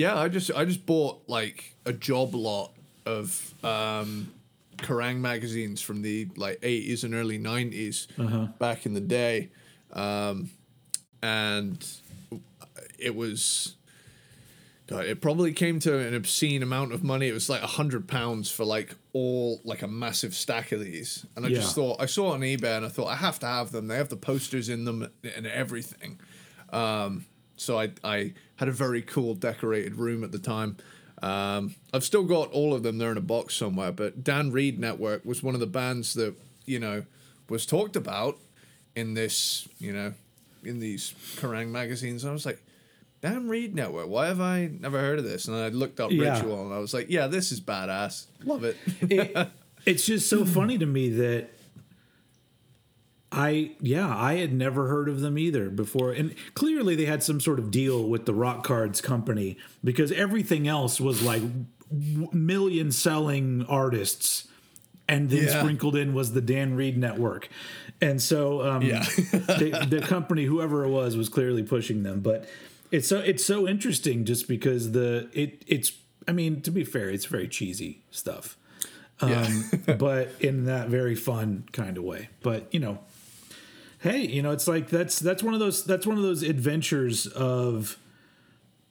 yeah, I just I just bought like a job lot of um, Kerrang magazines from the like 80s and early 90s Uh-huh. back in the day, um, and it was. God, it probably came to an obscene amount of money. It was like a hundred pounds for like all like a massive stack of these, and I just thought I saw it on eBay and I thought I have to have them. They have the posters in them and everything. Um, so I I had a very cool decorated room at the time. Um, I've still got all of them. They're in a box somewhere. But Dan Reed Network was one of the bands that you know was talked about in this you know in these Kerrang magazines. And I was like, Dan Reed Network. Why have I never heard of this? And I looked up Yeah. Ritual and I was like, yeah, this is badass. Love it. it, it's just so funny to me that I yeah I had never heard of them either before, and clearly they had some sort of deal with the Rock Cards company because everything else was like million selling artists, and then Yeah. sprinkled in was the Dan Reed Network, and so um, Yeah. the, the company whoever it was was clearly pushing them, but it's so it's so interesting just because the it it's I mean to be fair it's very cheesy stuff um, but in that very fun kind of way. But you know, hey, you know, it's like that's that's one of those that's one of those adventures of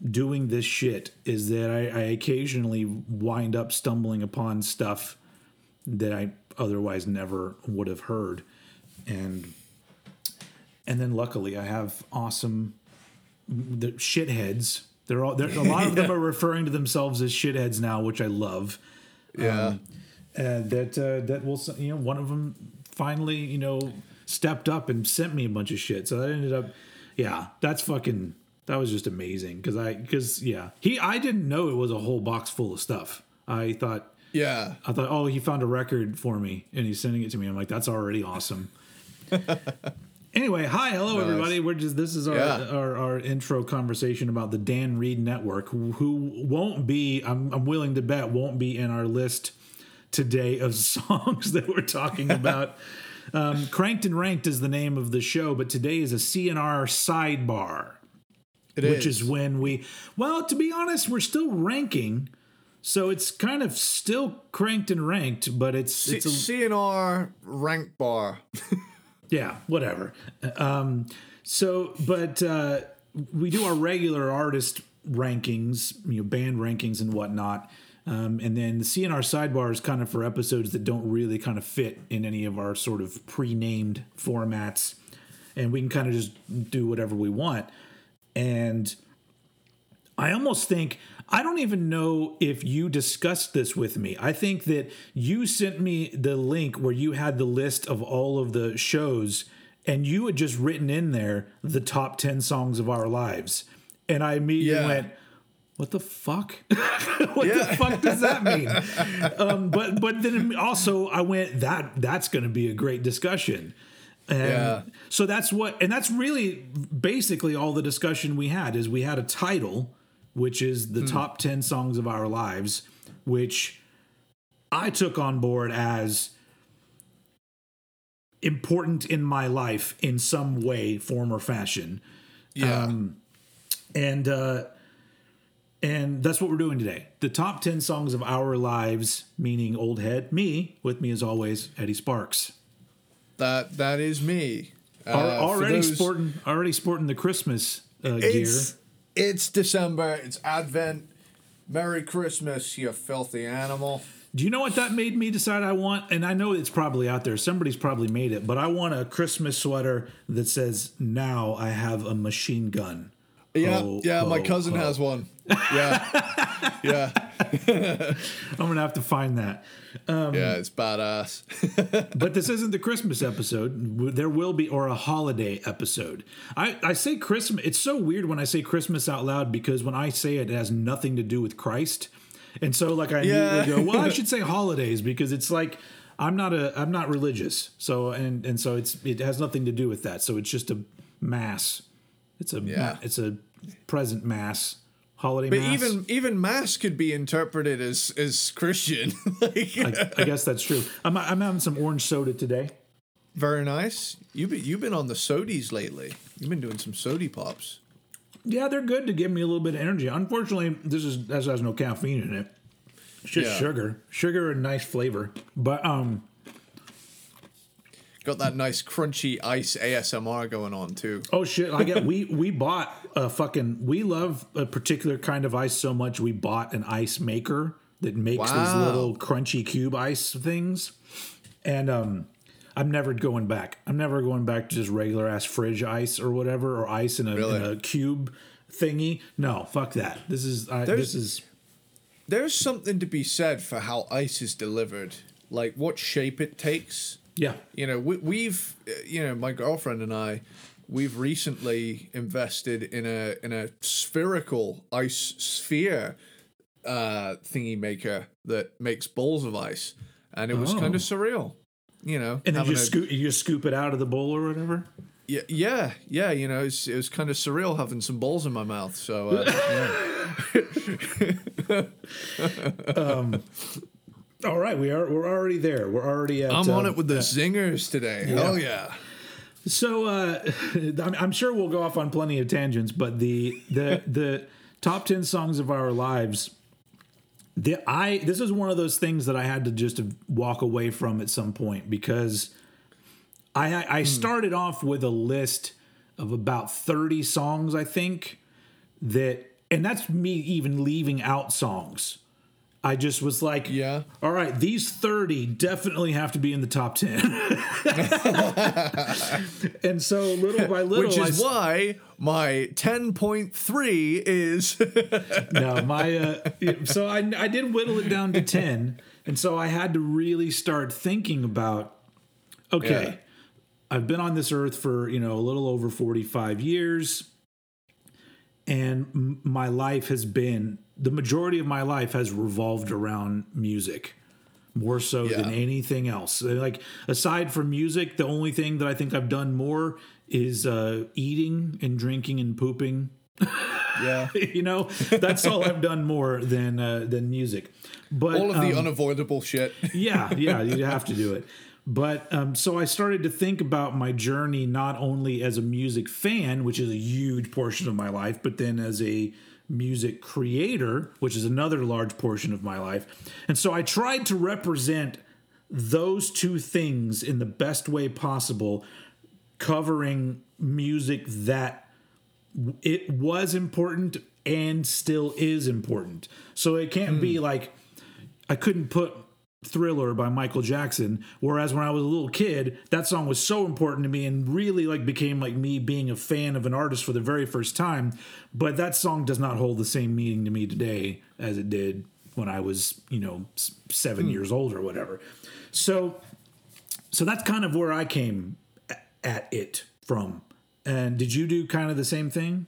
doing this shit is that I, I occasionally wind up stumbling upon stuff that I otherwise never would have heard, and and then luckily I have awesome the shitheads. They're all they're, a lot of them are referring to themselves as shitheads now, which I love yeah. uh, that uh, that will you know one of them finally you know stepped up and sent me a bunch of shit. So that ended up, yeah, that's fucking that was just amazing because I because yeah he I didn't know it was a whole box full of stuff. I thought yeah. I thought oh he found a record for me and he's sending it to me. I'm like that's already awesome. Anyway, hi, hello Nice. everybody. We're just this is our, Yeah. our our intro conversation about the Dan Reed Network, who, who won't be I'm, I'm willing to bet won't be in our list today of songs that we're talking about. um, Cranked and Ranked is the name of the show, but today is a C&R sidebar, It which is when we well, to be honest, we're still ranking. So it's kind of still cranked and ranked, but it's it's a, C&R rank bar. Yeah, whatever. Um, so, but uh, we do our regular artist rankings, you know, band rankings and whatnot. Um, and then the C&R sidebar is kind of for episodes that don't really kind of fit in any of our sort of pre-named formats, and we can kind of just do whatever we want. And I almost think I don't even know if you discussed this with me. I think that you sent me the link where you had the list of all of the shows and you had just written in there the top 10 songs of our lives. And I immediately Yeah. went, what the fuck? what the fuck does that mean? um, but but then also I went that that's going to be a great discussion. And Yeah. so that's what and that's really basically all the discussion we had is we had a title which is the top 10 songs of our lives which I took on board as important in my life in some way form or fashion Yeah. Um, and uh and that's what we're doing today the top 10 songs of our lives meaning old head me with me as always eddie sparks that that is me. Uh, already those- sporting already sporting the christmas uh, gear It's it's December. It's Advent. Merry Christmas, you filthy animal. do you know what that made me decide i want and i know it's probably out there somebody's probably made it but i want a christmas sweater that says now i have a machine gun Yeah, Ho, yeah. my cousin ho. has one. Yeah, yeah, i'm gonna have to find that um, yeah. It's badass. but this isn't the Christmas episode. There will be, or a holiday episode. I, I say Christmas. It's so weird when I say Christmas out loud because when I say it, it has nothing to do with Christ. And so, like, I Yeah. immediately go, well, I should say holidays because it's like I'm not a I'm not religious. So and and so it's it has nothing to do with that. So it's just a mass. It's a Yeah. it's a present mass holiday mass. But mass. even even mass could be interpreted as as Christian. like, I, I guess that's true. I'm I'm having some orange soda today. very nice. You've been you've been on the sodies lately. You've been doing some sody pops. Yeah, they're good to give me a little bit of energy. Unfortunately, this is this has no caffeine in it. It's just Yeah. sugar, sugar and nice flavor. But um, Got that nice crunchy ice ASMR going on too. oh shit, I get we we bought a fucking we love a particular kind of ice so much we bought an ice maker that makes these little crunchy cube ice things, and um. I'm never going back. I'm never going back to just regular ass fridge ice or whatever, or ice in a, in a cube thingy. No, fuck that. This is I, this is There's something to be said for how ice is delivered, like what shape it takes. Yeah. You know, we, we've, you know, my girlfriend and I, we've recently invested in a in a spherical ice sphere uh, thingy maker that makes balls of ice, and it was Oh. kind of surreal. You know, And then you a- scoop, you scoop it out of the bowl or whatever. Yeah, yeah, yeah. You know, it's, it was kind of surreal having some balls in my mouth. So, uh, yeah. All right, we are we're already there. We're already at. I'm on um, it with the zingers today. Hell yeah! So uh, I'm, I'm sure we'll go off on plenty of tangents, but the the the top ten songs of our lives. The, I this is one of those things that I had to just walk away from at some point because I I started off with a list of about 30 songs I think that and that's me even leaving out songs. I just was like, Yeah. all right, these 30 definitely have to be in the top 10. and so little by little, Which is s- why my 10.3 is. no, my uh, so I I did whittle it down to ten, and so I had to really start thinking about. Okay, Yeah. I've been on this earth for you know a little over forty five years, and m- my life has been the majority of my life has revolved around music. More so than anything else. Like aside from music, the only thing that I think I've done more is uh, eating and drinking and pooping yeah. you know that's all i've done more than uh, than music but All of the um, unavoidable shit. yeah yeah you have to do it but um, so i started to think about my journey not only as a music fan which is a huge portion of my life but then as a music creator which is another large portion of my life and so i tried to represent those two things in the best way possible covering music that it was important and still is important. So it can't be hmm. like I couldn't put Thriller by Michael Jackson whereas when I was a little kid that song was so important to me and really like became like me being a fan of an artist for the very first time but that song does not hold the same meaning to me today as it did when I was, you know, s- 7 hmm. years old or whatever. So so that's kind of where I came at it from. And did you do kind of the same thing?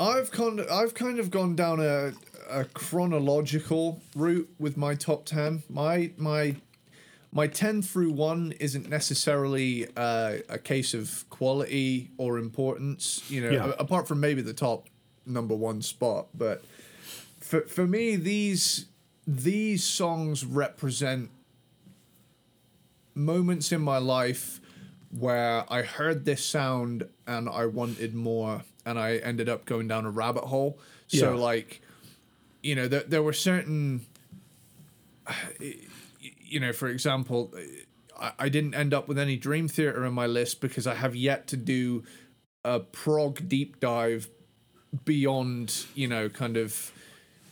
I've kind of, I've kind of gone down a, a chronological route with my top 10. My my my 10 through 1 isn't necessarily uh, a case of quality or importance, you know, Yeah. a- apart from maybe the top number 1 spot, but for for me these these songs represent moments in my life where I heard this sound and I wanted more, and I ended up going down a rabbit hole. So, Yeah. like, you know, there, there were certain, you know, for example, I, I didn't end up with any Dream Theater in my list because I have yet to do a prog deep dive beyond, you know, kind of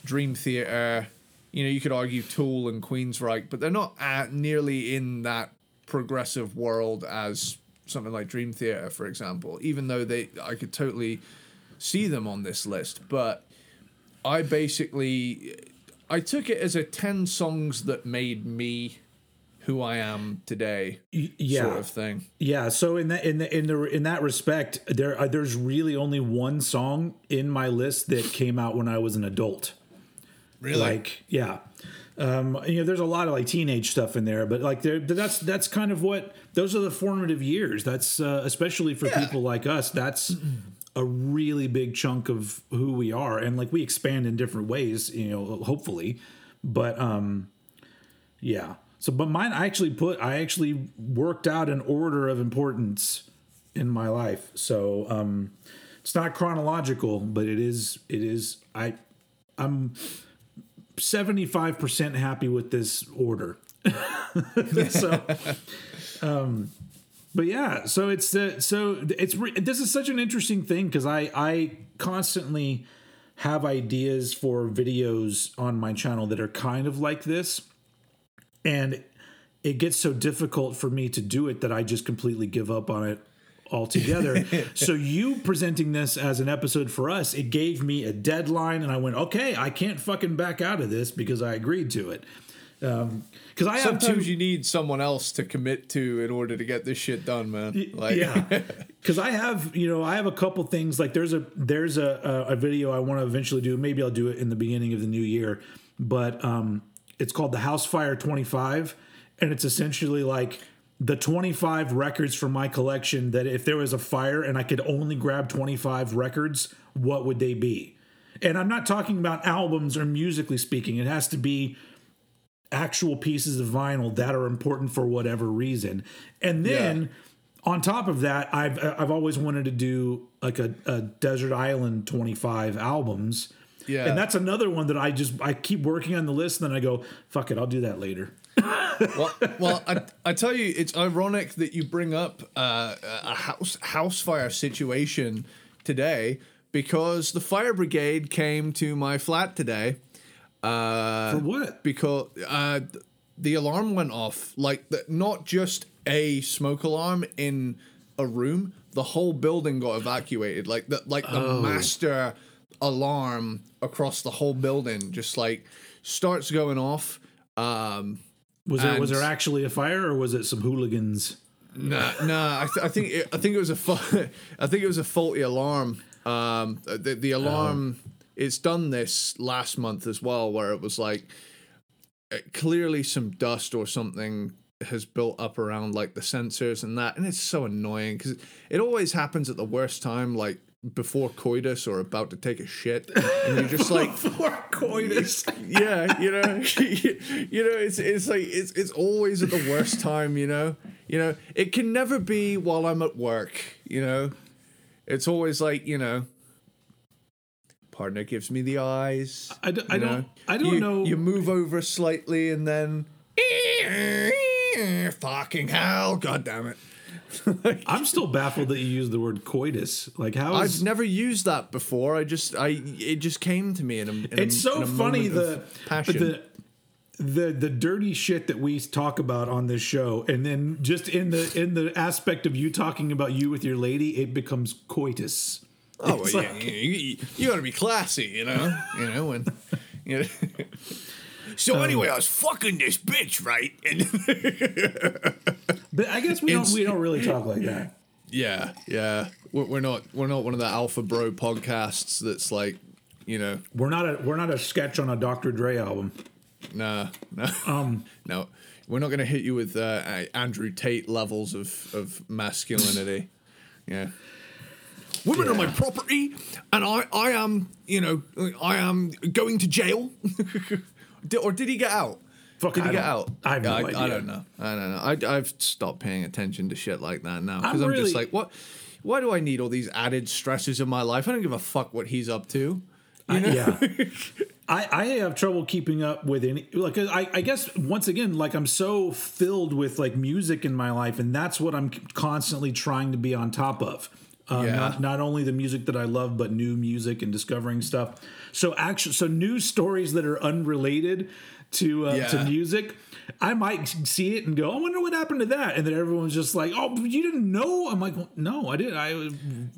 Dream Theater. You know, you could argue Tool and Queensryche, but they're not at nearly in that progressive world as something like Dream Theater, for example. Even though they, I could totally see them on this list, but I basically, I took it as a ten songs that made me who I am today, yeah. sort of thing. Yeah, so in that in the, in the in that respect, there uh, there's really only one song in my list that came out when I was an adult. Really, Like, yeah. Um, you know, there's a lot of like teenage stuff in there, but like there, that's that's kind of what those are the formative years. That's uh, especially for people like us. That's a really big chunk of who we are, and like we expand in different ways. You know, hopefully, but um, yeah. So, but mine, I actually put, I actually worked out an order of importance in my life. So, um, it's not chronological, but it is it is I I'm 75% happy with this order. so um but yeah, so it's uh, so it's re- this is such an interesting thing cuz I I constantly have ideas for videos on my channel that are kind of like this and it gets so difficult for me to do it that I just completely give up on it altogether. so you presenting this as an episode for us, it gave me a deadline, and I went, okay, I can't fucking back out of this because I agreed to it. Because um, I sometimes have two, you need someone else to commit to in order to get this shit done, man. Like, yeah, because I have you know I have a couple things like there's a there's a a, video I want to eventually do. Maybe I'll do it in the beginning of the new year, but um, it's called the House Fire 25, and it's essentially like the 25 records from my collection that if there was a fire and I could only grab 25 records, what would they be? And I'm not talking about albums or musically speaking. It has to be actual pieces of vinyl that are important for whatever reason. And then yeah. on top of that, I've I've always wanted to do like a, a desert island 25 albums. Yeah. And that's another one that I just I keep working on the list and then I go, fuck it, I'll do that later. well, well, I, I tell you, it's ironic that you bring up uh, a house house fire situation today because the fire brigade came to my flat today uh, For what? Because uh, the alarm went off. Like, the, not just a smoke alarm in a room. The whole building got evacuated. Like the like the oh. master alarm across the whole building just like starts going off. Um, was there was there actually a fire or was it some hooligans? Nah, nah. I, th- I think it, I think it was a fa- I think it was a faulty alarm. Um, the the alarm. Oh it's done this last month as well, where it was like uh, clearly some dust or something has built up around like the sensors and that, and it's so annoying because it always happens at the worst time, like before coitus or about to take a shit, and you're just like before coitus. yeah, you know, you know, it's it's like it's it's always at the worst time, you know. You know, it can never be while I'm at work, you know. It's always like, you know, partner gives me the eyes. I, d- I don't. I don't you, know. You move over slightly and then. Eh, fucking hell! God damn it! I'm still baffled that you used the word coitus. Like how? Is, I've never used that before. I just, I, it just came to me in a. In it's a, so funny the passion. The, the the dirty shit that we talk about on this show and then just in the in the aspect of you talking about you with your lady it becomes coitus Oh, well, like, yeah, you, you got to be classy, you know. You know when. You know. So um, anyway, I was fucking this bitch, right? but I guess we don't we don't really talk like that. Yeah, yeah. We're, we're not we're not one of the alpha bro podcasts that's like, you know, we're not a we're not a sketch on a Dr. Dre album. Nah, no, um, no. We're not gonna hit you with uh, Andrew Tate levels of of masculinity. Yeah women yeah. are my property, and I, I am, you know, I am going to jail. or did he get out? Fuck, did he get out? I have no I, idea. I don't know. I don't know. I, I've stopped paying attention to shit like that now because I'm, I'm really, just like, what? Why do I need all these added stresses in my life? I don't give a fuck what he's up to. You know? yeah. I, I have trouble keeping up with any like I, I guess once again like I'm so filled with like music in my life and that's what I'm constantly trying to be on top of. Uh, yeah. Not not only the music that I love, but new music and discovering stuff. So actually, so news stories that are unrelated to uh, yeah. to music. I might see it and go, I wonder what happened to that. And then everyone's just like, oh, you didn't know? I'm like, well, no, I didn't. I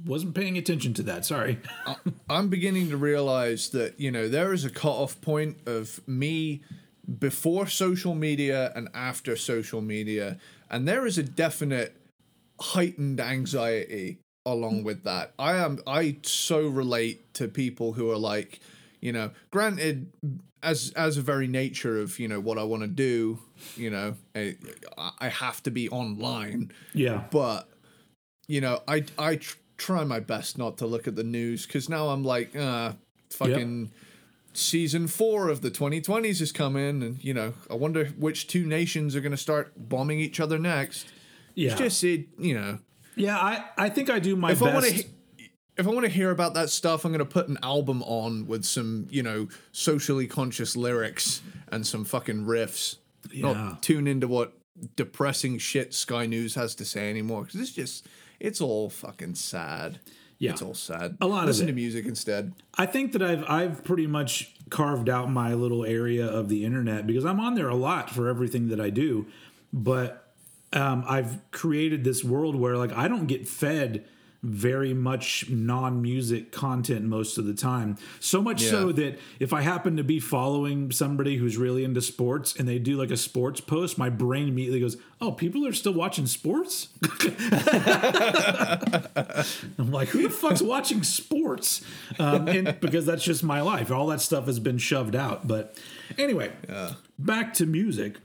wasn't paying attention to that. Sorry. I'm beginning to realize that, you know, there is a cutoff point of me before social media and after social media. And there is a definite heightened anxiety along with that. I am I so relate to people who are like, you know, granted as as a very nature of, you know, what I want to do, you know, I, I have to be online. Yeah. But you know, I I tr- try my best not to look at the news cuz now I'm like, uh fucking yep. season 4 of the 2020s is coming and you know, I wonder which two nations are going to start bombing each other next. Yeah. It's just it, you know, yeah, I, I think I do my if best. I wanna, if I want to hear about that stuff, I'm going to put an album on with some, you know, socially conscious lyrics and some fucking riffs. Yeah. Not tune into what depressing shit Sky News has to say anymore because it's just, it's all fucking sad. Yeah. It's all sad. A lot of Listen it. to music instead. I think that I've I've pretty much carved out my little area of the internet because I'm on there a lot for everything that I do, but um, I've created this world where like I don't get fed very much non-music content most of the time. So much so that if I happen to be following somebody who's really into sports and they do like a sports post, my brain immediately goes, "Oh, people are still watching sports." I'm like, who the fuck's watching sports? Um, and because that's just my life. All that stuff has been shoved out. But anyway, back to music.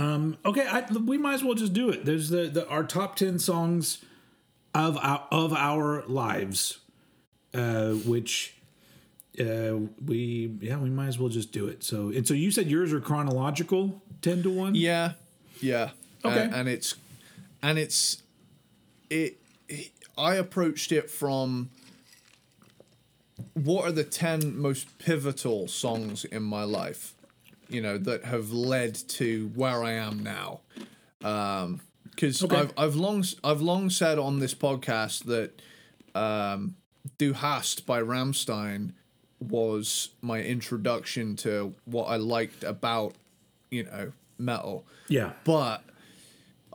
Um, okay, I, we might as well just do it. There's the, the our top ten songs of our, of our lives, uh, which uh, we yeah we might as well just do it. So and so you said yours are chronological, ten to one. Yeah, yeah. Okay. And, and it's and it's it, it. I approached it from what are the ten most pivotal songs in my life, you know, that have led to where I am now. Um, because Okay. I've I've long I've long said on this podcast that um, Du Hast by Rammstein was my introduction to what I liked about you know metal. Yeah. But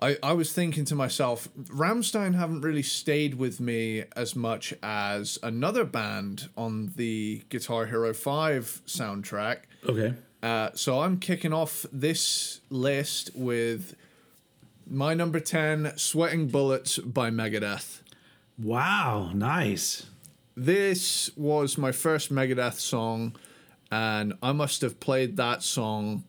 I, I was thinking to myself, Rammstein haven't really stayed with me as much as another band on the Guitar Hero 5 soundtrack. Okay. Uh, so I'm kicking off this list with my number 10, Sweating Bullets by Megadeth. Wow. Nice. This was my first Megadeth song, and I must have played that song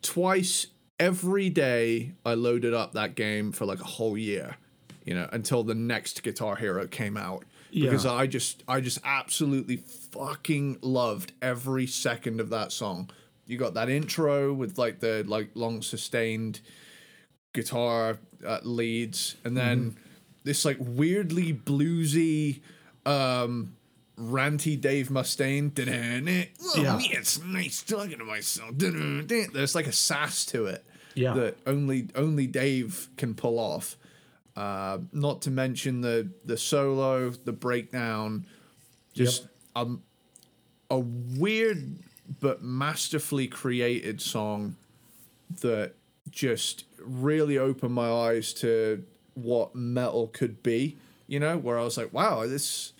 twice every day. I loaded up that game for like a whole year, you know, until the next Guitar Hero came out. Because Yeah. I just, I just absolutely fucking loved every second of that song. You got that intro with like the like long sustained guitar uh, leads, and then this like weirdly bluesy, um, ranty Dave Mustaine. Oh, Yeah. yeah. it's nice talking to myself. There's like a sass to it Yeah. that only only Dave can pull off. Uh, not to mention the the solo, the breakdown, just um, a weird but masterfully created song that just really opened my eyes to what metal could be. You know, where I was like, wow, this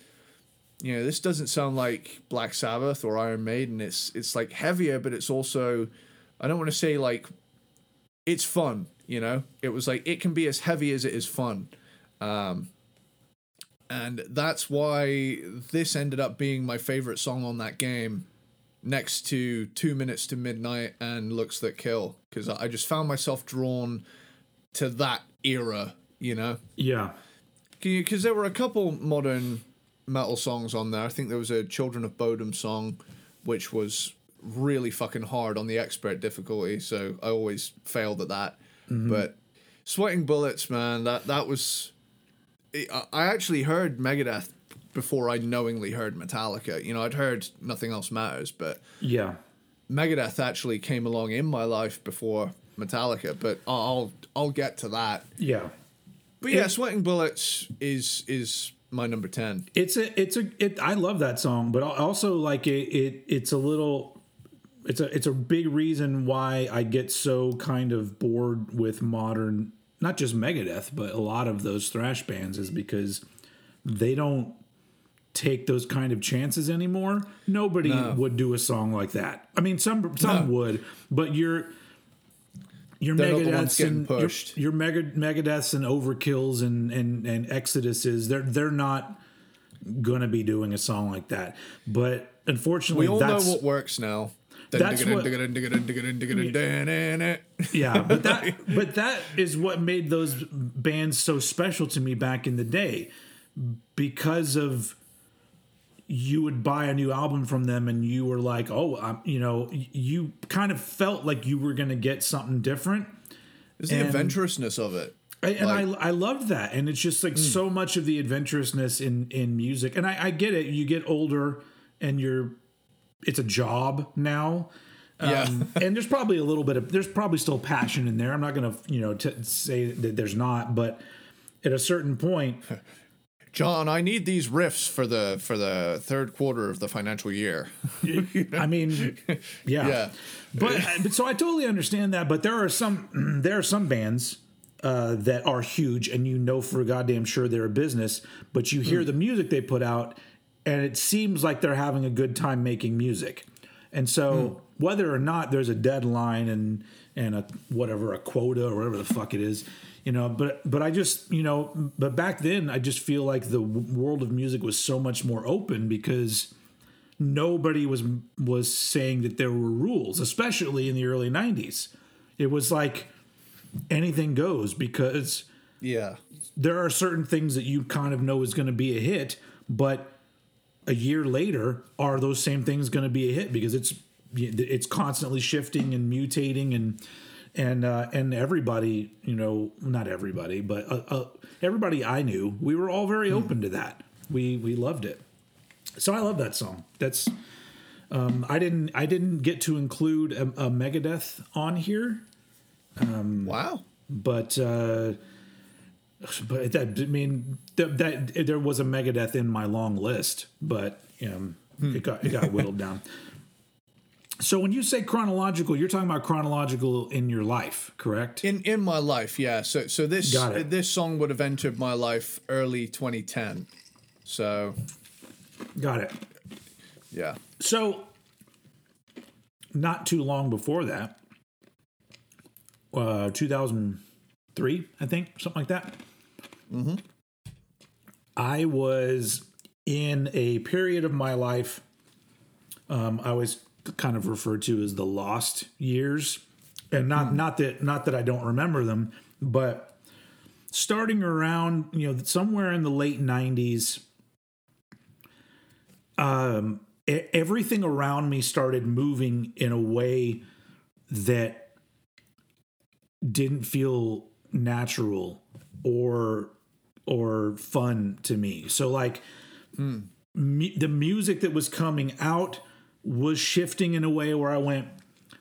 you know, this doesn't sound like Black Sabbath or Iron Maiden. It's it's like heavier, but it's also I don't want to say like it's fun, you know? It was like it can be as heavy as it is fun. Um and that's why this ended up being my favorite song on that game next to 2 minutes to midnight and looks that kill cuz I just found myself drawn to that era, you know? Yeah. because there were a couple modern metal songs on there. I think there was a Children of Bodom song, which was really fucking hard on the expert difficulty, so I always failed at that. Mm-hmm. But Sweating Bullets, man, that that was. I I actually heard Megadeth before I knowingly heard Metallica. You know, I'd heard Nothing Else Matters, but Yeah. Megadeth actually came along in my life before Metallica. But I'll I'll get to that. Yeah. But yeah, Sweating Bullets is is my number ten. It's a it's a it, I love that song, but also like it, it it's a little it's a it's a big reason why I get so kind of bored with modern not just Megadeth, but a lot of those thrash bands is because they don't take those kind of chances anymore. Nobody would do a song like that. I mean some some No. would, but you're your They're not the ones Megadeths and your, pushed. your mega Megadeths and Overkills and and and Exoduses, they're they're not gonna be doing a song like that. But unfortunately, We all know what works now. That's what- yeah. But that but that is what made those bands so special to me back in the day, because of you would buy a new album from them and you were like, oh, I'm, you know, you kind of felt like you were gonna get something different. It's the And- adventurousness of it. I, and Like- I I loved that, and it's just like so much of the adventurousness in in music. And I, I get it. You get older, and you're it's a job now. Yeah. Um, and there's probably a little bit of there's probably still passion in there. I'm not gonna you know t- say that there's not, but at a certain point, John, I need these riffs for the for the third quarter of the financial year. I mean, yeah. Yeah. But, but so I totally understand that. But there are some there are some bands uh, that are huge, and you know for goddamn sure they're a business. But you hear the music they put out, and it seems like they're having a good time making music. And so hmm. whether or not there's a deadline and and a whatever a quota or whatever the fuck it is. You know, but but I just you know, but back then I just feel like the world of music was so much more open because nobody was was saying that there were rules, especially in the early '90s. It was like anything goes because Yeah. there are certain things that you kind of know is going to be a hit, but a year later, are those same things going to be a hit because it's it's constantly shifting and mutating and and uh, and everybody, you know, not everybody, but uh, uh, everybody I knew, we were all very open to that. We we loved it. So I love that song. That's um, I didn't I didn't get to include a, a Megadeth on here, Wow. but uh, but that I mean that, that there was a Megadeth in my long list, but um, it got it got whittled down. So when you say chronological, you're talking about chronological in your life, correct? In in my life, yeah. So so this this song would have entered my life early 2010. So Got it. yeah. So not too long before that, uh, 2003, I think, something like that. Mm-hmm. I was in a period of my life um, I was kind of referred to as the lost years, and not not that not that I don't remember them, but starting around you know somewhere in the late 90s um everything around me started moving in a way that didn't feel natural or or fun to me so like mu- the music that was coming out was shifting in a way where i went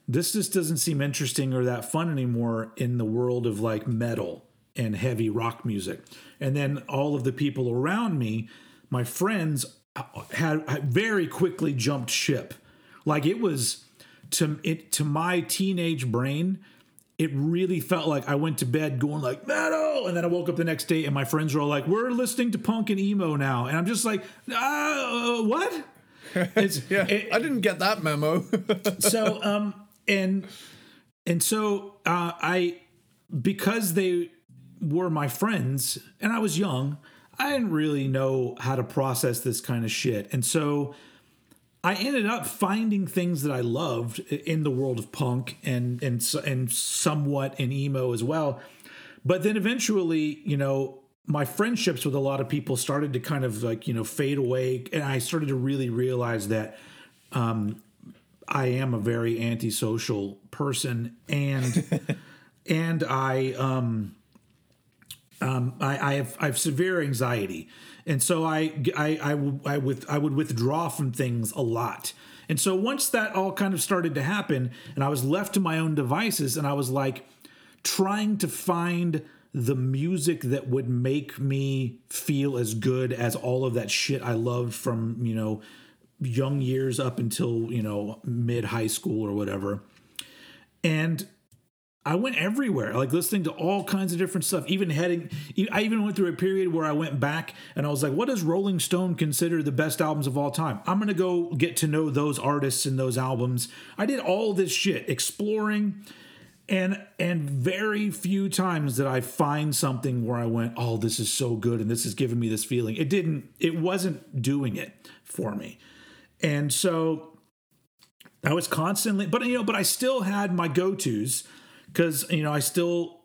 this just doesn't seem interesting or that fun anymore in the world of like metal and heavy rock music. And then all of the people around me, my friends, had, had very quickly jumped ship. Like it was to it to my teenage brain, it really felt like I went to bed going like metal, and then I woke up the next day and my friends were all like, "We're listening to punk and emo now," and I'm just like, uh, "What?" It's, Yeah. it- I didn't get that memo. so um and and so uh i because they were my friends and i was young i didn't really know how to process this kind of shit and so i ended up finding things that i loved in the world of punk and and and somewhat in emo as well. But then eventually you know my friendships with a lot of people started to kind of like you know fade away and i started to really realize that I am a very antisocial person, and and I um um I, I have I have severe anxiety, and so I I I, I with I would withdraw from things a lot. And so once that all kind of started to happen, and I was left to my own devices, and I was like trying to find the music that would make me feel as good as all of that shit I loved from, you know, young years up until, you know, mid high school or whatever. And I went everywhere, like listening to all kinds of different stuff. Even heading, I even went through a period where I went back and I was like, "What does Rolling Stone consider the best albums of all time?" I'm gonna go get to know those artists and those albums. I did all this shit, exploring, and and very few times did I find something where I went, "Oh, this is so good," and this is giving me this feeling. It didn't. It wasn't doing it for me, and so I was constantly, but you know, but I still had my go tos because you know I still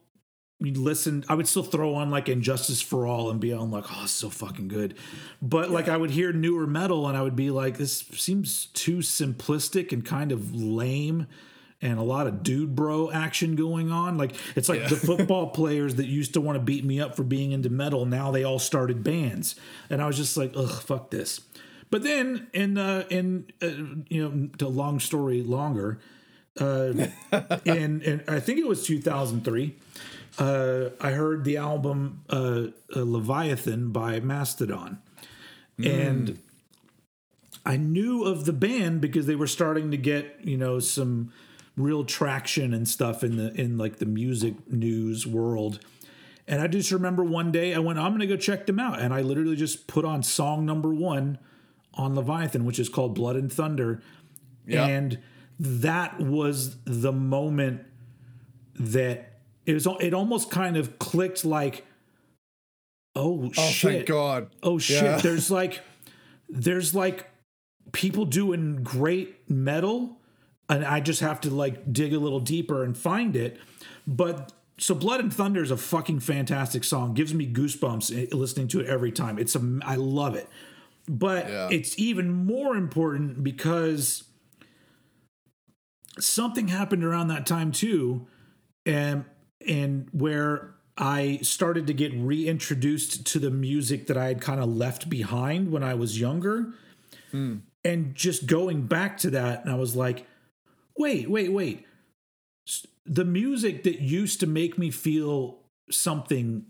listened. I would still throw on like And Justice for All and be on like, oh, so fucking good. But like I would hear newer metal and I would be like, this seems too simplistic and kind of lame. and a lot of dude bro action going on. Like it's like the football players that used to want to beat me up for being into metal. Now they all started bands, and I was just like, ugh, fuck this. But then, in uh, in uh, you know, the long story longer, uh, and and I think it was 2003. Uh, I heard the album uh, uh, Leviathan by Mastodon, and I knew of the band because they were starting to get you know some real traction and stuff in the in like the music news world. And I just remember one day I went, I'm gonna go check them out, and I literally just put on song number one on Leviathan, which is called Blood and Thunder, Yeah. and that was the moment that it was. It almost kind of clicked like, oh, Oh, shit, thank God. oh shit Yeah. there's like there's like people doing great metal and i just have to like dig a little deeper and find it but so blood and thunder is a fucking fantastic song gives me goosebumps eh, listening to it every time it's a i love it but Yeah. it's even more important because something happened around that time too and and where I started to get reintroduced to the music that I had kind of left behind when I was younger. Hmm. And just going back to that, and I was like, wait, wait, wait. The music that used to make me feel something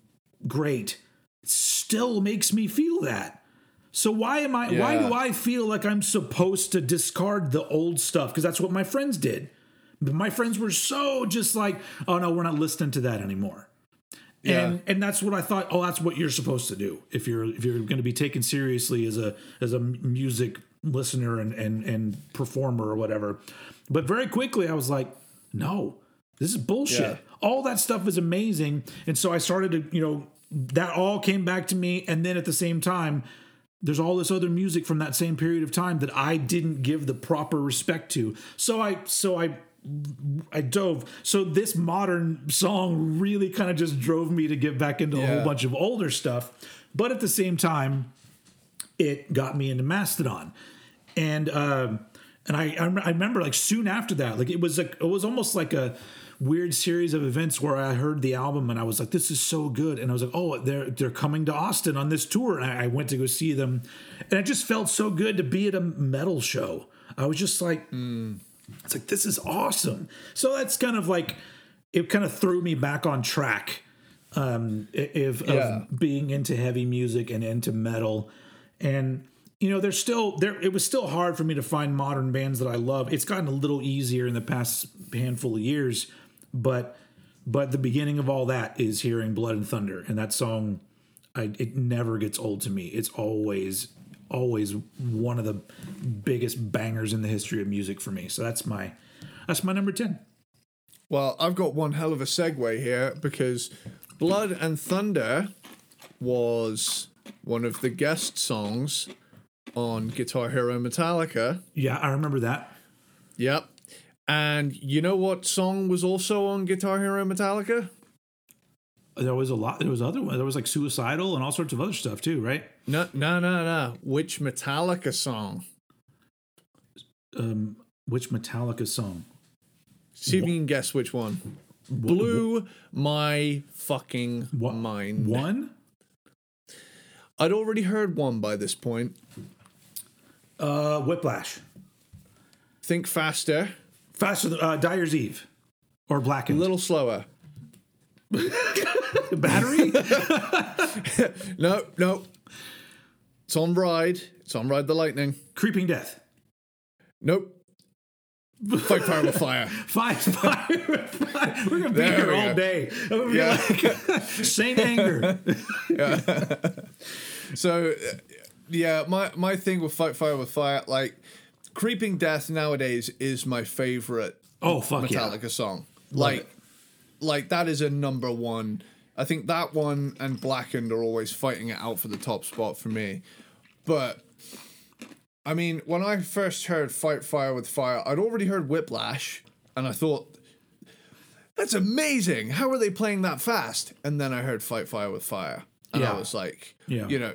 great still makes me feel that. So why am I why do I feel like I'm supposed to discard the old stuff because that's what my friends did. But my friends were so just like, "Oh no, we're not listening to that anymore." And and that's what I thought, "Oh, that's what you're supposed to do if you're if you're going to be taken seriously as a as a music listener and and and performer or whatever." But very quickly I was like, "No. This is bullshit." Yeah. all that stuff is amazing. And so I started to, you know, that all came back to me. And then at the same time, there's all this other music from that same period of time that I didn't give the proper respect to. So I, so I, I dove. So this modern song really kind of just drove me to get back into a whole bunch of older stuff. But at the same time, it got me into Mastodon, and um, and I I remember like soon after that, like it was like it was almost like a weird series of events where I heard the album and I was like, this is so good, and I was like, oh, they're they're coming to Austin on this tour, and I, I went to go see them, and it just felt so good to be at a metal show. I was just like, it's like this is awesome. So that's kind of like it kind of threw me back on track um if Yeah. of being into heavy music and into metal and you know there's still there it was still hard for me to find modern bands that I love. It's gotten a little easier in the past handful of years, but but the beginning of all that is hearing Blood and Thunder and that song I, it never gets old to me. It's always always one of the biggest bangers in the history of music for me. So that's my that's my number 10. Well, I've got one hell of a segue here because Blood and Thunder was one of the guest songs on Guitar Hero Metallica. Yeah, I remember that. Yep. And you know what song was also on Guitar Hero Metallica? There was a lot. There was other one. There was like suicidal and all sorts of other stuff too, right? No, no, no, no. Which Metallica song? Um, which Metallica song? See if you can guess which one. Blew my fucking What mind. One. I'd already heard one by this point. Uh, Whiplash. Think faster, Faster. Than, uh, Dyer's Eve, or Blackened. a little slower. Battery. No, no. It's on Ride. It's on Ride the Lightning. Creeping Death. Nope. Fight Fire with Fire. Five. Fire. Five. We're gonna be There here all go. day. Yeah. like Saint Anger. Yeah. So, uh, yeah, my, my thing with Fight Fire with Fire, like, Creeping Death nowadays is my favorite Oh fuck yeah. Metallica song. Like, like that is a number one. I think that one and Blackened are always fighting it out for the top spot for me. But I mean, when I first heard Fight Fire with Fire, I'd already heard Whiplash, and I thought, that's amazing. How are they playing that fast? And then I heard Fight Fire with Fire, and Yeah. I was like, Yeah. you know,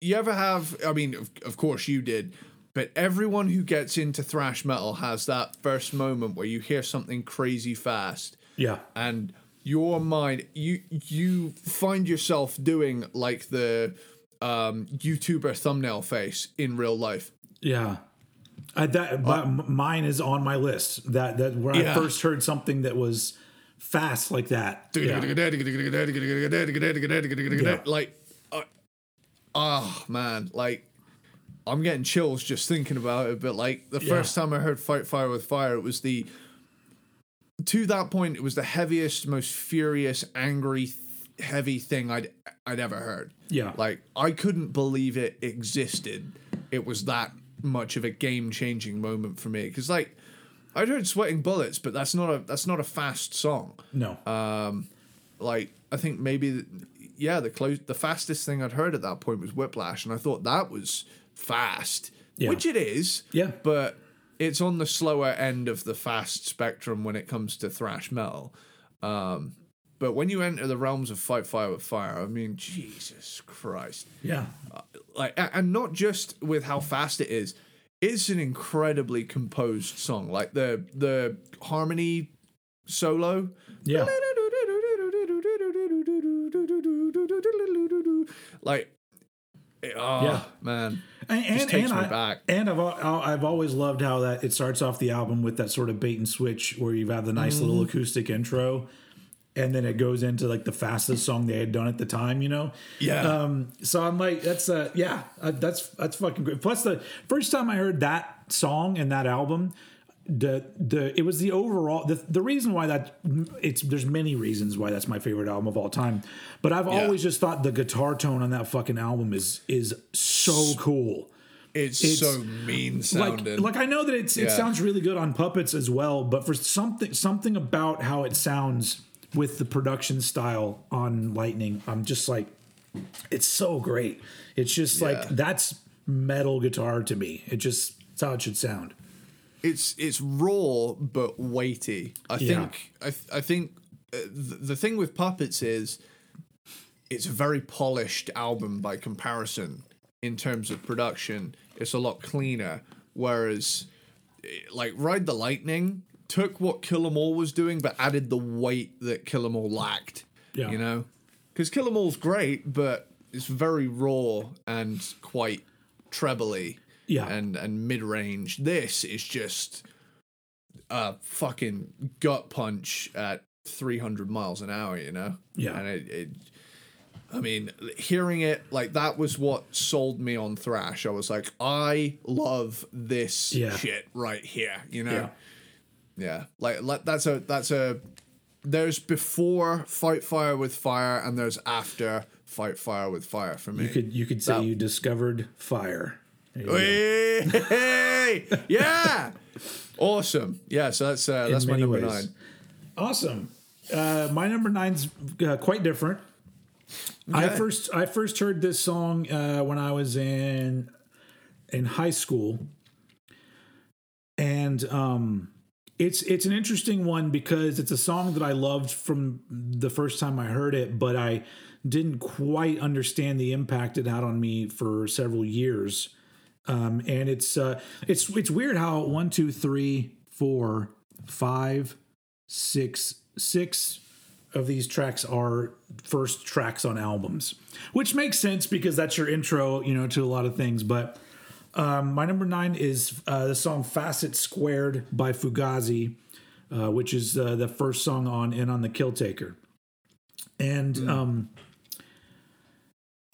you ever have? I mean, of, of course you did. But everyone who gets into thrash metal has that first moment where you hear something crazy fast Yeah. and your mind you you find yourself doing like the um YouTuber thumbnail face in real life. Yeah. I, that but m- mine is on my list. That that when I first heard something that was fast like that. Yeah. Like, uh, oh man, like I'm getting chills just thinking about it. But like the Yeah. first time I heard "Fight Fire with Fire," it was the to that point it was the heaviest, most furious, angry, th- heavy thing I'd I'd ever heard. Yeah. like I couldn't believe it existed. It was that much of a game changing moment for me because like. I'd heard "Sweating Bullets," but that's not a that's not a fast song No. Um, like I think maybe the, yeah the close the fastest thing I'd heard at that point was Whiplash, and I thought that was fast, Yeah. which it is. Yeah. but it's on the slower end of the fast spectrum when it comes to thrash metal. Um, but when you enter the realms of Fight Fire with Fire, I mean, Jesus Christ! yeah. Like, and not just with how fast it is, it's an incredibly composed song. Like the the harmony solo, Yeah. like, oh Yeah. man, And, and, takes and me I, back. And I've I've always loved how that it starts off the album with that sort of bait and switch where you have had the nice little Mm-hmm. acoustic intro, and then it goes into like the fastest song they had done at the time. You know. yeah, Um, so I'm like, that's uh, yeah, uh, that's that's fucking great. Plus, the first time I heard that song and that album, the the it was the overall the the reason why that it's there's many reasons why that's my favorite album of all time, but I've always just thought the guitar tone on that fucking album is is so cool. it's, it's so mean sounding. like I know that it's it sounds really good on puppets as well, but for something something about how it sounds with the production style on Lightning, I'm just like, it's so great. It's just like that's metal guitar to me. It just it's how it should sound. It's it's raw but weighty. I Yeah. think I th- I think uh, th- the thing with puppets is it's a very polished album by comparison in terms of production. It's a lot cleaner. Whereas, eh, like Ride the Lightning took what Kill 'Em All was doing, but added the weight that Kill 'Em All lacked. Yeah. You know, because Kill 'Em All's great, but it's very raw and quite trebly Yeah. and and mid range. This is just a fucking gut punch at 300 miles an hour, you know? Yeah. And it, it I mean, hearing it like that was what sold me on thrash. I was like, I love this Yeah. shit right here, you know? Yeah. Yeah. Like, like that's a that's a there's before Fight Fire with Fire and there's after Fight Fire with Fire for me. You could you could say That- you discovered fire. There. Hey, yeah, awesome. Yeah, so that's uh, that's my number ways. nine. Awesome. Uh, my number nine's uh, quite different. I first I first heard this song uh, when I was in in high school, and um, it's it's an interesting one because it's a song that I loved from the first time I heard it, but I didn't quite understand the impact it had on me for several years. Um, and it's uh, it's it's weird how one, two, three, four, five, six, six of these tracks are first tracks on albums, which makes sense because that's your intro, you know, to a lot of things. But um, my number nine is uh, the song "Facet Squared" by Fugazi, uh, which is uh, the first song on "In on the Kill Taker," and um,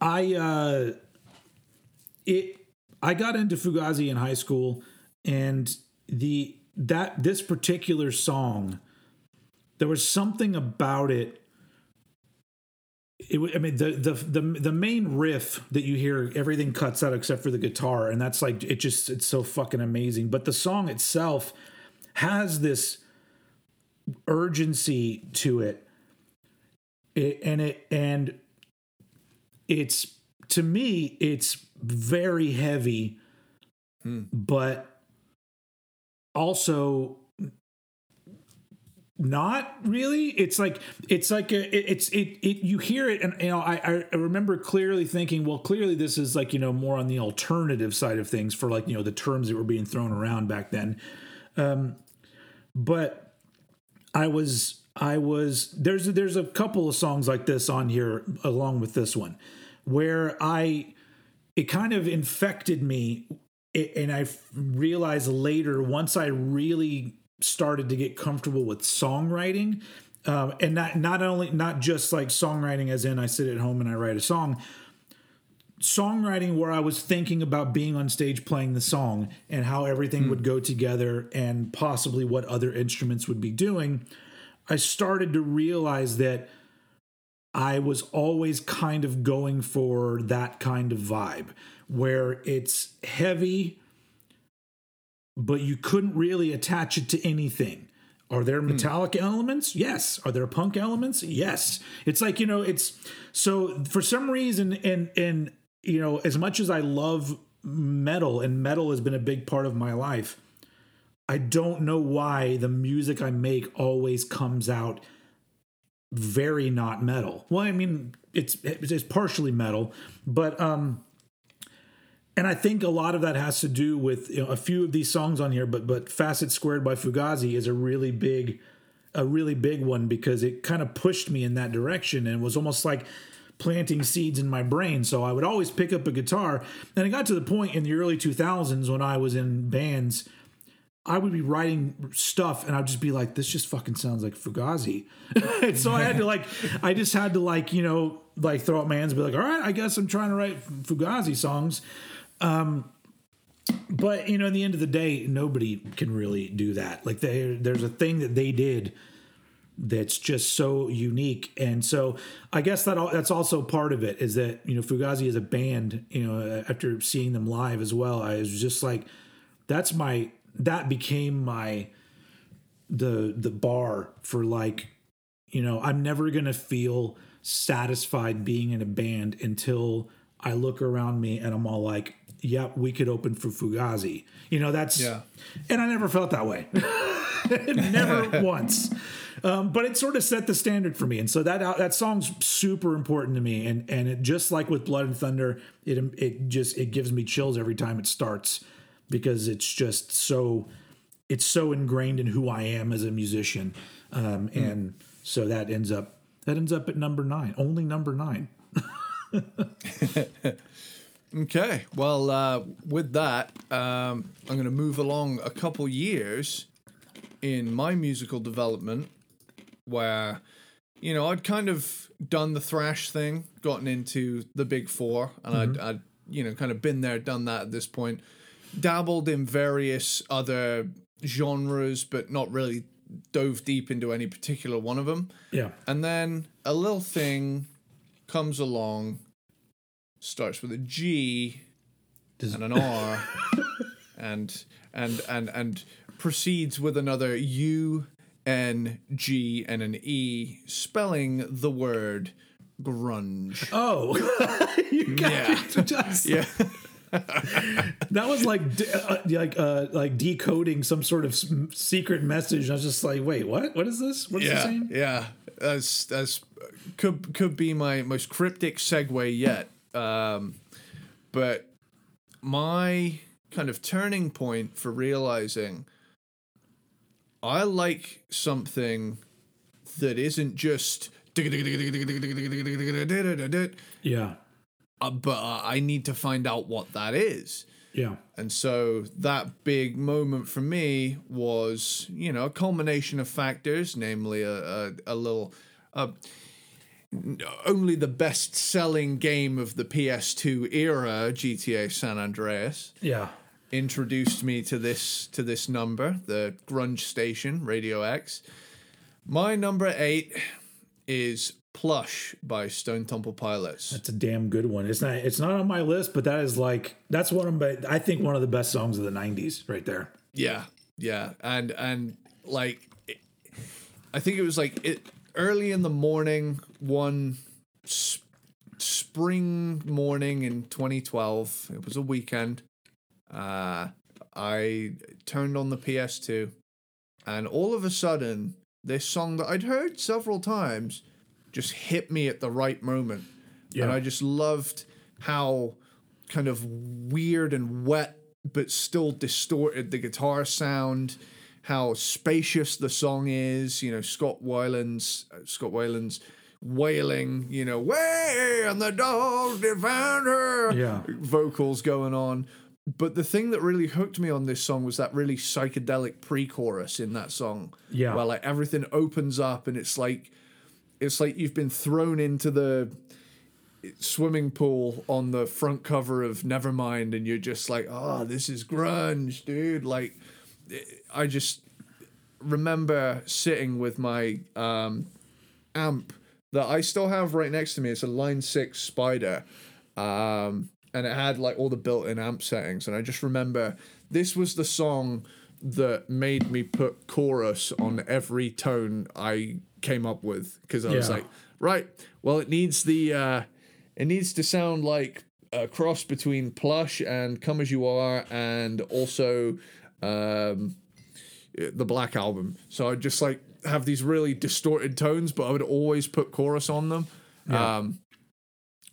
I uh, it I got into Fugazi in high school, and the that this particular song, there was something about it. It, I mean, the, the the the main riff that you hear, everything cuts out except for the guitar, and that's like it. Just it's so fucking amazing. But the song itself has this urgency to it, it and it and it's to me it's very heavy but also not really. It's like it's like a, it, it's it, it you hear it and you know I, I remember clearly thinking well clearly this is like you know more on the alternative side of things for like you know the terms that were being thrown around back then. Um but i was i was there's there's a couple of songs like this on here along with this one where i it kind of infected me and i realized later once i really started to get comfortable with songwriting um, and not not only not just like songwriting as in I sit at home and I write a song songwriting where I was thinking about being on stage playing the song and how everything mm. would go together and possibly what other instruments would be doing I started to realize that I was always kind of going for that kind of vibe where it's heavy but you couldn't really attach it to anything. Are there hmm. metallic mm. elements? Yes. Are there punk elements? Yes. It's like, you know, it's so for some reason and and you know, as much as I love metal and metal has been a big part of my life, I don't know why the music I make always comes out very not metal. Well, I mean, it's it's partially metal, but um and I think a lot of that has to do with you know, a few of these songs on here, but but Facet Squared by Fugazi is a really big, a really big one because it kind of pushed me in that direction and was almost like planting seeds in my brain. So I would always pick up a guitar, and it got to the point in the early 2000s when I was in bands. I would be writing stuff and I'd just be like, this just fucking sounds like Fugazi. so I had to like, I just had to like, you know, like throw up my hands and be like, all right, I guess I'm trying to write Fugazi songs. Um, but you know, at the end of the day, nobody can really do that. Like they, there's a thing that they did that's just so unique, and so I guess that all, that's also part of it is that you know Fugazi is a band, you know, after seeing them live as well, I was just like, that's my that became my the the bar for like, you know, I'm never gonna feel satisfied being in a band until I look around me and I'm all like, yep, we could open for Fugazi. You know, that's yeah. And I never felt that way. never once. Um, but it sort of set the standard for me, and so that that song's super important to me. And and it just like with Blood and Thunder, it it just it gives me chills every time it starts because it's just so it's so ingrained in who I am as a musician, um, mm. and so that ends up that ends up at number nine, only number nine. Okay. Well, uh, with that, um, I'm going to move along a couple years in my musical development where, you know, I'd kind of done the thrash thing, gotten into the big four, and mm-hmm. I'd, I'd, you know, kind of been there, done that at this point, dabbled in various other genres, but not really dove deep into any particular one of them. Yeah. And then a little thing comes along starts with a G Does... and an R and and and and proceeds with another U N G and an E, spelling the word grunge. Oh, you got yeah, just... yeah. That was like de- uh, like uh, like decoding some sort of secret message. I was just like, wait, what? What is this? What is yeah, saying? Yeah, that's that's could could be my most cryptic segue yet. Um, but my kind of turning point for realizing I like something that isn't just yeah uh, but uh, I need to find out what that is. Yeah. And so that big moment for me was, you know, a culmination of factors, namely a, a, a little, uh, only the best selling game of the PS2 era, GTA San Andreas. Yeah. Introduced me to this to this number, the grunge station, Radio X. My number eight is Plush by Stone Temple Pilots. That's a damn good one. It's not it's not on my list, but that is like that's one of my I think one of the best songs of the '90s right there. Yeah, yeah, and and like, I think it was like it early in the morning, one sp- spring morning in 2012. It was a weekend. Uh, I turned on the PS2, and all of a sudden, this song that I'd heard several times just hit me at the right moment. And I just loved how kind of weird and wet but still distorted the guitar sound, how spacious the song is, you know, Scott Weiland's uh, Scott Weiland's wailing, you know, way and the dogs defend her Yeah. vocals going on. But the thing that really hooked me on this song was that really psychedelic pre-chorus in that song. Yeah. Where like everything opens up and it's like it's like you've been thrown into the swimming pool on the front cover of Nevermind and you're just like, oh, this is grunge, dude. Like I just remember sitting with my um, amp that I still have right next to me. It's a Line 6 Spider. Um, and it had like all the built in amp settings. And I just remember this was the song that made me put chorus on every tone I came up with because I was like, right, well, it needs the, uh, it needs to sound like a cross between Plush and Come As You Are and also, um, the Black Album. So I'd just like have these really distorted tones, but I would always put chorus on them. Um,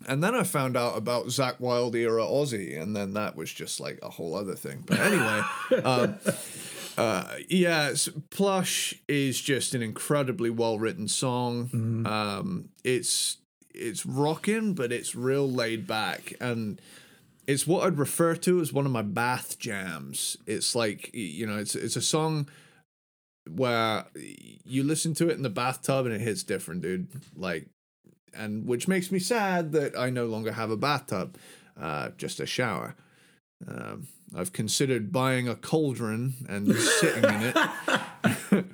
and then I found out about Zakk Wylde era Ozzy, and then that was just like a whole other thing. But anyway, um, uh, yeah, Plush is just an incredibly well written song. Um, it's it's rocking, but it's real laid back, and it's what I'd refer to as one of my bath jams. It's like you know, it's it's a song where you listen to it in the bathtub and it hits different, dude. Like, and which makes me sad that I no longer have a bathtub, uh, just a shower. Um, I've considered buying a cauldron and sitting in it.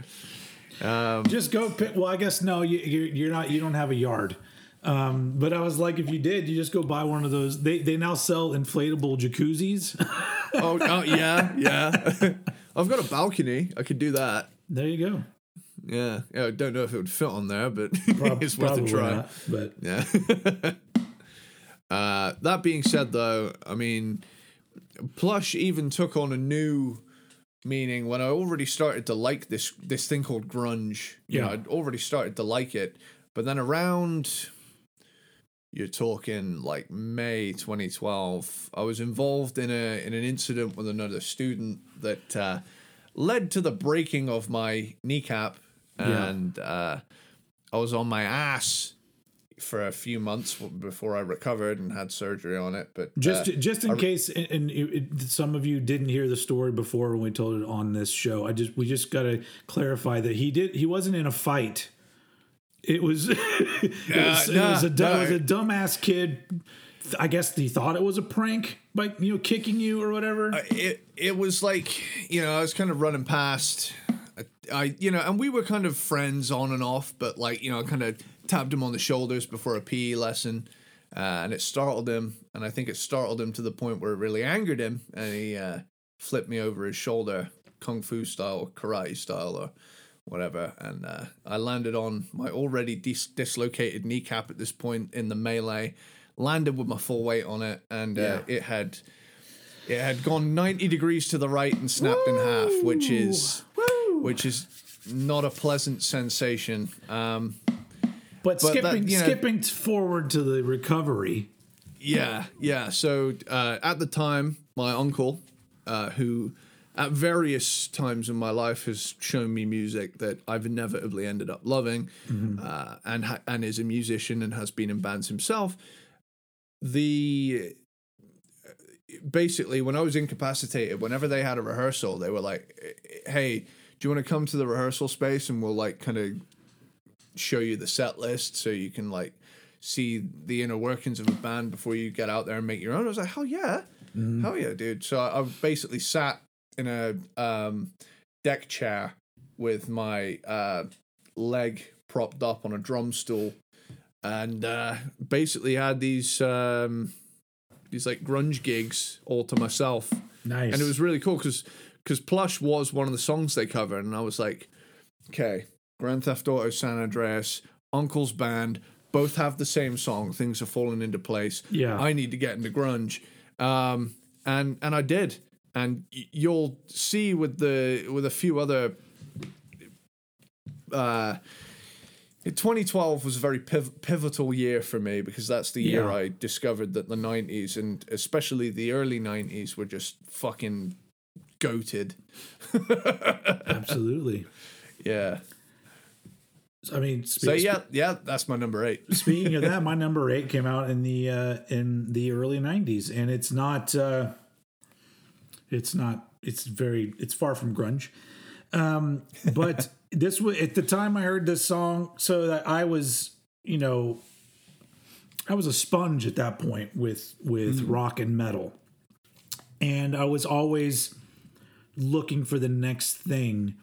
Just go pick. Well, I guess no. You, you're you're not. You don't have a yard. Um, but I was like, if you did, you just go buy one of those. They they now sell inflatable jacuzzis. Oh, oh yeah, yeah. I've got a balcony. I could do that. there you go. Yeah, yeah. I don't know if it would fit on there, but Prob- it's worth a try. not, but Yeah. uh, that being said, though, I mean, plush even took on a new meaning when I already started to like this this thing called grunge. You know, Yeah. I'd already started to like it, but then around you're talking like May 2012, I was involved in a in an incident with another student that uh, led to the breaking of my kneecap, Yeah. and uh, I was on my ass for a few months before I recovered and had surgery on it. But just uh, just in case, and, and it, some of you didn't hear the story before when we told it on this show, I just we just got to clarify that he did he wasn't in a fight. It was it was, it nah, was a du- it was a dumbass kid. I guess he thought it was a prank by you know kicking you or whatever. it it was like you know I was kind of running past I you know and we were kind of friends on and off but like you know kind of tapped him on the shoulders before a PE lesson uh, and it startled him and I think it startled him to the point where it really angered him and he uh, flipped me over his shoulder kung fu style karate style or whatever and uh, I landed on my already dis- dislocated kneecap at this point in the melee landed with my full weight on it and uh, Yeah. it had it had gone 90 degrees to the right and snapped in half, which is which is not a pleasant sensation. Um, but, but that, skipping you know- skipping forward to the recovery. yeah, yeah. So uh, at the time, my uncle, uh, who at various times in my life has shown me music that I've inevitably ended up loving, uh, and ha- and is a musician and has been in bands himself. The basically when I was incapacitated, whenever they had a rehearsal, they were like, "Hey, do you want to come to the rehearsal space and we'll like kind of show you the set list so you can like see the inner workings of a band before you get out there and make your own?" I was like, "Hell yeah, hell yeah, dude!" So I, I basically sat in a um, deck chair with my uh, leg propped up on a drum stool and uh, basically had these um, these like grunge gigs all to myself, Nice. and it was really cool because because Plush was one of the songs they covered, and I was like, okay, Grand Theft Auto San Andreas, Uncle's band, both have the same song. Things are falling into place. Yeah. I need to get into grunge, um, and and I did, and y- you'll see with the with a few other uh, 2012 was a very piv- pivotal year for me because that's the year Yeah. I discovered that the 90s and especially the early 90s were just fucking goated. Absolutely. Yeah. I mean, spe- So yeah, yeah, that's my number eight. Speaking of that, my number eight came out in the uh, in the early '90s, and it's not. Uh, it's not. It's very. It's far from grunge. Um, but this was at the time I heard this song, so that I was, you know, I was a sponge at that point with with rock and metal, and I was always looking for the next thing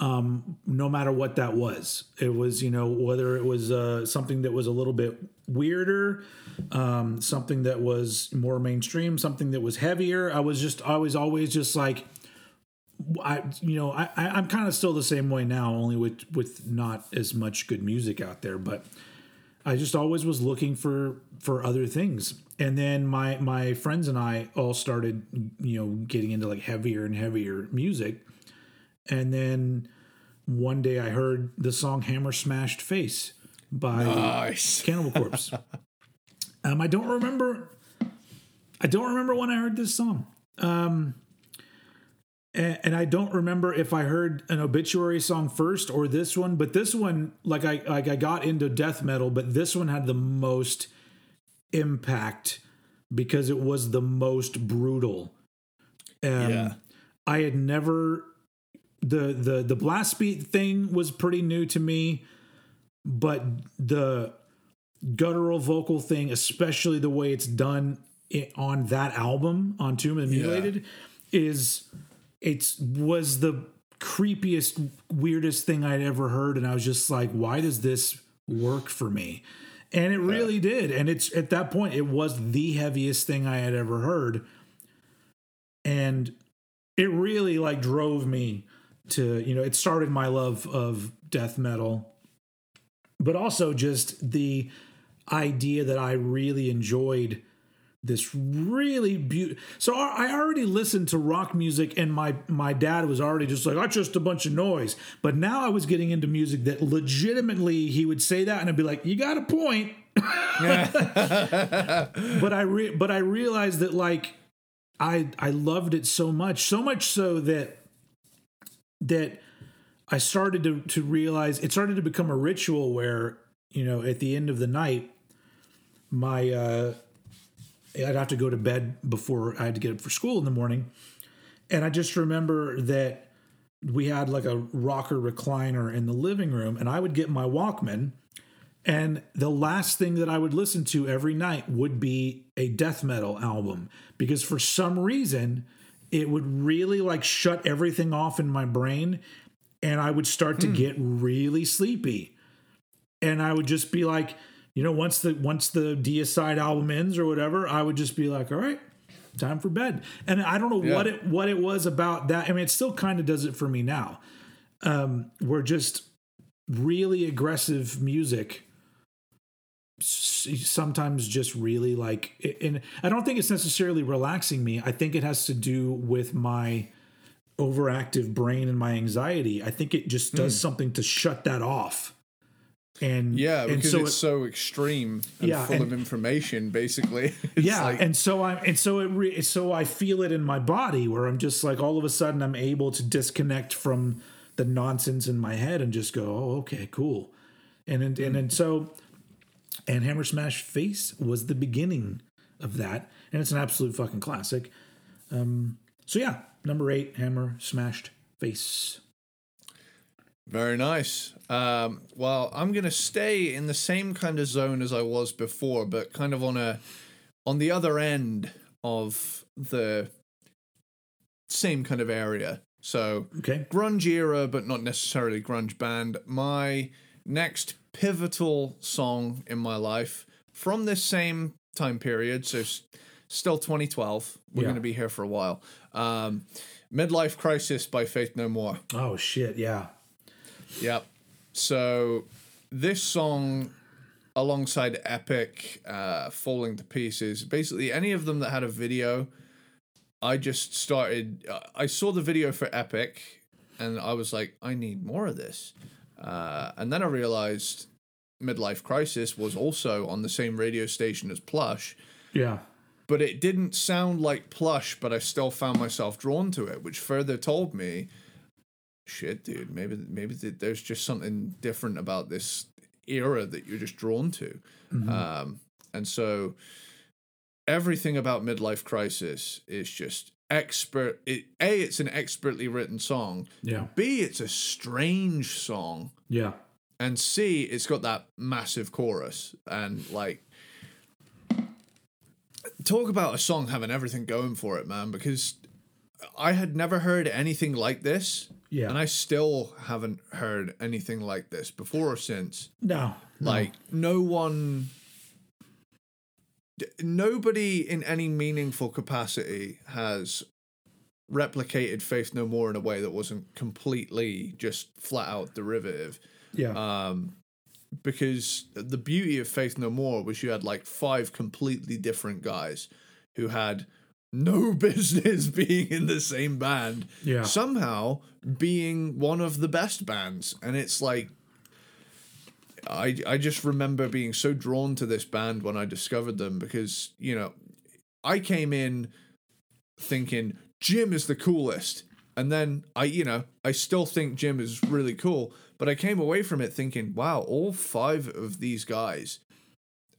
no matter what that was. It was, you know, whether it was uh, something that was a little bit weirder, um, something that was more mainstream, something that was heavier. I was just, I was always just like, I, you know, I I'm kind of still the same way now, only with with not as much good music out there, but. I just always was looking for for other things. And then my my friends and I all started, you know, getting into like heavier and heavier music. And then one day I heard the song Hammer Smashed Face by Nice. Cannibal Corpse. um, I don't remember. I don't remember when I heard this song. Um, and, and I don't remember if I heard an obituary song first or this one. But this one, like I like I got into death metal, but this one had the most impact because it was the most brutal. Um, Yeah. I had never the the the blast beat thing was pretty new to me, but the guttural vocal thing, especially the way it's done on that album on Tomb of the Mutilated, is it's was the creepiest, weirdest thing I'd ever heard, and I was just like, why does this work for me? And it really did. And it's at that point, it was the heaviest thing I had ever heard. And it really like drove me to, you know, it started my love of death metal, but also just the idea that I really enjoyed this really beautiful. So I already listened to rock music, and my my dad was already just like, "That's just a bunch of noise." But now I was getting into music that legitimately he would say that, and I'd be like, "You got a point." but I re- but I realized that like I I loved it so much, so much so that that I started to to realize it started to become a ritual where you know at the end of the night my uh I'd have to go to bed before I had to get up for school in the morning. And I just remember that we had like a rocker recliner in the living room, and I would get my Walkman. And the last thing that I would listen to every night would be a death metal album because for some reason it would really like shut everything off in my brain and I would start to get really sleepy. And I would just be like, you know, once the once the Deicide album ends or whatever, I would just be like, all right, time for bed. And I don't know what it what it was about that. I mean, it still kind of does it for me now. Um, we're just really aggressive music sometimes just really like and I don't think it's necessarily relaxing me. I think it has to do with my overactive brain and my anxiety. I think it just does hmm. something to shut that off. And. Yeah, and because so it's it- so extreme and Yeah, full of information, basically. It's yeah like- and so i'm and so it re, so i feel it in my body where i'm just like all of a sudden i'm able to disconnect from the nonsense in my head and just go oh okay cool and and hmm. and, and so and hammer smash face was the beginning of that and it's an absolute fucking classic um so yeah number eight hammer smashed face Very nice. Um, well, I'm gonna stay in the same kind of zone as I was before, but kind of on a on the other end of the same kind of area. So okay grunge era, but not necessarily grunge band. My next pivotal song in my life from this same time period, so s- still 2012. We're Yeah. going to be here for a while. Um, Midlife Crisis by Faith No More. oh shit yeah Yep. So this song, alongside Epic, uh, Falling to Pieces, basically any of them that had a video, I just started. Uh, I saw the video for Epic, and I was like, I need more of this. Uh, and then I realized Midlife Crisis was also on the same radio station as Plush, Yeah. but it didn't sound like Plush, but I still found myself drawn to it, which further told me, shit, dude, maybe maybe th- there's just something different about this era that you're just drawn to. Um, and so everything about Midlife Crisis is just expert. It, a, it's an expertly written song. Yeah. B, it's a strange song. Yeah. And C, it's got that massive chorus. And like, talk about a song having everything going for it, man, because I had never heard anything like this. Yeah. And I still haven't heard anything like this before or since. No. no. Like, no one. Nobody in any meaningful capacity has replicated Faith No More in a way that wasn't completely just flat out derivative Yeah. um, because the beauty of Faith No More was you had like five completely different guys who had no business being in the same band, Yeah. somehow being one of the best bands, and it's like. I, I just remember being so drawn to this band when I discovered them because, you know, I came in thinking Jim is the coolest. And then I, you know, I still think Jim is really cool, but I came away from it thinking, wow, all five of these guys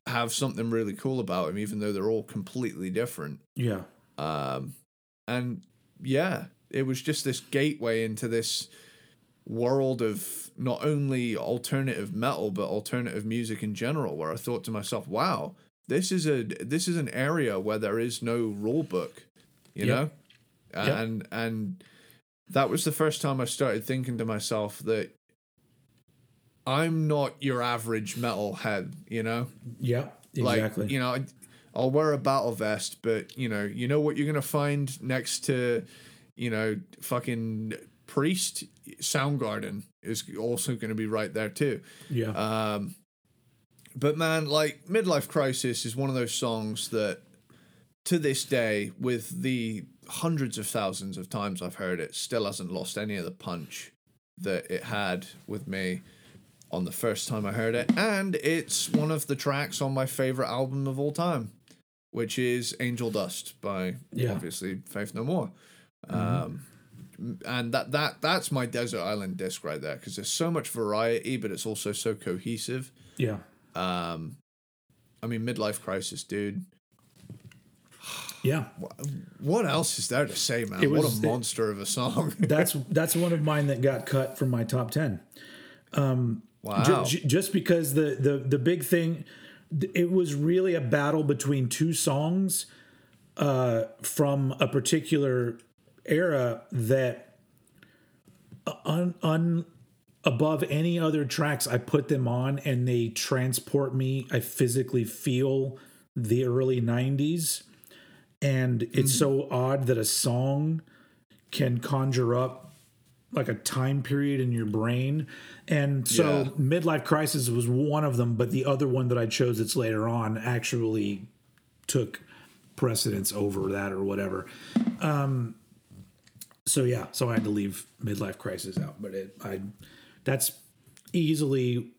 have something really cool about him, even though they're all completely different. yeah. Um, and yeah, it was just this gateway into this world of not only alternative metal but alternative music in general where I thought to myself, wow, this is a this is an area where there is no rule book, you Yep. know? Yep. And and that was the first time I started thinking to myself that I'm not your average metal head, you know? Yeah. Like, Exactly. you know, I'll wear a battle vest, but you know, you know what you're gonna find next to, you know, fucking priest Soundgarden is also gonna be right there too. yeah. Um, but man, like midlife crisis is one of those songs that, to this day, with the hundreds of thousands of times I've heard it, still hasn't lost any of the punch that it had with me on the first time I heard it, and it's one of the tracks on my favorite album of all time, which is Angel Dust by Yeah. obviously Faith No More. Um, and that that that's my desert island disc right there because there's so much variety, but it's also so cohesive. yeah. Um, I mean, midlife crisis, dude. Yeah. What else is there to say, man? It what a monster of a song! That's that's one of mine that got cut from my top ten. wow. Ju- ju- just because the the the big thing, it was really a battle between two songs uh, from a particular era that un, un above any other tracks I put them on and they transport me. I physically feel the early '90s, and it's so odd that a song can conjure up like a time period in your brain. And so Yeah. midlife crisis was one of them, but the other one that I chose that's later on actually took precedence over that or whatever. Um so yeah, so I had to leave midlife crisis out, but it I that's easily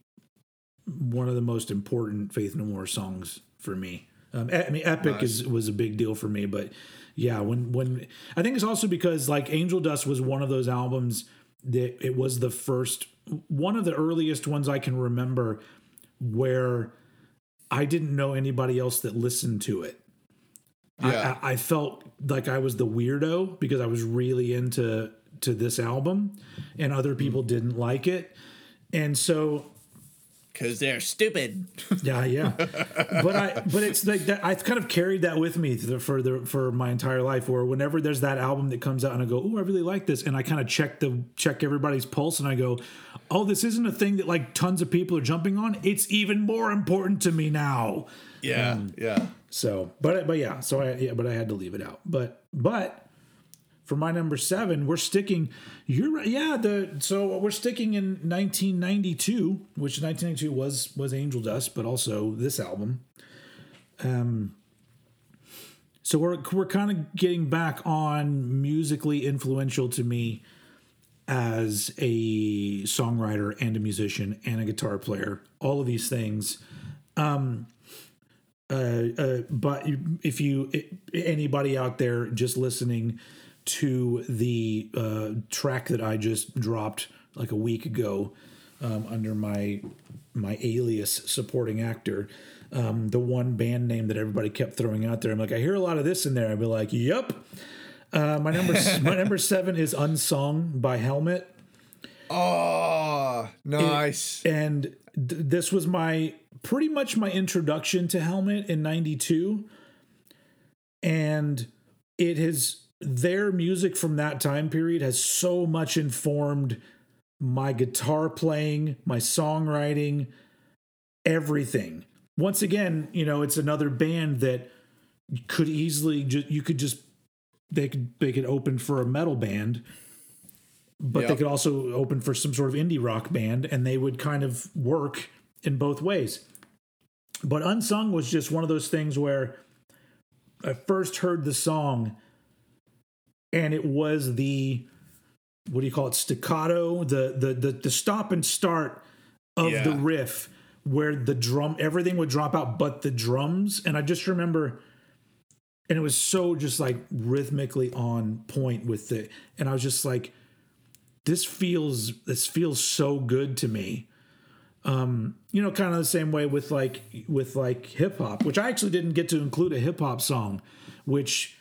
one of the most important Faith No More songs for me. Um, I mean, Epic Nice. is was a big deal for me, but yeah, when when I think it's also because like Angel Dust was one of those albums that it was the first one of the earliest ones I can remember where I didn't know anybody else that listened to it. Yeah, I, I felt like I was the weirdo because I was really into to this album, and other mm-hmm. people didn't like it, and so because they're stupid. yeah, yeah. but I, but it's like that. I've kind of carried that with me for the for my entire life. Where whenever there's that album that comes out and I go, oh, I really like this, and I kind of check the check everybody's pulse, and I go, oh, this isn't a thing that like tons of people are jumping on. It's even more important to me now. Yeah, mm. yeah. So, but but yeah, so I yeah, but I had to leave it out. But but for my number seven, we're sticking. You're right. Yeah, the so we're sticking in 1992, which 1992 was was Angel Dust, but also this album. Um. So we're we're kind of getting back on musically influential to me as a songwriter and a musician and a guitar player, all of these things. Um, uh, uh, but if you anybody out there just listening to the uh, track that I just dropped like a week ago um, under my my alias supporting actor, um, the one band name that everybody kept throwing out there. I'm like, I hear a lot of this in there. I'd be like, Yep. Uh, my number my number seven is Unsung by Helmet. Oh, nice. It, and th- this was my pretty much my introduction to Helmet in 92 and it has their music from that time period has so much informed my guitar playing, my songwriting, everything. Once again, you know, it's another band that could easily just you could just they could they could open for a metal band but yep. they could also open for some sort of indie rock band and they would kind of work in both ways. But Unsung was just one of those things where I first heard the song and it was the what do you call it staccato? The the the, the stop and start of yeah. the riff where the drum everything would drop out but the drums. And I just remember and it was so just like rhythmically on point with it. And I was just like this feels this feels so good to me um, you know, kind of the same way with like with like hip hop, which I actually didn't get to include a hip hop song, which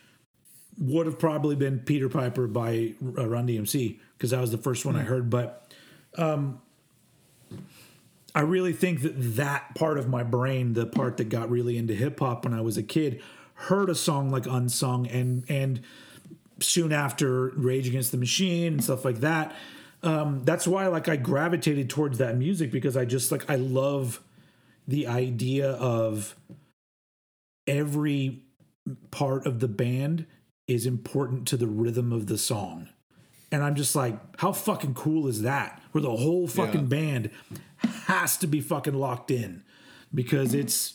would have probably been Peter Piper by uh, Run DMC because that was the first one mm. I heard. But um, I really think that that part of my brain, the part that got really into hip hop when I was a kid, heard a song like Unsung and and soon after Rage Against the Machine and stuff like that um, that's why like I gravitated towards that music because I just like I love the idea of every part of the band is important to the rhythm of the song. And I'm just like, how fucking cool is that? Where the whole fucking yeah. band has to be fucking locked in because it's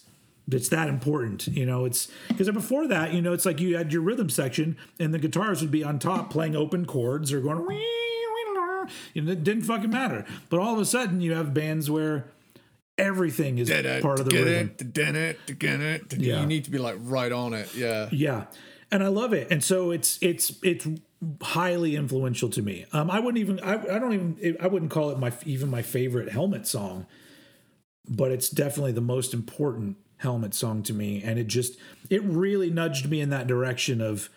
it's that important, you know. It's because before that, you know, it's like you had your rhythm section and the guitars would be on top playing open chords or going you know, it didn't fucking matter. But all of a sudden, you have bands where everything is part of the rhythm. It, yeah. You need to be like right on it. Yeah. Yeah. And I love it. And so it's it's it's highly influential to me. Um, I wouldn't even I, I don't even I wouldn't call it my even my favorite Helmet song, but it's definitely the most important Helmet song to me. And it just it really nudged me in that direction of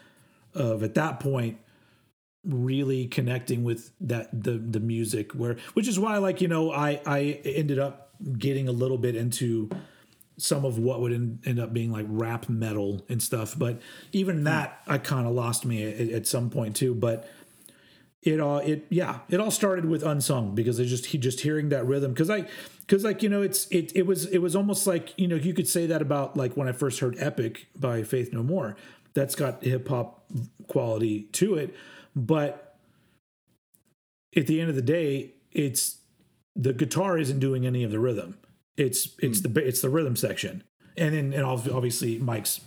of at that point really connecting with that the the music where which is why like you know I I ended up getting a little bit into some of what would in, end up being like rap metal and stuff but even hmm. that I kind of lost me at, at, some point too but it all it yeah it all started with unsung because I just he just hearing that rhythm because I because like you know it's it it was it was almost like you know you could say that about like when I first heard Epic by Faith No More that's got hip hop quality to it but at the end of the day, it's the guitar isn't doing any of the rhythm. It's it's mm. the it's the rhythm section, and then and obviously Mike's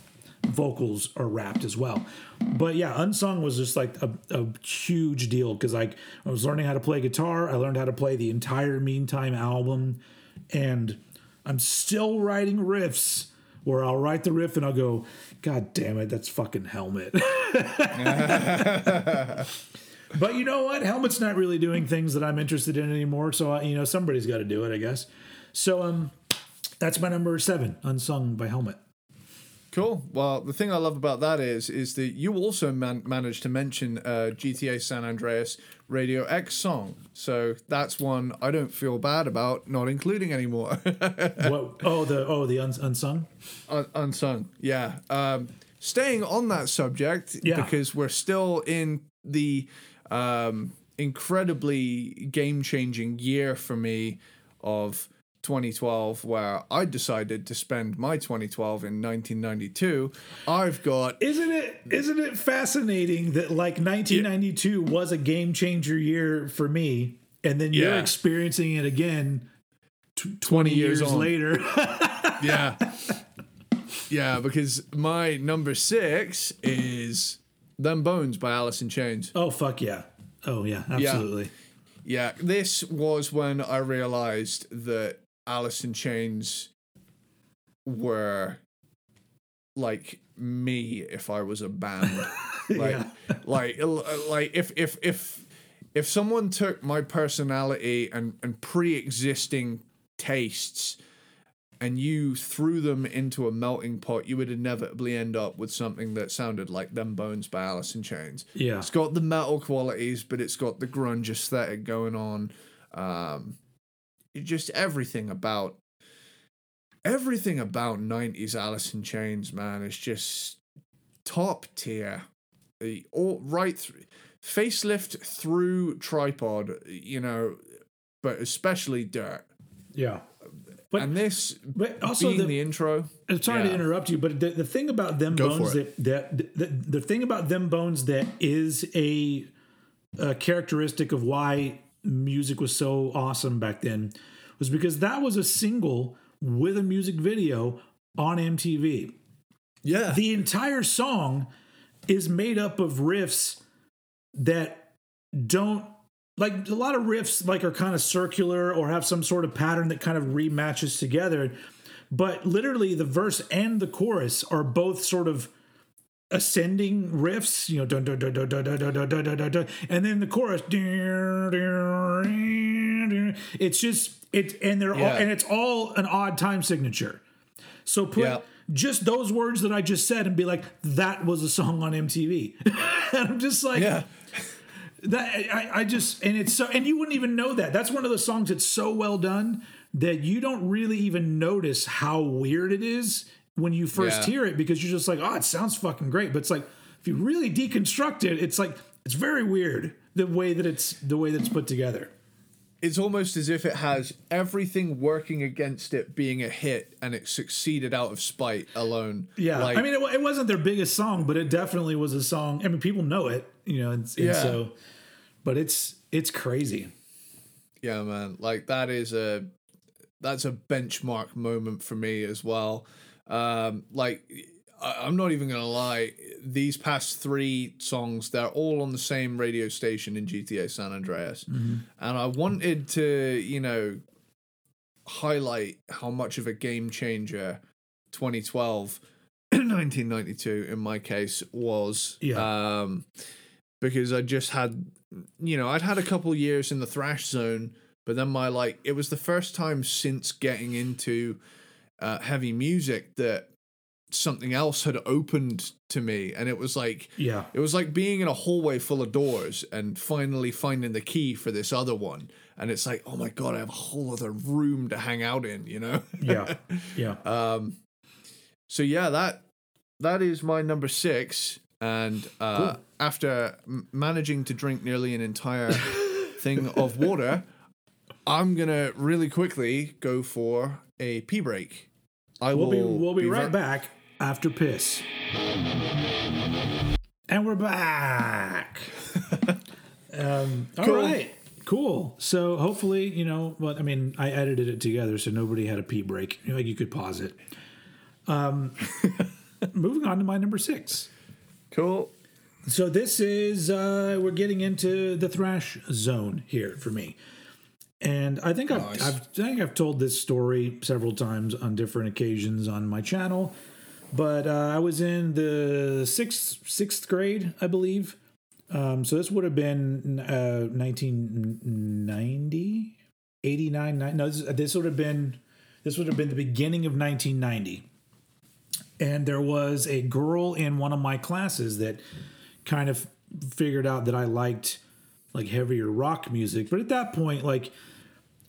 vocals are rapped as well. But yeah, Unsung was just like a, a huge deal because like I was learning how to play guitar. I learned how to play the entire Meantime album, and I'm still writing riffs where I'll write the riff and I'll go, God damn it, that's fucking Helmet. but you know what? Helmet's not really doing things that I'm interested in anymore. So, uh, you know, somebody's got to do it, I guess. So, um, that's my number seven, Unsung by Helmet. Cool. Well, the thing I love about that is is that you also man- managed to mention uh, GTA San Andreas Radio X song. So that's one I don't feel bad about not including anymore. what? Oh, the oh the uns- unsung. Un- unsung. Yeah. Um, staying on that subject yeah. because we're still in the um, incredibly game changing year for me of 2012 where I decided to spend my 2012 in 1992. I've got Isn't it isn't it fascinating that like 1992 yeah. was a game changer year for me and then you're yeah. experiencing it again t- 20, 20 years, years later. yeah. Yeah, because my number 6 is Them Bones by Alice in Chains. Oh fuck yeah. Oh yeah, absolutely. Yeah Yeah, this was when I realized that Alice in Chains were like me if I was a band. like, like, like if if if if someone took my personality and and pre-existing tastes and you threw them into a melting pot, you would inevitably end up with something that sounded like Them Bones by Alice in Chains. Yeah. It's got the metal qualities, but it's got the grunge aesthetic going on. Um, just everything about everything about '90s Alice in Chains, man, is just top tier. The all right through facelift through tripod, you know, but especially dirt. Yeah. But and this but also being the- the, intro. I'm sorry to interrupt you, but the, the thing about them Go bones that, that the, the thing about them bones that is a, a characteristic of why music was so awesome back then was because that was a single with a music video on MTV. Yeah. The entire song is made up of riffs that don't like a lot of riffs like are kind of circular or have some sort of pattern that kind of rematches together but literally the verse and the chorus are both sort of ascending riffs you know dun, dun, dun, dun, dun, dun, dun, dun, dun, dun, dun, dun, and then the chorus dun, dun, dun, dun. it's just it and they're all and it's all an odd time signature so put Yeah. just those words that I just said and be like, that was a song on MTV. and I'm just like, Yeah. that I, I just and it's so and you wouldn't even know that. That's one of those songs that's so well done that you don't really even notice how weird it is when you first Yeah. hear it because you're just like, oh, it sounds fucking great. But it's like if you really deconstruct it, it's like it's very weird the way that it's the way that's put together. It's almost as if it has everything working against it being a hit and it succeeded out of spite alone. Yeah, Like, I mean, it, it wasn't their biggest song, but it definitely was a song. I mean, people know it, you know, and, and Yeah. so, but it's it's crazy. Yeah, man. Like that is a that's a benchmark moment for me as well. Um, like I, I'm not even gonna lie. These past three songs, they're all on the same radio station in GTA San Andreas, and I wanted to, you know, highlight how much of a game changer 2012, 1992 in my case was. Yeah. Um, because I just had, you know, I'd had a couple years in the thrash zone, but then my like, it was the first time since getting into uh, heavy music that something else had opened to me, and it was like, Yeah, it was like being in a hallway full of doors and finally finding the key for this other one. And it's like, oh my god, I have a whole other room to hang out in, you know? yeah, yeah. Um, so yeah, that that is my number six. And uh, Cool. after m- managing to drink nearly an entire thing of water, I'm gonna really quickly go for a pee break. I We'll will be we'll be right ver- back after piss, and we're back. um, all right, Cool. cool. So hopefully, you know, what I mean, I edited it together, so nobody had a pee break. You know, Like you could pause it. Um, moving on to my number six. Cool. So this is uh, we're getting into the thrash zone here for me, and I think I've, I've I think I've told this story several times on different occasions on my channel, but uh, I was in the sixth sixth grade, I believe. Um, so this would have been uh, 1990, 89, nine- no, this, this would have been this would have been the beginning of 1990 and there was a girl in one of my classes that kind of figured out that I liked like heavier rock music. But at that point, like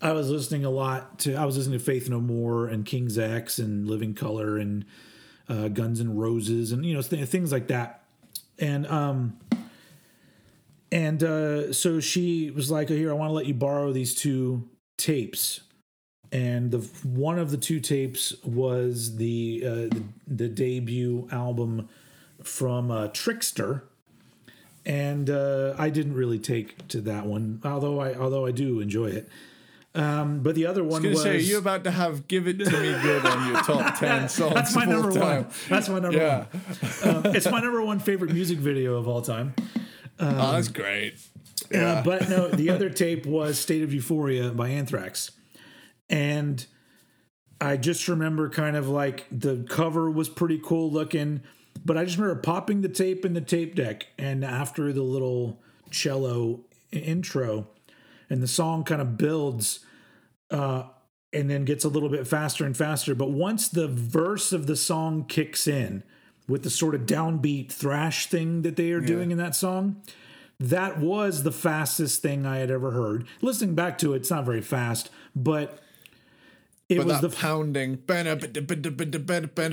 I was listening a lot to I was listening to Faith No More and King's X and Living Colour and uh, Guns and Roses and you know th- things like that. And um and uh, so she was like, "Here, I want to let you borrow these two tapes." and the one of the two tapes was the uh, the, the debut album from uh, Trixter, and uh, I didn't really take to that one, although I although I do enjoy it. Um, but the other one I was was say, you about to have "Give It to Me Good" on your top ten songs that's my number time? one. That's my number Yeah, one. Um, it's my number one favorite music video of all time. oh, that's great. Uh, but no, the other tape was State of Euphoria by Anthrax. And I just remember kind of like the cover was pretty cool looking, but I just remember popping the tape in the tape deck. And after the little cello intro, and the song kind of builds uh, and then gets a little bit faster and faster. But once the verse of the song kicks in with the sort of downbeat thrash thing that they are yeah. doing in that song, that was the fastest thing I had ever heard. Listening back to it, it's not very fast, but it but was the pounding.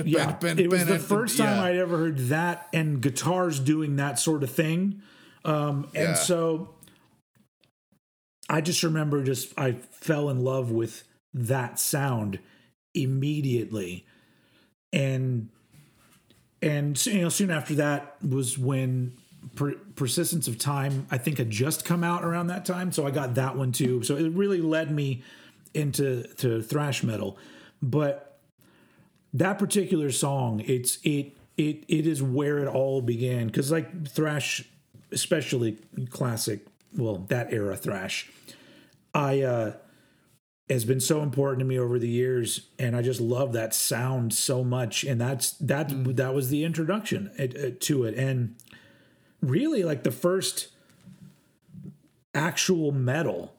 Yeah, it was the first time yeah. I'd ever heard that and guitars doing that sort of thing. Um, and yeah. so I just remember just I fell in love with that sound immediately. And and you know soon after that was when per- persistence of time i think had just come out around that time. So i got that one too. So it really led me into to thrash metal. But that particular song it's it it it is where it all began. Because like thrash especially classic well that era thrash. I uh has been so important to me over the years and i just love that sound so much and that's that mm. that was the introduction to it. And really like the first actual metal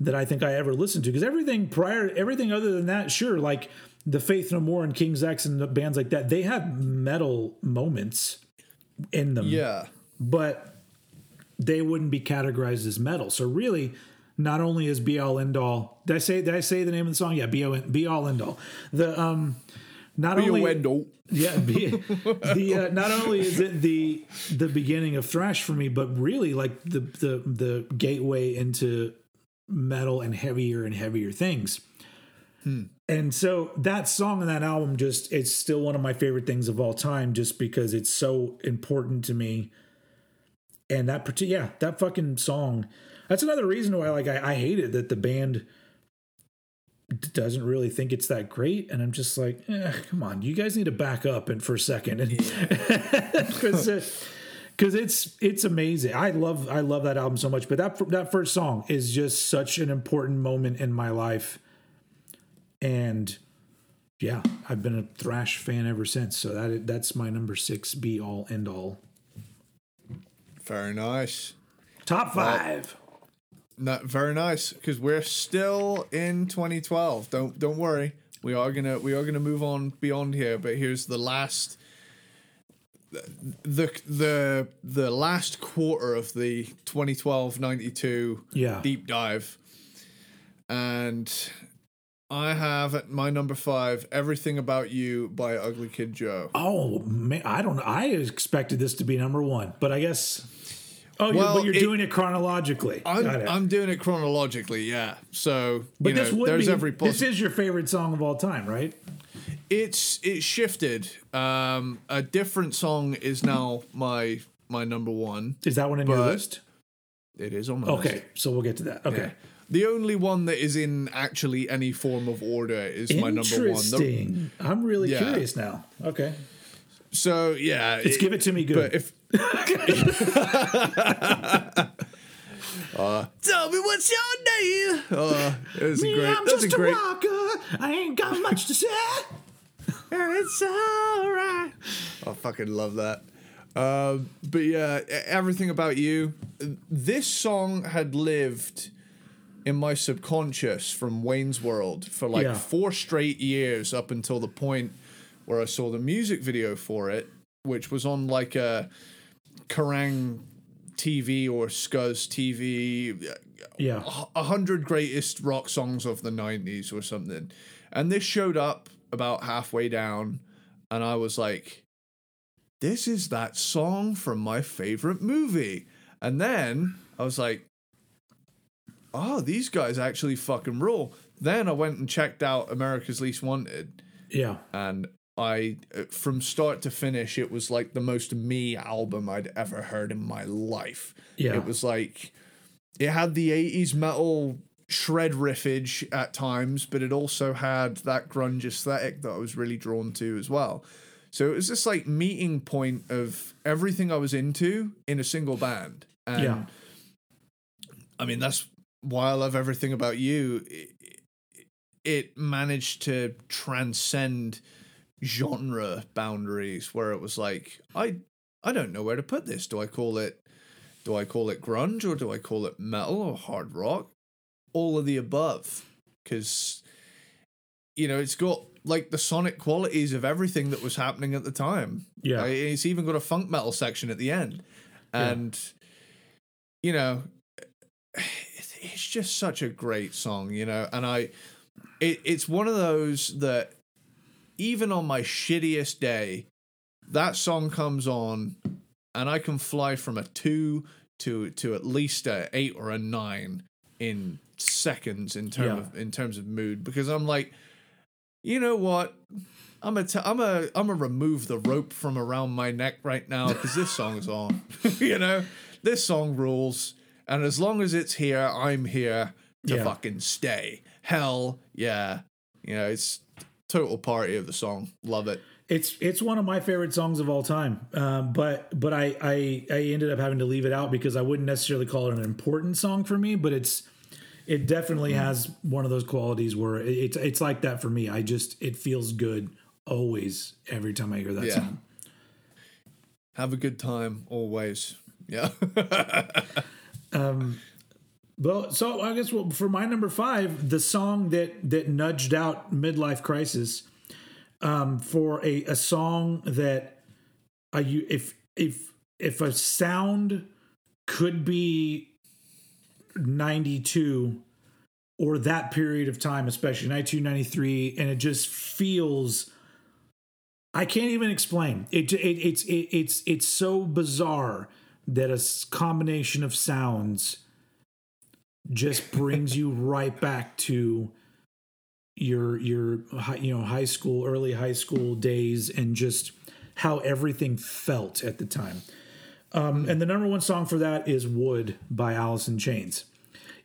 that i think i ever listened to because everything prior everything other than that sure like the faith no more and king's x and the bands like that they have metal moments in them. Yeah. But they wouldn't be categorized as metal so really not only is be all end all. Did I say did I say the name of the song? Yeah, be all be all end all. The um not be only Wendell. Yeah, be, the uh, not only is it the the beginning of thrash for me, but really like the the the gateway into metal and heavier and heavier things. Hmm. And so that song and that album just it's still one of my favorite things of all time just because it's so important to me. And that particular yeah, that fucking song that's another reason why like I, I hate it that the band doesn't really think it's that great and i'm just like eh, come on you guys need to back up and for a second because because uh, it's it's amazing. I love i love that album so much but that that first song is just such an important moment in my life. And yeah i've been a thrash fan ever since so that that's my number six be all end all very nice top five well, not very nice because we're still in 2012. Don't don't worry. We are gonna we are gonna move on beyond here. But here's the last the the the last quarter of the 2012 92 yeah. deep dive and I have at my number five, "Everything About You" by Ugly Kid Joe. Oh man, I don't. I expected this to be number one, but I guess Oh, well, you're, but you're it, doing it chronologically. I'm, it. I'm, doing it chronologically, yeah. So, but this know, would there's be, every this is your favorite song of all time, right? It's it shifted. Um, a different song is now my my number one. Is that one in your list? It is on my okay, list. so we'll get to that. Okay. Yeah. The only one that is in actually any form of order is my number one. Interesting. I'm really yeah. curious now. Okay. So yeah, let's it, give it to me good. But if uh, tell me what's your name? Oh, it was me, great. I'm That's just a great. rocker. I ain't got much to say. it's alright. I fucking love that. Um, but yeah, everything about you. This song had lived in my subconscious from Wayne's World for like yeah. four straight years up until the point where I saw the music video for it, which was on like a Kerrang TV or Scuzz TV. Yeah. A hundred greatest rock songs of the 90s or something. And this showed up about halfway down, and I was like, this is that song from my favorite movie. And then I was like, oh, these guys actually fucking rule. Then I went and checked out America's Least Wanted. Yeah. And I uh, from start to finish it was like the most me album I'd ever heard in my life. Yeah. It was like it had the 80s metal shred riffage at times, but it also had that grunge aesthetic that I was really drawn to as well. So it was this like meeting point of everything I was into in a single band. And yeah. I mean, that's why I love everything about you. It, it managed to transcend genre boundaries where it was like I I don't know where to put this. Do I call it do I call it grunge or do I call it metal or hard rock? All of the above cuz you know, it's got like the sonic qualities of everything that was happening at the time. Yeah. Like, it's even got a funk metal section at the end. And you know, it's, it's just such a great song, you know, and I it, it's one of those that even on my shittiest day, that song comes on and I can fly from a two to to at least a eight or a nine in seconds in term Yeah. of in terms of mood because I'm like, you know what? I'm a t- I'm a I'm a remove the rope from around my neck right now because this song's on. you know, this song rules, and as long as it's here, I'm here to Yeah. fucking stay. Hell yeah, you know it's total party of the song. Love it. It's it's one of my favorite songs of all time, um, but but I, I I ended up having to leave it out because I wouldn't necessarily call it an important song for me, but it's it definitely has one of those qualities where it- it's it's like that for me. I just it feels good always every time I hear that Yeah. song. Have a good time always. Yeah. Well, so I guess well, for my number five, the song that that nudged out midlife crisis, um, for a, a song that I if if if a sound could be ninety two or that period of time, especially 1993, and it just feels. I can't even explain. It, it it's it, it's it's so bizarre that a combination of sounds just brings you right back to your your you know high school early high school days and just how everything felt at the time um, and the number one song for that is Would by alice in chains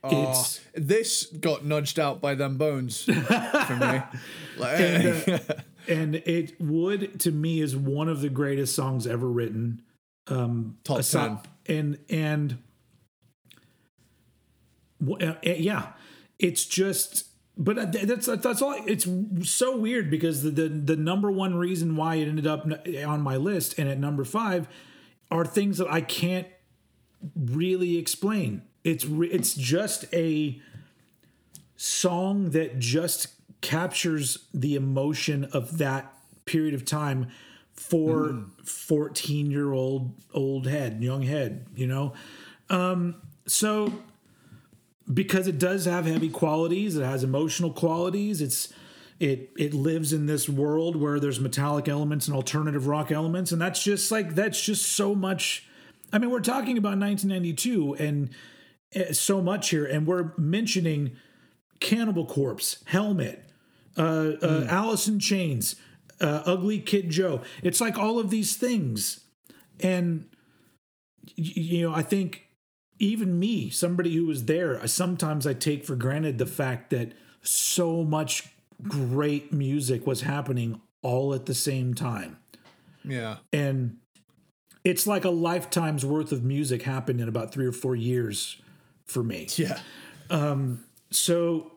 it's this got nudged out by them bones for me. Like, and, uh, and it would to me is one of the greatest songs ever written top Aside- ten. and and yeah. It's just but uh, that's that's all it's so weird because the, the the number one reason why it ended up on my list and at number 5 are things that I can't really explain. It's it's just a song that just captures the emotion of that period of time for 14 year old old head young head you know? Um so because it does have heavy qualities it has emotional qualities it's it it lives in this world where there's metallic elements and alternative rock elements and that's just like that's just so much i mean we're talking about 1992 and uh, so much here and we're mentioning cannibal corpse helmet uh, uh, Alice in Chains, uh, Ugly Kid Joe. It's like all of these things, and you know, I think even me, somebody who was there, sometimes I take for granted the fact that so much great music was happening all at the same time, Yeah. and it's like a lifetime's worth of music happened in about three or four years for me Yeah. Um, so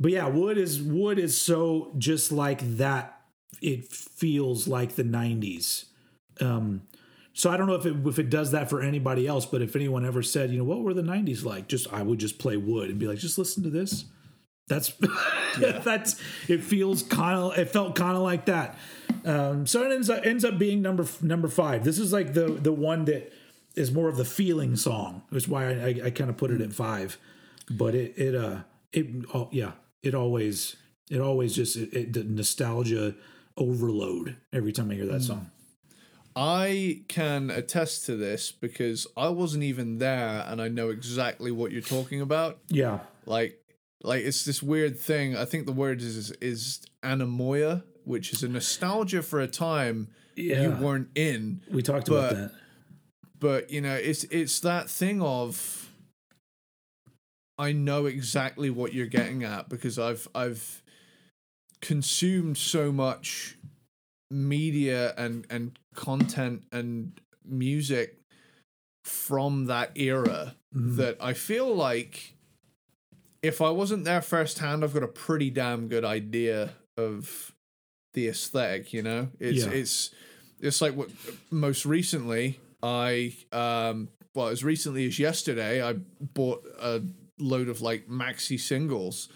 but yeah Would is Would is so just like that it feels like the 90s um so i don't know if it if it does that for anybody else but if anyone ever said you know what were the 90s like? Just i would just play Would and be like just listen to this. That's that's it feels kind of it felt kind of like that. Um so it ends up ends up being number number five. This is like the the one that is more of the feeling song which is why i i, I kind of put it at five. But it it uh it oh, yeah it always it always just it, it the nostalgia overload every time i hear that song I can attest to this because I wasn't even there and I know exactly what you're talking about. yeah Like like it's this weird thing. I think the word is is anemoia, which is a nostalgia for a time you weren't in. we talked about that But you know, it's it's that thing of I know exactly what you're getting at because I've I've consumed so much media and and content and music from that era that I feel like if I wasn't there firsthand, I've got a pretty damn good idea of the aesthetic. You know, it's Yeah. it's it's like what most recently I um well as recently as yesterday I bought a load of like maxi singles.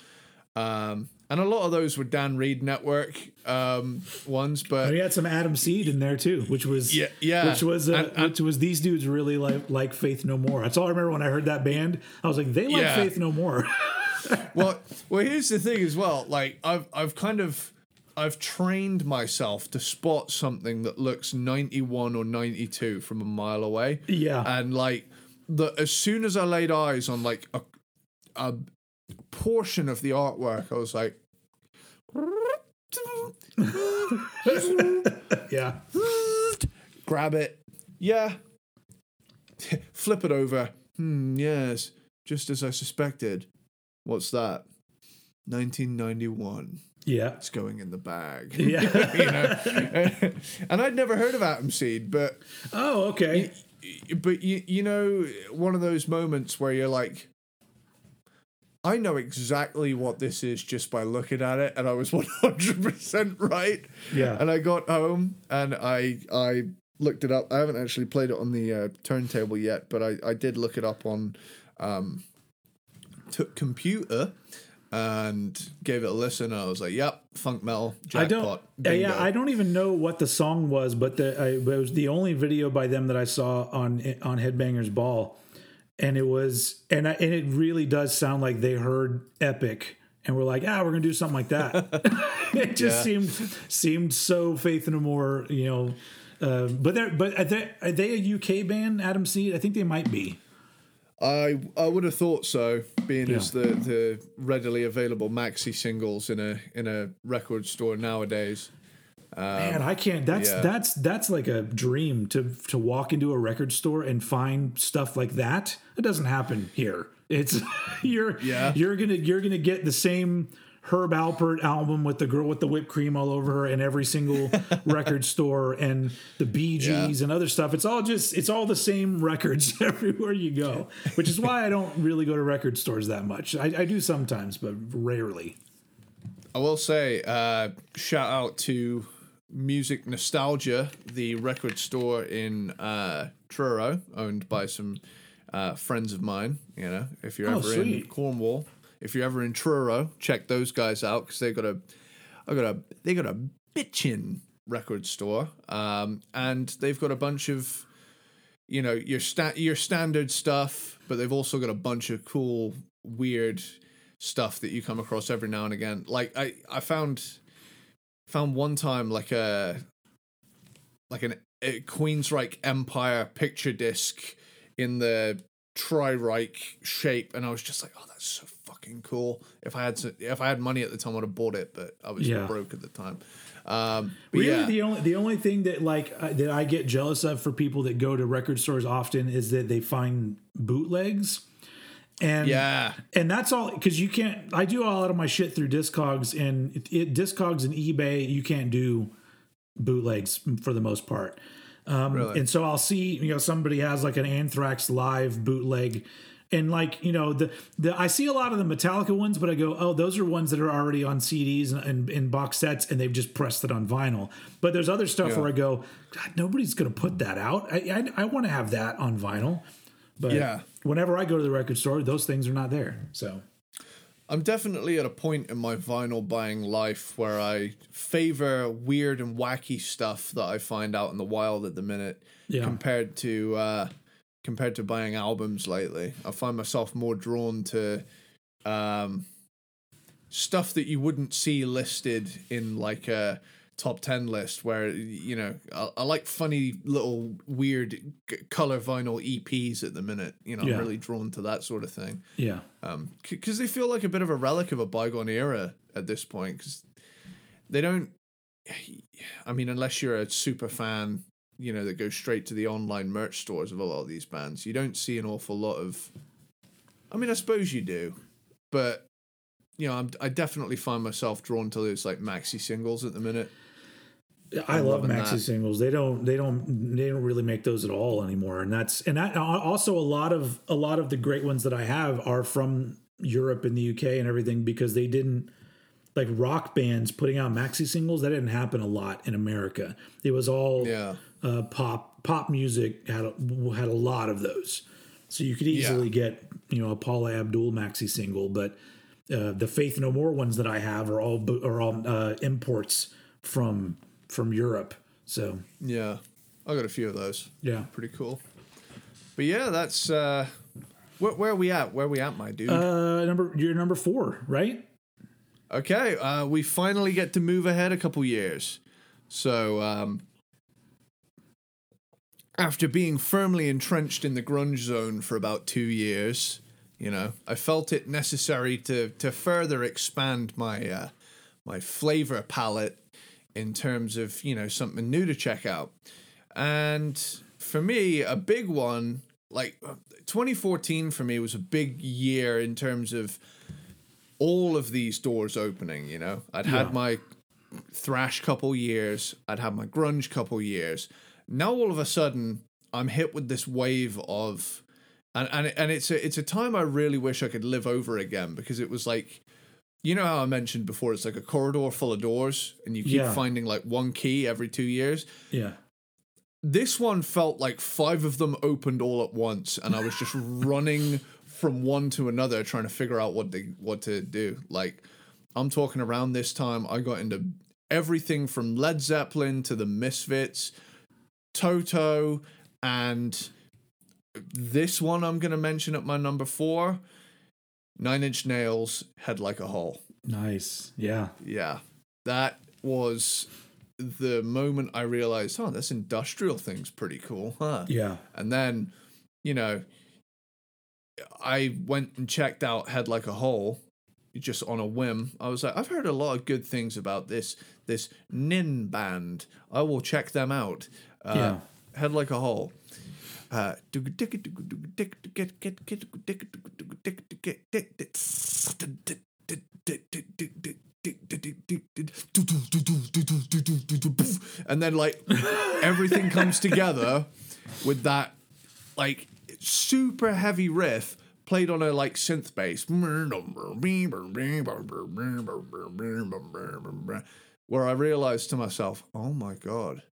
Um, and a lot of those were Dan Reed Network um, ones, but And he had some Atom Seed in there too, which was Yeah, yeah. which was uh, And- and- which was these dudes really like like Faith No More. That's all I remember when I heard that band. I was like, they like Yeah. Faith No More. well, well, here's the thing as well. Like I've I've kind of I've trained myself to spot something that looks 91 or 92 from a mile away. Yeah. And like the as soon as I laid eyes on like a a portion of the artwork, I was like yeah, grab it. Yeah. Flip it over. Hmm, yes. Just as I suspected. What's that? 1991. yeah, It's going in the bag. yeah. you know? and I'd never heard of Atom Seed, but oh, okay. but you you know one of those moments where you're like I know exactly what this is just by looking at it and I was 100% right. Yeah. And I got home and I I looked it up. I haven't actually played it on the uh, turntable yet, but I I did look it up on um took computer and gave it a listen I was like, "Yep, funk metal jackpot." I don't. uh, bingo." yeah, I don't even know what the song was, but the I, it was the only video by them that I saw on on Headbangers Ball, and it was and I, and it really does sound like they heard Epic and were like, ah, we're gonna do something like that. it just Yeah. seemed seemed so Faith No More, you know. Uh, but they're but are they, are they a UK band? Atom Seed, I think they might be. I I would have thought so, being Yeah. as the, the readily available maxi singles in a in a record store nowadays. Man, I can't. That's yeah. that's that's like a dream to to walk into a record store and find stuff like that. It doesn't happen here. It's you're Yeah. you're gonna you're gonna get the same Herb Alpert album with the girl with the whipped cream all over her in every single record store and the Bee Gees Yeah. and other stuff. It's all just it's all the same records everywhere you go, which is why I don't really go to record stores that much. I, I do sometimes, but rarely. I will say, uh, shout out to Music Nostalgia, the record store in uh, Truro, owned by some uh, friends of mine. You know, if you're Oh, ever in. Cornwall, if you're ever in Truro, check those guys out because they got a, I got a, they got a bitchin' record store, um, and they've got a bunch of, you know, your sta- your standard stuff, but they've also got a bunch of cool, weird stuff that you come across every now and again. Like I, I found found one time like a like an a Queensryche Empire picture disc in the Tri-Ryche shape, and I was just like, oh, that's so fucking cool. If I had to, if I had money at the time, I'd have bought it, but I was Yeah. broke at the time. Um, Really, yeah, the only the only thing that like uh, that I get jealous of for people that go to record stores often is that they find bootlegs, and yeah, and that's all because you can't. I do a lot of my shit through Discogs and it, it, Discogs and eBay. You can't do bootlegs for the most part. Um, Really? And so I'll see, you know, somebody has like an Anthrax live bootleg, and like you know the the I see a lot of the Metallica ones, but I go, oh, those are ones that are already on CDs and, and, and box sets, and they've just pressed it on vinyl. But there's other stuff Yeah. where I go, God, nobody's gonna put that out. I I, I want to have that on vinyl. But Yeah. whenever I go to the record store, those things are not there. So I'm definitely at a point in my vinyl buying life where I favor weird and wacky stuff that I find out in the wild at the minute Yeah. compared to uh compared to buying albums lately. I find myself more drawn to um stuff that you wouldn't see listed in like a top 10 list where you know I, I like funny little weird g- color vinyl EPs at the minute you know Yeah. I'm really drawn to that sort of thing yeah. um because they feel like a bit of a relic of a bygone era at this point because they don't i mean unless you're a super fan you know that goes straight to the online merch stores of a lot of these bands you don't see an awful lot of i mean i suppose you do but you know I'm, i definitely find myself drawn to those like maxi singles at the minute I I'm love maxi that. singles. They don't they don't they don't really make those at all anymore. And that's and that, also a lot of a lot of the great ones that I have are from Europe and the UK and everything because they didn't like rock bands putting out maxi singles. That didn't happen a lot in America. It was all Yeah. uh, pop pop music had a, had a lot of those. So you could easily get you know a Paula Abdul maxi single, but uh, the Faith No More ones that I have are all are all uh, imports from from Europe. So Yeah. I got a few of those. yeah, Pretty cool. But yeah, that's uh where, where are we at? Where are we at, my dude? uh, number you're number four, right? Okay, uh, we finally get to move ahead a couple years. So, um, after being firmly entrenched in the grunge zone for about two years, you know, I felt it necessary to to further expand my uh, my flavor palette in terms of you know something new to check out. And for me, a big one like 2014 for me was a big year in terms of all of these doors opening, you know. I'd had my thrash couple years, I'd had my grunge couple years. Now all of a sudden I'm hit with this wave of and and and it's a it's a time I really wish I could live over again because it was like you know how I mentioned before it's like a corridor full of doors and you keep Yeah. finding like one key every 2 years. Yeah, This one felt like five of them opened all at once and I was just running from one to another trying to figure out what they what to do. Like I'm talking around this time I got into everything from Led Zeppelin to the Misfits, Toto and this one I'm going to mention at my number 4, Nine Inch Nails, Head Like a Hole. nice. Yeah, Yeah. That was the moment I realized, oh, this industrial thing's pretty cool, huh? yeah, And then, you know, I went and checked out Head Like a Hole just on a whim. I was like, I've heard a lot of good things about this this Nin band. I will check them out. Uh, Yeah. Head Like a Hole. Uh, and then like everything comes together with that like super heavy riff played on a like synth bass. Where I realized to myself, oh my god,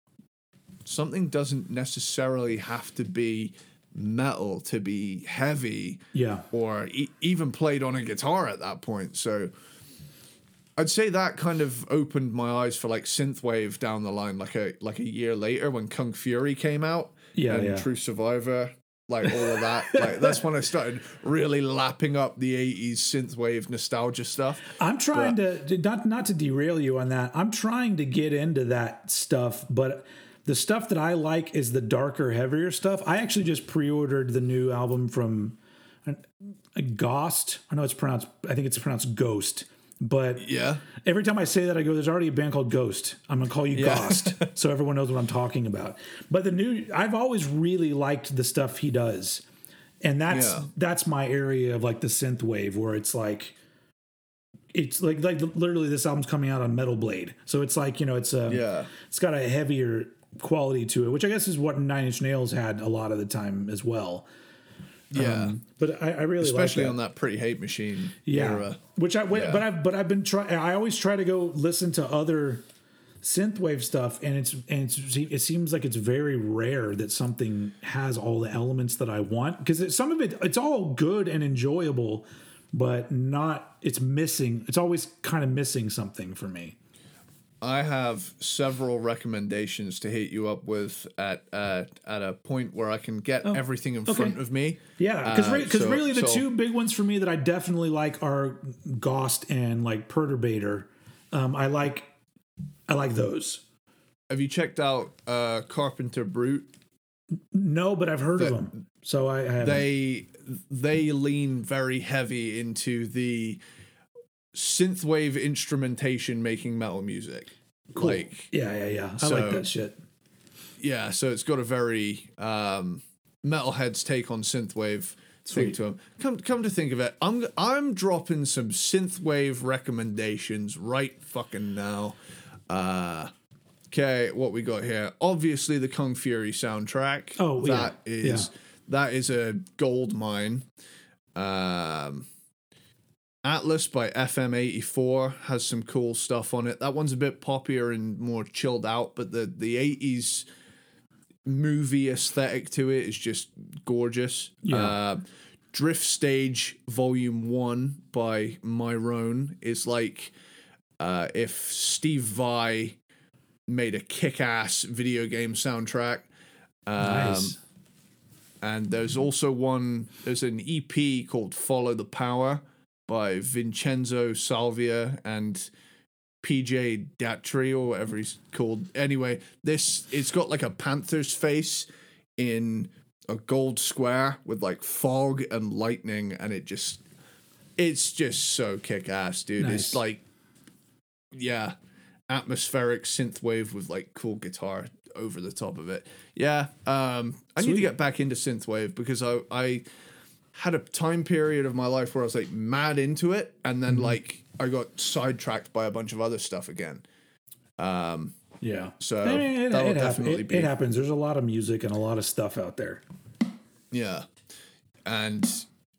something doesn't necessarily have to be metal to be heavy yeah. or e- even played on a guitar at that point. So I'd say that kind of opened my eyes for like synthwave down the line, like a like a year later when Kung Fury came out. Yeah, and yeah. True Survivor, like all of that. like that's when I started really lapping up the '80s synthwave nostalgia stuff. I'm trying to not not to derail you on that. I'm trying to get into that stuff, but the stuff that I like is the darker, heavier stuff. I actually just pre-ordered the new album from uh, Ghost. I know it's pronounced. I think it's pronounced Ghost. But Yeah, every time I say that, I go, "There's already a band called Ghost." I'm gonna call you Yeah. Ghost, so everyone knows what I'm talking about. But the new, I've always really liked the stuff he does, and that's Yeah. that's my area of like the synth wave, where it's like, it's like like literally this album's coming out on Metal Blade, so it's like you know it's a Yeah. it's got a heavier quality to it, which I guess is what Nine Inch Nails had a lot of the time as well. yeah. Um, but I, I really Especially like that. on that Pretty Hate Machine yeah. era. Which I Yeah. but I've but I've been trying. I always try to go listen to other synthwave stuff, and it's and it's, it seems like it's very rare that something has all the elements that I want because some of it it's all good and enjoyable, but not it's missing. It's always kind of missing something for me. I have several recommendations to hit you up with at uh, at a point where I can get everything in front of me. Yeah, because Uh, because so- really the so- two big ones for me that I definitely like are Gost and like Perturbator. Um, I like I like those. Have you checked out uh, Carpenter Brut? No, but I've heard of them, so I, I. They they lean very heavy into the synthwave instrumentation making metal music. Like yeah, yeah, yeah. I So- like that shit. yeah, so it's got a very um, metalheads take on synthwave thing to them. Come come to think of it, I'm I'm dropping some synthwave recommendations right fucking now. Uh, Okay, what we got here? Obviously, the Kung Fury soundtrack. Oh, yeah. that is that is a gold mine. Um, Atlas by FM84 has some cool stuff on it. That one's a bit poppier and more chilled out, but the the 80s movie aesthetic to it is just gorgeous. Yeah. Uh, Drift Stage Volume 1 by Myron is like uh, if Steve Vai made a kick ass video game soundtrack. Um, Nice. and there's also one, there's an EP called Follow the Power by Vincenzo Salvia and PJ Datry or whatever he's called. Anyway, this it's got like a panther's face in a gold square with like fog and lightning, and it just it's just so kick ass, dude. Nice. It's like yeah, atmospheric synthwave with like cool guitar over the top of it. Yeah, um, I need to get back into synthwave because I I had a time period of my life where I was like mad into it, and then mm-hmm. like I got sidetracked by a bunch of other stuff again. Um, yeah. So I mean, it, that'll it, definitely it- be it happens. There's a lot of music and a lot of stuff out there. Yeah. And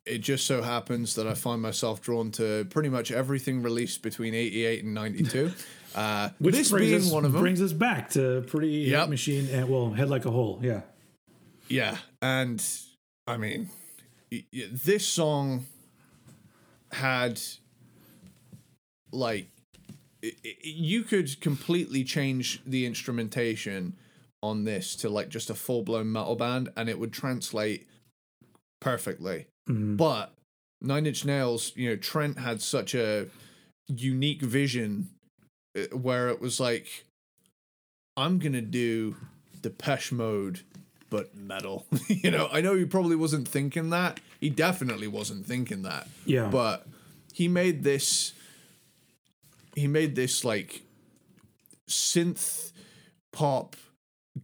it just so happens that I find myself drawn to pretty much everything released between 88 and 92. Uh, Which this brings us, one of them. brings us back to pretty Yep. Machine and well, head like a hole. Yeah. Yeah. And I mean, this song had like i- i- you could completely change the instrumentation on this to like just a full-blown metal band and it would translate perfectly. But nine inch nails you know trent had such a unique vision uh, where it was like i'm gonna do the depeche mode but metal. You know i know he probably wasn't thinking that. He definitely wasn't thinking that. Yeah. but he made this he made this like synth pop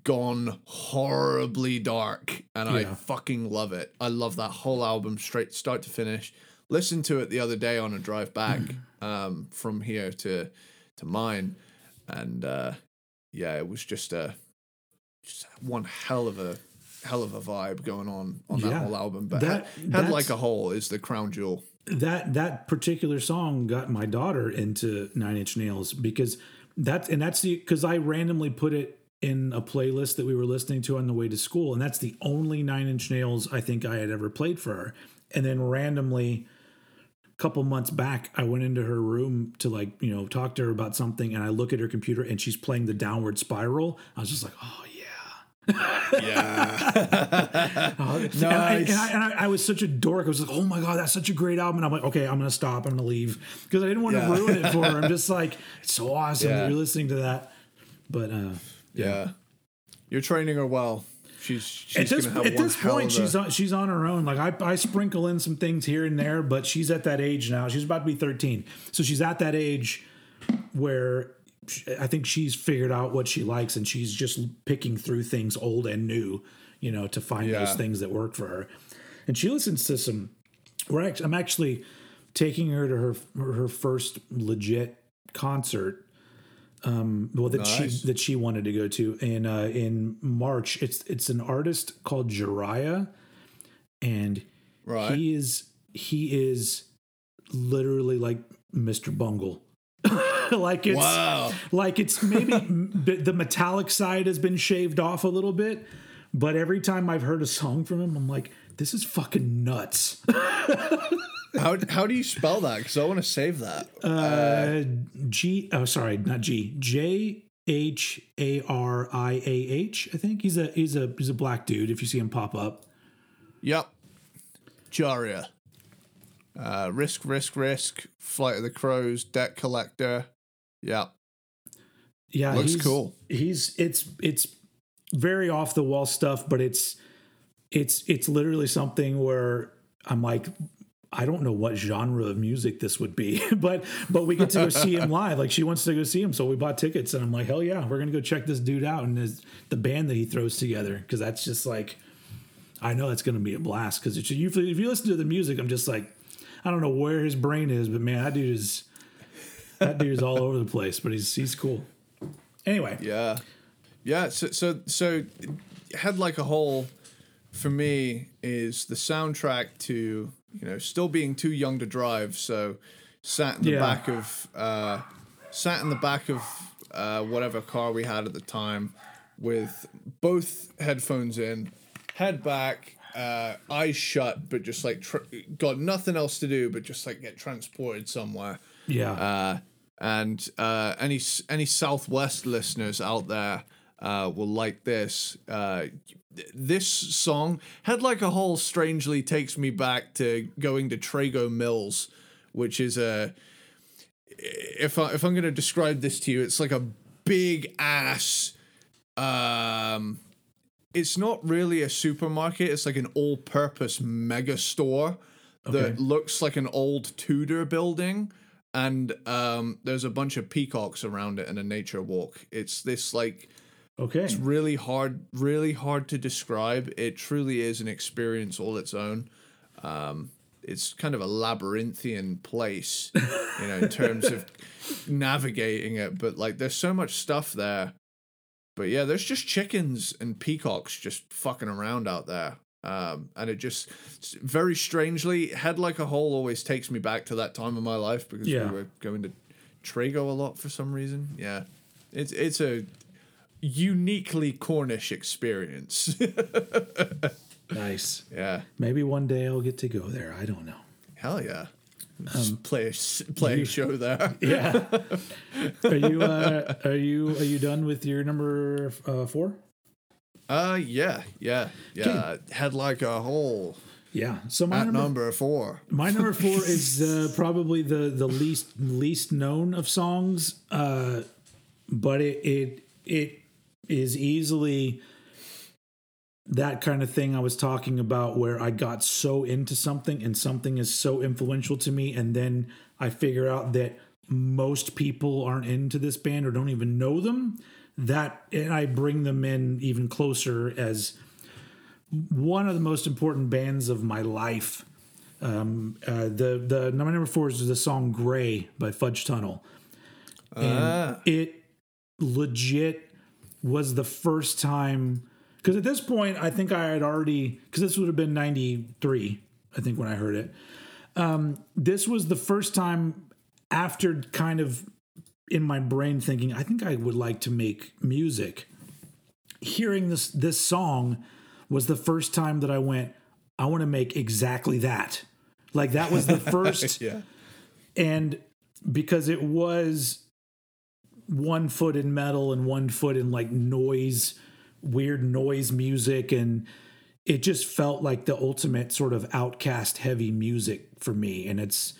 gone horribly dark and i fucking love it. I love that whole album straight start to finish. Listened to it the other day on a drive back um from here to to mine. And uh yeah it was just a just one hell of a hell of a vibe going on on that Yeah. whole album but That- head, Head like a hole is the crown jewel that that particular song got my daughter into Nine Inch Nails because that's and that's the because I randomly put it in a playlist that we were listening to on the way to school, and that's the only Nine Inch Nails I think I had ever played for her. And then randomly, a couple months back, I went into her room to like you know talk to her about something, and I look at her computer and she's playing the Downward Spiral. I was just like, oh yeah. yeah And, I, and, I, and I, I was such a dork. I was like, "Oh my god, that's such a great album!" And I'm like, "Okay, I'm gonna stop. I'm gonna leave because I didn't want Yeah. to ruin it for her." I'm just like, "It's so awesome Yeah. that you're listening to that." But uh, Yeah. You're training her well. She's she's at this at this point, she's a, on, she's on her own. Like I, I sprinkle in some things here and there, but she's at that age now. She's about to be 13, so she's at that age where I think she's figured out what she likes, and she's just picking through things old and new, you know, to find Yeah. those things that work for her. And she listens to some. We're actually, I'm actually taking her to her her first legit concert um, well that Nice. she that she wanted to go to in uh, in March. It's it's an artist called Jhariah, and Right. he is he is literally like Mr. Bungle. like it's Wow. like it's maybe the metallic side has been shaved off a little bit, but every time I've heard a song from him, I'm like, this is fucking nuts. How how do you spell that? Because I want to save that. Uh, G. Oh, sorry, not G. J H A R I A H. I think he's a he's a he's a black dude. If you see him pop up, Yep. Jhariah. Uh, risk, risk, risk. Flight of the Crows. Debt collector. Yep. yeah, Looks he's, cool. He's it's it's very off the wall stuff, but it's it's it's literally something where I'm like. I don't know what genre of music this would be, but but we get to go see him live. Like she wants to go see him, so we bought tickets, and I'm like, hell yeah, we're gonna go check this dude out and his, the band that he throws together because that's just like, I know that's gonna be a blast because if you if you listen to the music, I'm just like, I don't know where his brain is, but man, that dude is that dude is all over the place, but he's he's cool. Anyway, Yeah, yeah. So so so, head like a hole, for me is the soundtrack to you know still being too young to drive. So sat in the Yeah. back of uh, sat in the back of uh, whatever car we had at the time, with both headphones in, head back. Uh, eyes shut, but just like tr- got nothing else to do, but just like get transported somewhere. Yeah, Uh, and uh, any any Southwest listeners out there uh, will like this. Uh, this song, Head Like a Hole strangely takes me back to going to Trago Mills, which is a. If I if I'm gonna describe this to you, it's like a big ass. Um, it's not really a supermarket. It's like an all-purpose mega store that looks like an old Tudor building, and um, there's a bunch of peacocks around it and a nature walk. It's this like okay, it's really hard, really hard to describe. It truly is an experience all its own. Um, it's kind of a labyrinthian place, you know, in terms of navigating it. But like, there's so much stuff there. But yeah, there's just chickens and peacocks just fucking around out there. Um, and it just very strangely, head like a hole always takes me back to that time of my life because Yeah. we were going to Trago a lot for some reason. Yeah, it's it's a uniquely Cornish experience. nice. yeah, Maybe one day I'll get to go there. I don't know. hell yeah. Just play a play a show there. Yeah. are you uh, are you are you done with your number uh, four? Uh, yeah, yeah, yeah. head like a hole Yeah. So my number, number four. my number four is uh, probably the the least least known of songs, uh, but it it it is easily that kind of thing I was talking about where I got so into something and something is so influential to me and then I figure out that most people aren't into this band or don't even know them that and I bring them in even closer as one of the most important bands of my life. Um, uh, the the number number four is the song "Gray" by Fudge Tunnel, and Ah. it legit was the first time because at this point I think I had already because this would have been '93 I think when I heard it. Um, this was the first time after kind of in my brain thinking I think I would like to make music. Hearing this this song was the first time that I went I want to make exactly that. Like that was the first Yeah, and because it was one foot in metal and one foot in like noise weird noise music and it just felt like the ultimate sort of outcast heavy music for me and it's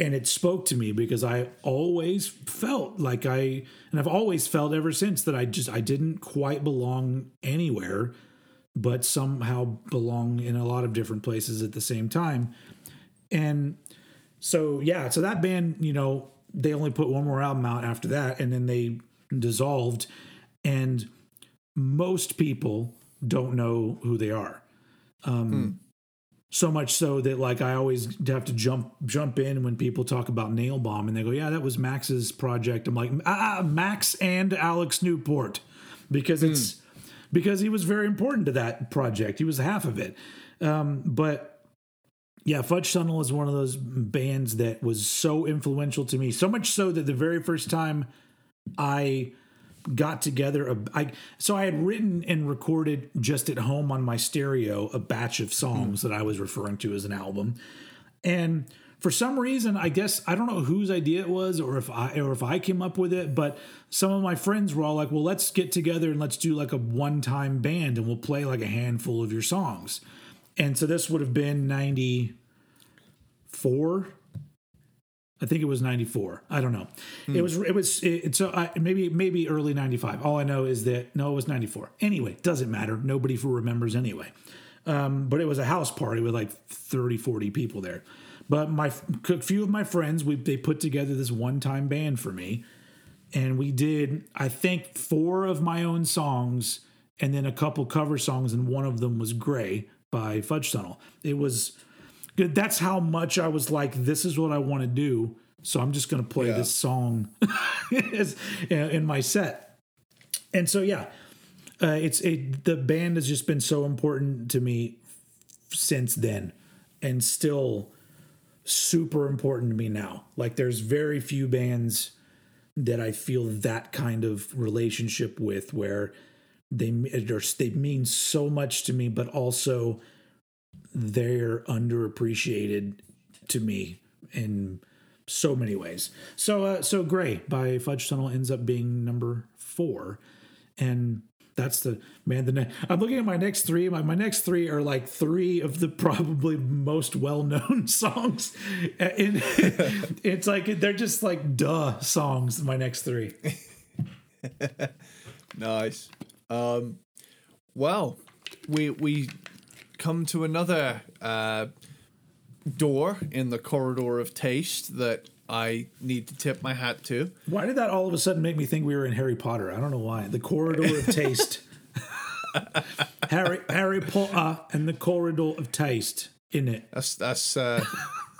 and it spoke to me because I always felt like I and I've always felt ever since that I just I didn't quite belong anywhere but somehow belong in a lot of different places at the same time. And so yeah so that band you know they only put one more album out after that and then they dissolved. And most people don't know who they are. Um so much so that like i always have to jump jump in when people talk about Nailbomb and they go yeah that was max's project. I'm like ah max and Alex Newport. Because it's because he was very important to that project. He was half of it. Um but yeah, Fudge Tunnel is one of those bands that was so influential to me. So much so that the very first time I got together a I so I had written and recorded just at home on my stereo a batch of songs that I was referring to as an album. And for some reason, I guess I don't know whose idea it was or if I or if I came up with it, but some of my friends were all like, "Well, let's get together and let's do like a one-time band and we'll play like a handful of your songs." And so this would have been 94 I think it was 94. I don't know. It was it was it, so I, maybe maybe early 95. All I know is that no it was 94. Anyway, doesn't matter. Nobody remembers anyway. Um, but it was a house party with like 30 40 people there. But my a few of my friends we they put together this one-time band for me and we did I think four of my own songs and then a couple cover songs and one of them was Gray by Fudge Tunnel. It was. That's how much I was like this is what I want to do. So I'm just going to play Yeah. this song in my set. and so yeah, uh, it's it, the band has just been so important to me since then, and still super important to me now. Like there's very few bands that I feel that kind of relationship with where they they mean so much to me, but also they're underappreciated to me in so many ways. So uh, so Gray by Fudge Tunnel ends up being number four, and that's the man. The ne- I'm looking at my next three. My, my next three are like three of the probably most well known songs. In, it's like they're just like duh songs. My next three. nice. Um, well, we we come to another uh, door in the corridor of taste that I need to tip my hat to. Why did that all of a sudden make me think we were in Harry Potter? I don't know why. The corridor of taste. Harry Harry Potter and the corridor of taste in it. That's that's uh,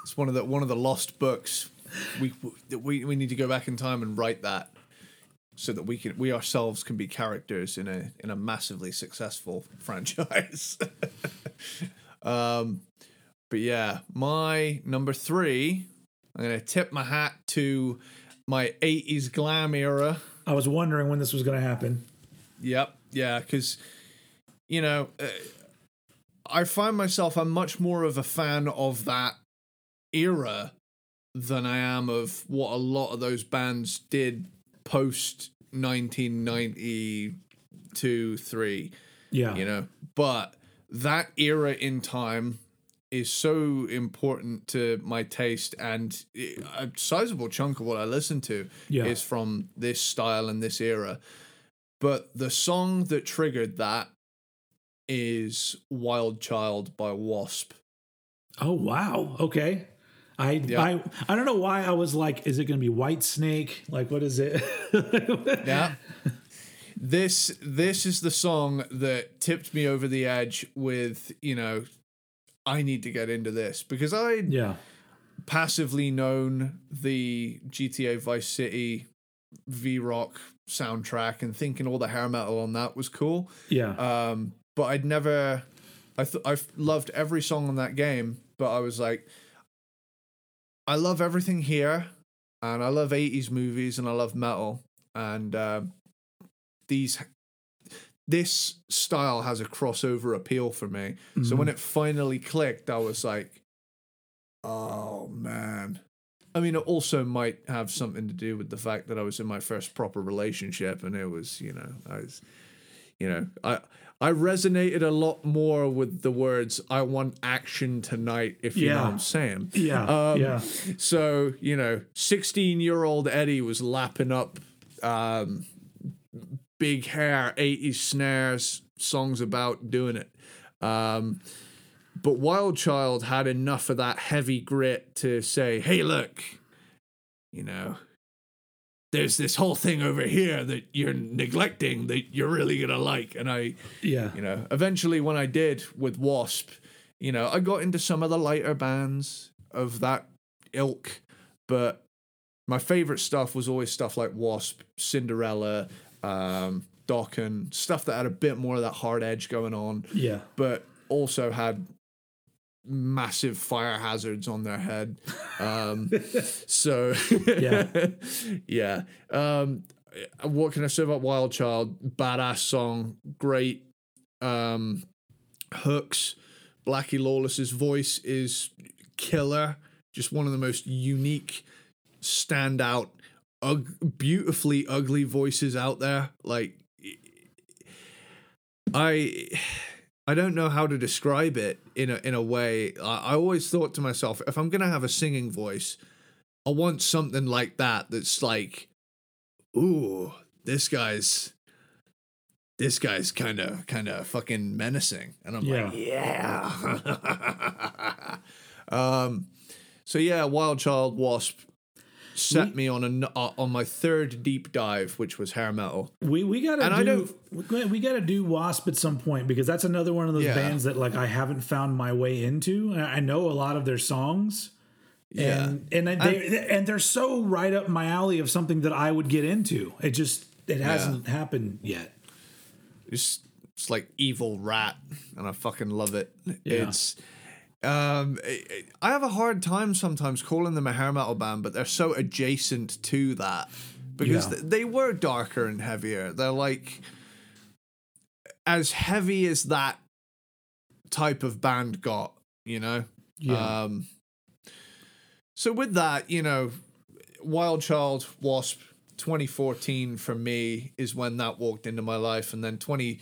it's one of the one of the lost books. We we we need to go back in time and write that so that we can we ourselves can be characters in a in a massively successful franchise. um, but yeah, my number three I'm gonna tip my hat to my '80s glam era. I was wondering when this was gonna happen. Yep, yeah, because you know, uh, I find myself I'm much more of a fan of that era than I am of what a lot of those bands did post 1992 3 yeah you know but that era in time is so important to my taste and a sizable chunk of what I listen to yeah. is from this style and this era. But the song that triggered that is Wild Child by Wasp. Oh wow. Okay. I yeah. I I don't know why I was like, is it gonna be Whitesnake? Like what is it? yeah. This this is the song that tipped me over the edge with, you know, I need to get into this because I yeah passively known the GTA Vice City V Rock soundtrack and thinking all the hair metal on that was cool. Yeah. Um, but I'd never. I th- I loved every song on that game, but I was like, I love everything here, and I love '80s movies, and I love metal, and uh, these this style has a crossover appeal for me. Mm-hmm. So when mm-hmm. it finally clicked, I was like, oh man. I mean, it also might have something to do with the fact that I was in my first proper relationship, and it was, you know, I was, you know, I I resonated a lot more with the words "I want action tonight," if you yeah. know what I'm saying. Yeah, um, yeah. So you know, 16 year old Eddie was lapping up um, big hair, 80s snares, songs about doing it. Um, but Wild Child had enough of that heavy grit to say, hey, look, you know, there's this whole thing over here that you're neglecting that you're really to like. And I, yeah, you know, eventually when I did with Wasp, you know, I got into some of the lighter bands of that ilk, but my favorite stuff was always stuff like Wasp, Cinderella, um, Dokken, stuff that had a bit more of that hard edge going on. Yeah. But also had massive fire hazards on their head. Um, so yeah, yeah. Um, what can I say about Wild Child? Badass song, great um, hooks. Blackie Lawless's voice is killer. Just one of the most unique, standout ug- beautifully ugly voices out there. Like I I don't know how to describe it in a in a way. I, I always thought to myself, if I'm gonna have a singing voice, I want something like that that's like, ooh, this guy's this guy's kind of kind of fucking menacing and i'm yeah. like yeah um so yeah wild child wasp set we, me on a uh, on my third deep dive, which was hair metal. We we gotta and don't we gotta do Wasp at some point because that's another one of those yeah. bands that like I haven't found my way into. I know a lot of their songs. Yeah, and and they and they're so right up my alley of something that I would get into. It just it hasn't happened yet. It's it's like evil rat, and I fucking love it. Yeah. It's um, I- have a hard time sometimes calling them a hair metal band, but they're so adjacent to that because Yeah. they were darker and heavier. They're like as heavy as that type of band got, you know. Yeah. Um, so with that, you know, Wild Child Wasp 2014 for me is when that walked into my life, and then 20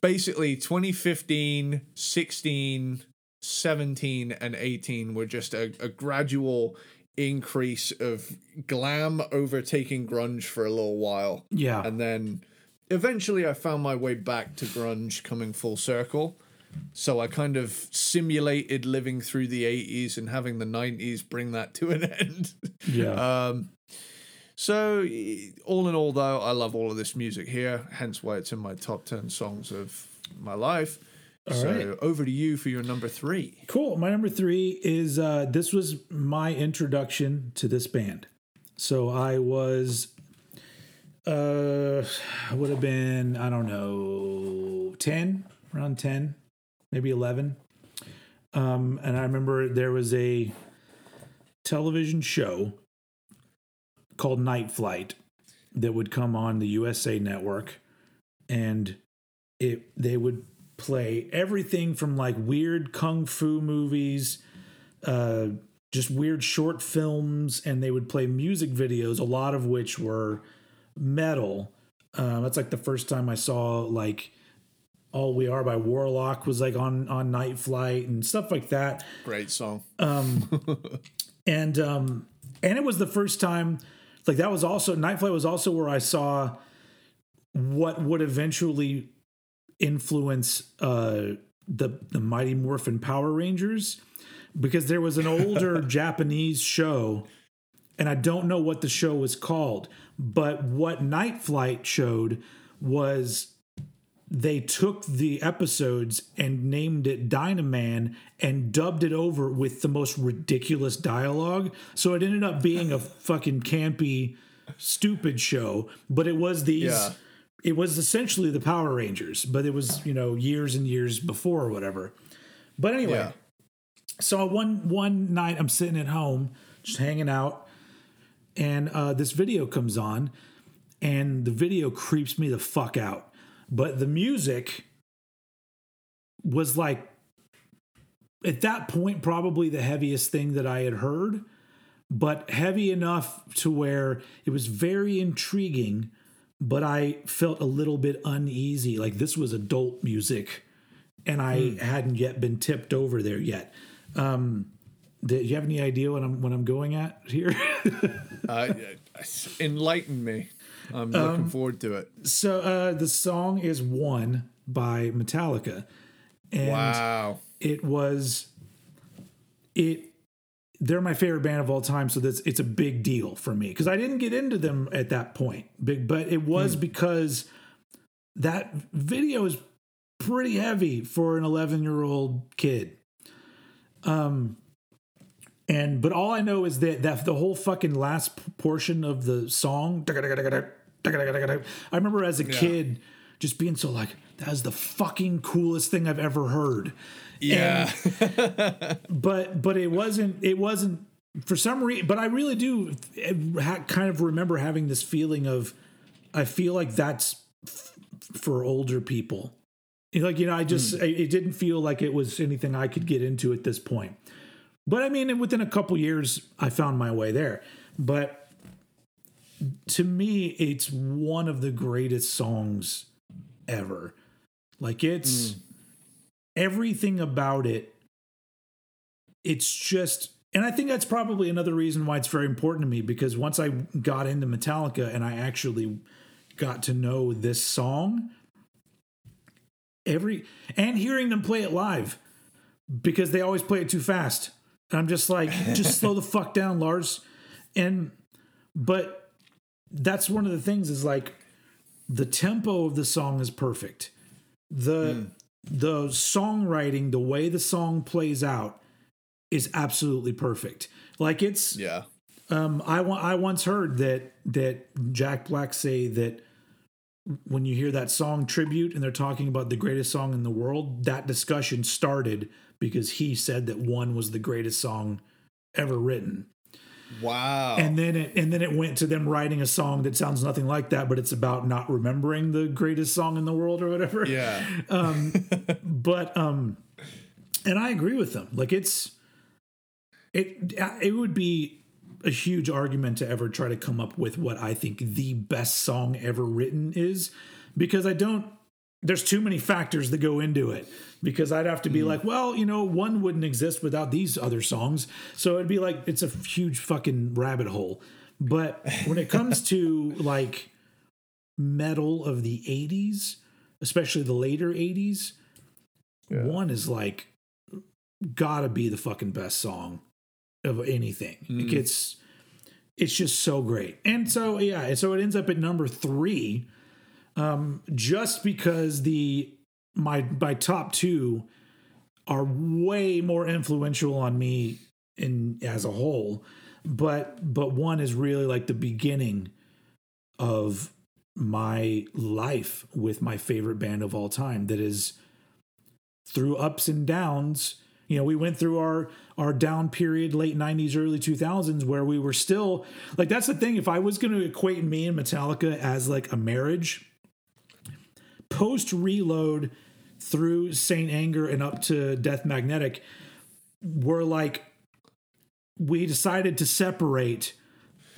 basically 2015, 16, 17, and 18 were just a, a gradual increase of glam overtaking grunge for a little while. yeah. And then eventually I found my way back to grunge coming full circle. So I kind of simulated living through the 80s and having the 90s bring that to an end. yeah. um, so, all in all, though, I love all of this music here, hence why it's in my top 10 songs of my life. All so, right. over to you for your number three. Cool. My number three is uh, this was my introduction to this band. So I was, uh, would have been I don't know, ten, around ten, maybe eleven. Um, and I remember there was a television show called Night Flight that would come on the USA Network, and it they would play everything from like weird kung fu movies, uh, just weird short films, and they would play music videos, a lot of which were metal. Uh, that's like the first time I saw like "All We Are" by Warlock was like on on Night Flight and stuff like that Great song. and um and it was the first time like that was also night flight was also where i saw what would eventually influence uh the the mighty morphin power rangers because there was an older japanese show and i don't know what the show was called but what night flight showed was they took the episodes and named it Dynaman and dubbed it over with the most ridiculous dialogue. So it ended up being a fucking campy, stupid show. But it was these. Yeah. It was essentially the Power Rangers, but it was you know years and years before or whatever. But anyway, Yeah. so one one night I'm sitting at home just hanging out, and uh, this video comes on, and the video creeps me the fuck out. But the music was like at that point probably the heaviest thing that I had heard, but heavy enough to where it was very intriguing, but I felt a little bit uneasy. Like this was adult music, and I hadn't yet been tipped over there yet. Um, do you have any idea what I'm what I'm going at here? Uh, enlighten me. I'm looking Um, forward to it. so uh, the song is "One" by Metallica, and Wow. it was it they're my favorite band of all time so that's it's a big deal for me because i didn't get into them at that point. Big but it was because that video is pretty heavy for an 11 year old kid. Um and but all i know is that that the whole fucking last portion of the song i remember as a kid just being so like that is the fucking coolest thing i've ever heard Yeah. but but it wasn't it wasn't for some reason but i really do ha- kind of remember having this feeling of i feel like that's f- for older people. Like you know i just hmm. it it didn't feel like it was anything i could get into at this point. But i mean within a couple years i found my way there. But to me it's one of the greatest songs ever. Like it's hmm. Everything about it it's just and i think that's probably another reason why it's very important to me because once i got into metallica and i actually got to know this song every and hearing them play it live because they always play it too fast. And i'm just like just slow the fuck down lars. And but that's one of the things is like the tempo of the song is perfect. The hmm. The songwriting the way the song plays out is absolutely perfect like it's yeah. Um, I wa- I once heard that that Jack Black say that when you hear that song tribute and they're talking about the greatest song in the world, that discussion started because he said that one was the greatest song ever written. Wow. And then it and then it went to them writing a song that sounds nothing like that, but it's about not remembering the greatest song in the world or whatever. yeah. Um, But um and I agree with them. Like it's it it would be a huge argument to ever try to come up with what I think the best song ever written is because I don't there's too many factors that go into it because I'd have to be mm. like, well, you know, one wouldn't exist without these other songs. So it'd be like it's a huge fucking rabbit hole. But when it comes to like metal of the 80s, especially the later 80s, one is like gotta be the fucking best song of anything. It mm. gets it's just so great. And so yeah, so it ends up at number three. Um, just because the my my top two are way more influential on me in as a whole. But but one is really like the beginning of my life with my favorite band of all time that is through ups and downs you know we went through our our down period late 90s early 2000s where we were still like that's the thing if i was going to equate me and metallica as like a marriage post reload through saint anger and up to death magnetic were like we decided to separate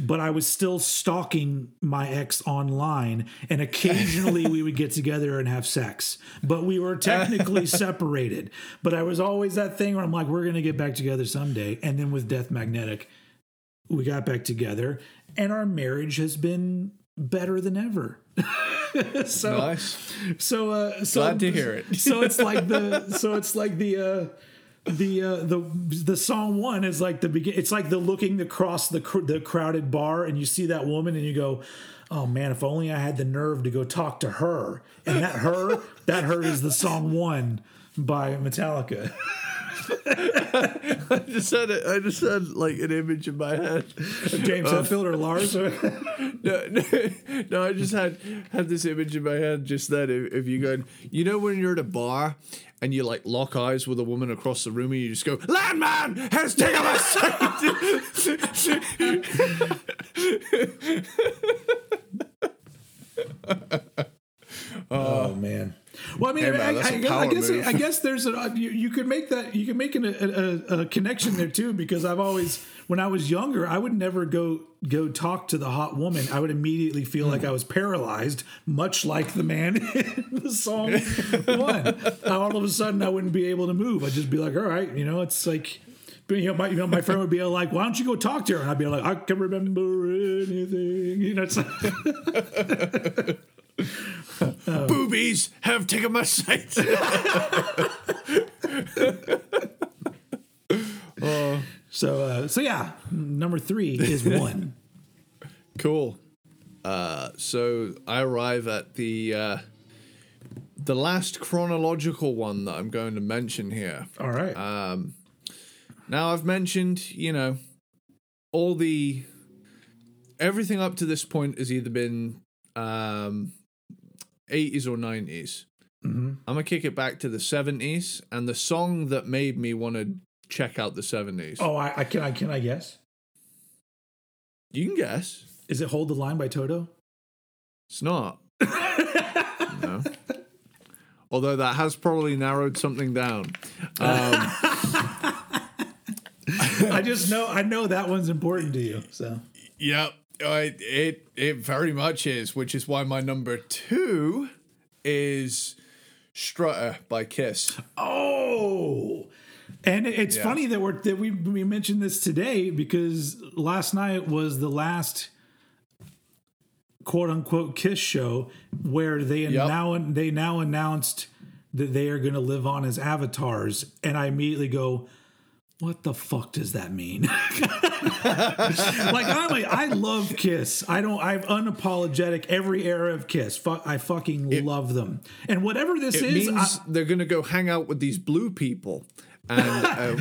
but I was still stalking my ex online, and occasionally we would get together and have sex. But we were technically separated. But I was always that thing where I'm like, we're gonna get back together someday. And then with Death Magnetic, we got back together, and our marriage has been better than ever. so Nice. so uh so Glad to hear it. so it's like the so it's like the uh the uh the the song one is like the begin it's like the looking across the cr- the crowded bar and you see that woman and you go oh man if only i had the nerve to go talk to her and that her that her is the song one by metallica I just had a, I just had like an image in my head. james hetfield or lars No, no, no, I just had had this image in my head just then. If, if you go, you know, when you're at a bar and you like lock eyes with a woman across the room and you just go, "Landman has taken my sight." Oh man. Well, I mean, Hey, man, I, I, I guess, I guess, move. I guess there's a uh, you, you could make that you can make an, a, a, a connection there too because I've always when I was younger I would never go go talk to the hot woman I would immediately feel like I was paralyzed much like the man in the song one all of a sudden I wouldn't be able to move I'd just be like all right you know it's like you know, my, you know, my friend would be like, "Why don't you go talk to her?" And I'd be like, "I can remember anything." You know, it's like, Boobies have taken my sight. so, uh, so yeah, number three is one. Cool. Uh, so I arrive at the uh, the last chronological one that I'm going to mention here. All right. Now I've mentioned, you know, all the everything up to this point has either been um 80s or 90s. Mm-hmm. I'm gonna kick it back to the 70s, and the song that made me want to check out the 70s. oh, I, I can I can I guess? You can guess. Is it "Hold the Line" by Toto? It's not. no. Although that has probably narrowed something down. Um, I just know I know that one's important to you. So Yep, I, it it very much is, which is why my number two is Strutter by Kiss. oh, and it's Yeah. funny that we're that we we mentioned this today because last night was the last quote unquote Kiss show where they Yep. now they now announced that they are going to live on as avatars, and I immediately go. What the fuck does that mean? like I'm a, I love Kiss. I don't. I'm unapologetic. Every era of Kiss. Fuck, I fucking love them. And whatever this It is, I, they're gonna go hang out with these blue people, And um,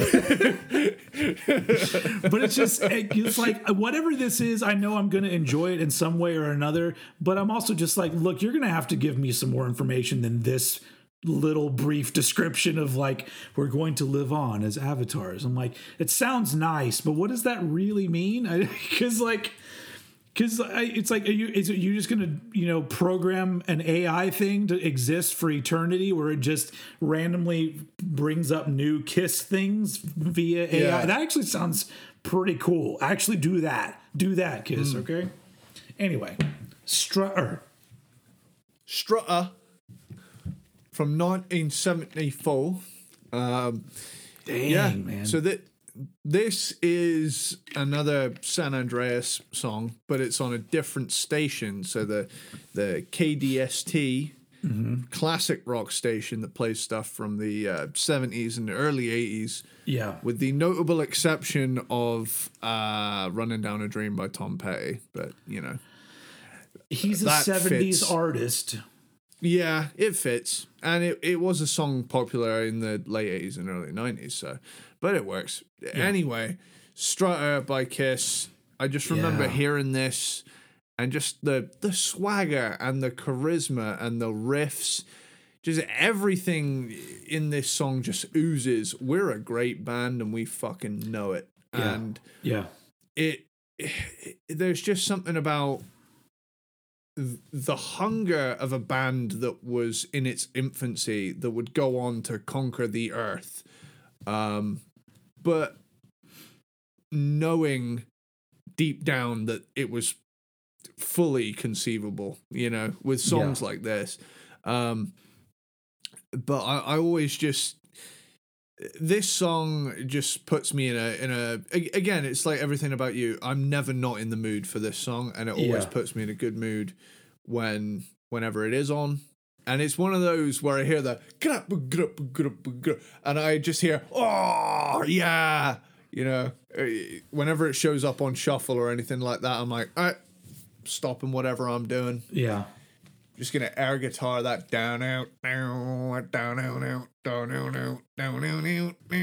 but it's just it's like whatever this is i know i'm going to enjoy it in some way or another but i'm also just like look you're going to have to give me some more information than this little brief description of like we're going to live on as avatars i'm like it sounds nice but what does that really mean because like because it's like, are you is it you just gonna you know program an AI thing to exist for eternity, where it just randomly brings up new Kiss things via AI? Yeah. That actually sounds pretty cool. Actually, do that. Do that, Kiss. Hmm. Okay. Anyway, Strutter. Strutter from 1974. Um, Dang, yeah, man. so that this is another San Andreas song, but it's on a different station. So the the KDST classic rock station that plays stuff from the uh, 70s and the early 80s. yeah. With the notable exception of uh, "Running Down a Dream" by Tom Petty, but you know, He's a 70s fits. artist. Yeah, it fits. And it, it was a song popular in the late 80s and early 90s, so but it works. Anyway, Strutter by Kiss. I just remember Yeah. hearing this and just the the swagger and the charisma and the riffs. Just everything in this song just oozes. We're a great band and we fucking know it. Yeah. And Yeah. it, it there's just something about the hunger of a band that was in its infancy that would go on to conquer the earth. Um but knowing deep down that it was fully conceivable you know with songs like this. Um but I, I always just this song just puts me in a in a again it's like everything about you i'm never not in the mood for this song and it always Yeah. puts me in a good mood when whenever it is on and it's one of those where i hear the "Grap, grup, grup, grup," and i just hear oh yeah you know uh, whenever it shows up on shuffle or anything like that i'm like all right stopping whatever i'm doing Yeah. Just gonna air guitar that down out down down out out down out out down out out down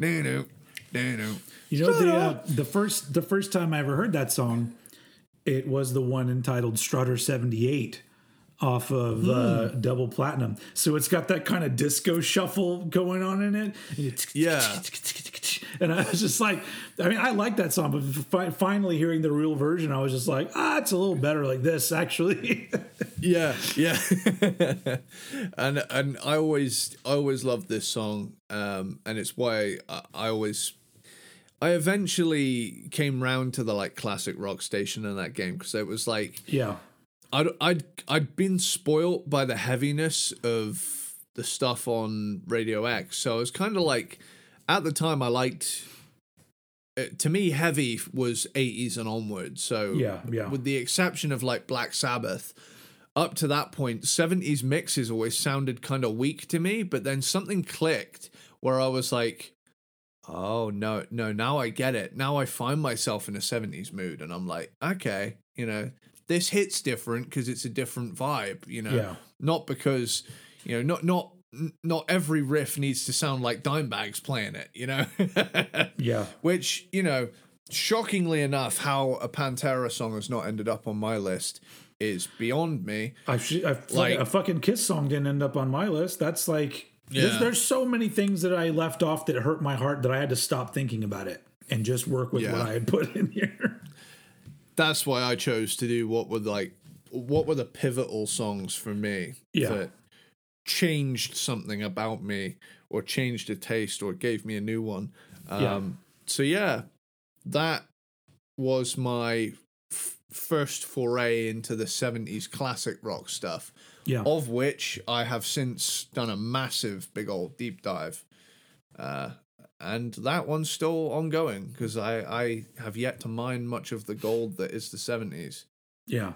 down out down out. You know the uh, the first the first time I ever heard that song, it was the one entitled Strutter seventy eight off of uh, Hmm. Double Platinum. So it's got that kind of disco shuffle going on in it. And Yeah. And I was just like, I mean, I like that song, but fi- finally hearing the real version, I was just like, ah, it's a little better like this, actually. Yeah, yeah. and and I always I always loved this song, um, and it's why I, I always. I eventually came round to the like classic rock station in that game because it was like yeah. I'd I'd I'd been spoilt by the heaviness of the stuff on Radio X, so I was kind of like, at the time I liked. uh, To me, heavy was eighties and onwards. So Yeah, yeah. with the exception of like Black Sabbath, up to that point, seventies mixes always sounded kind of weak to me. But then something clicked where I was like, oh no no now i get it now i find myself in a 70s mood and i'm like okay you know this hits different because it's a different vibe you know Yeah. not because you know not not not every riff needs to sound like Dimebag's playing it you know Yeah. which you know shockingly enough how a pantera song has not ended up on my list is beyond me I, sh- I Like- a fucking Kiss song didn't end up on my list. That's like there's, there's so many things that I left off that hurt my heart that I had to stop thinking about it and just work with Yeah. what I had put in here. that's why I chose to do what were like what were the pivotal songs for me Yeah. that changed something about me or changed a taste or gave me a new one. Um, Yeah. So yeah, that was my f- first foray into the 70s classic rock stuff, Yeah. of which I have since done a massive big old deep dive. Uh, and that one's still ongoing because I, I have yet to mine much of the gold that is the 70s. Yeah.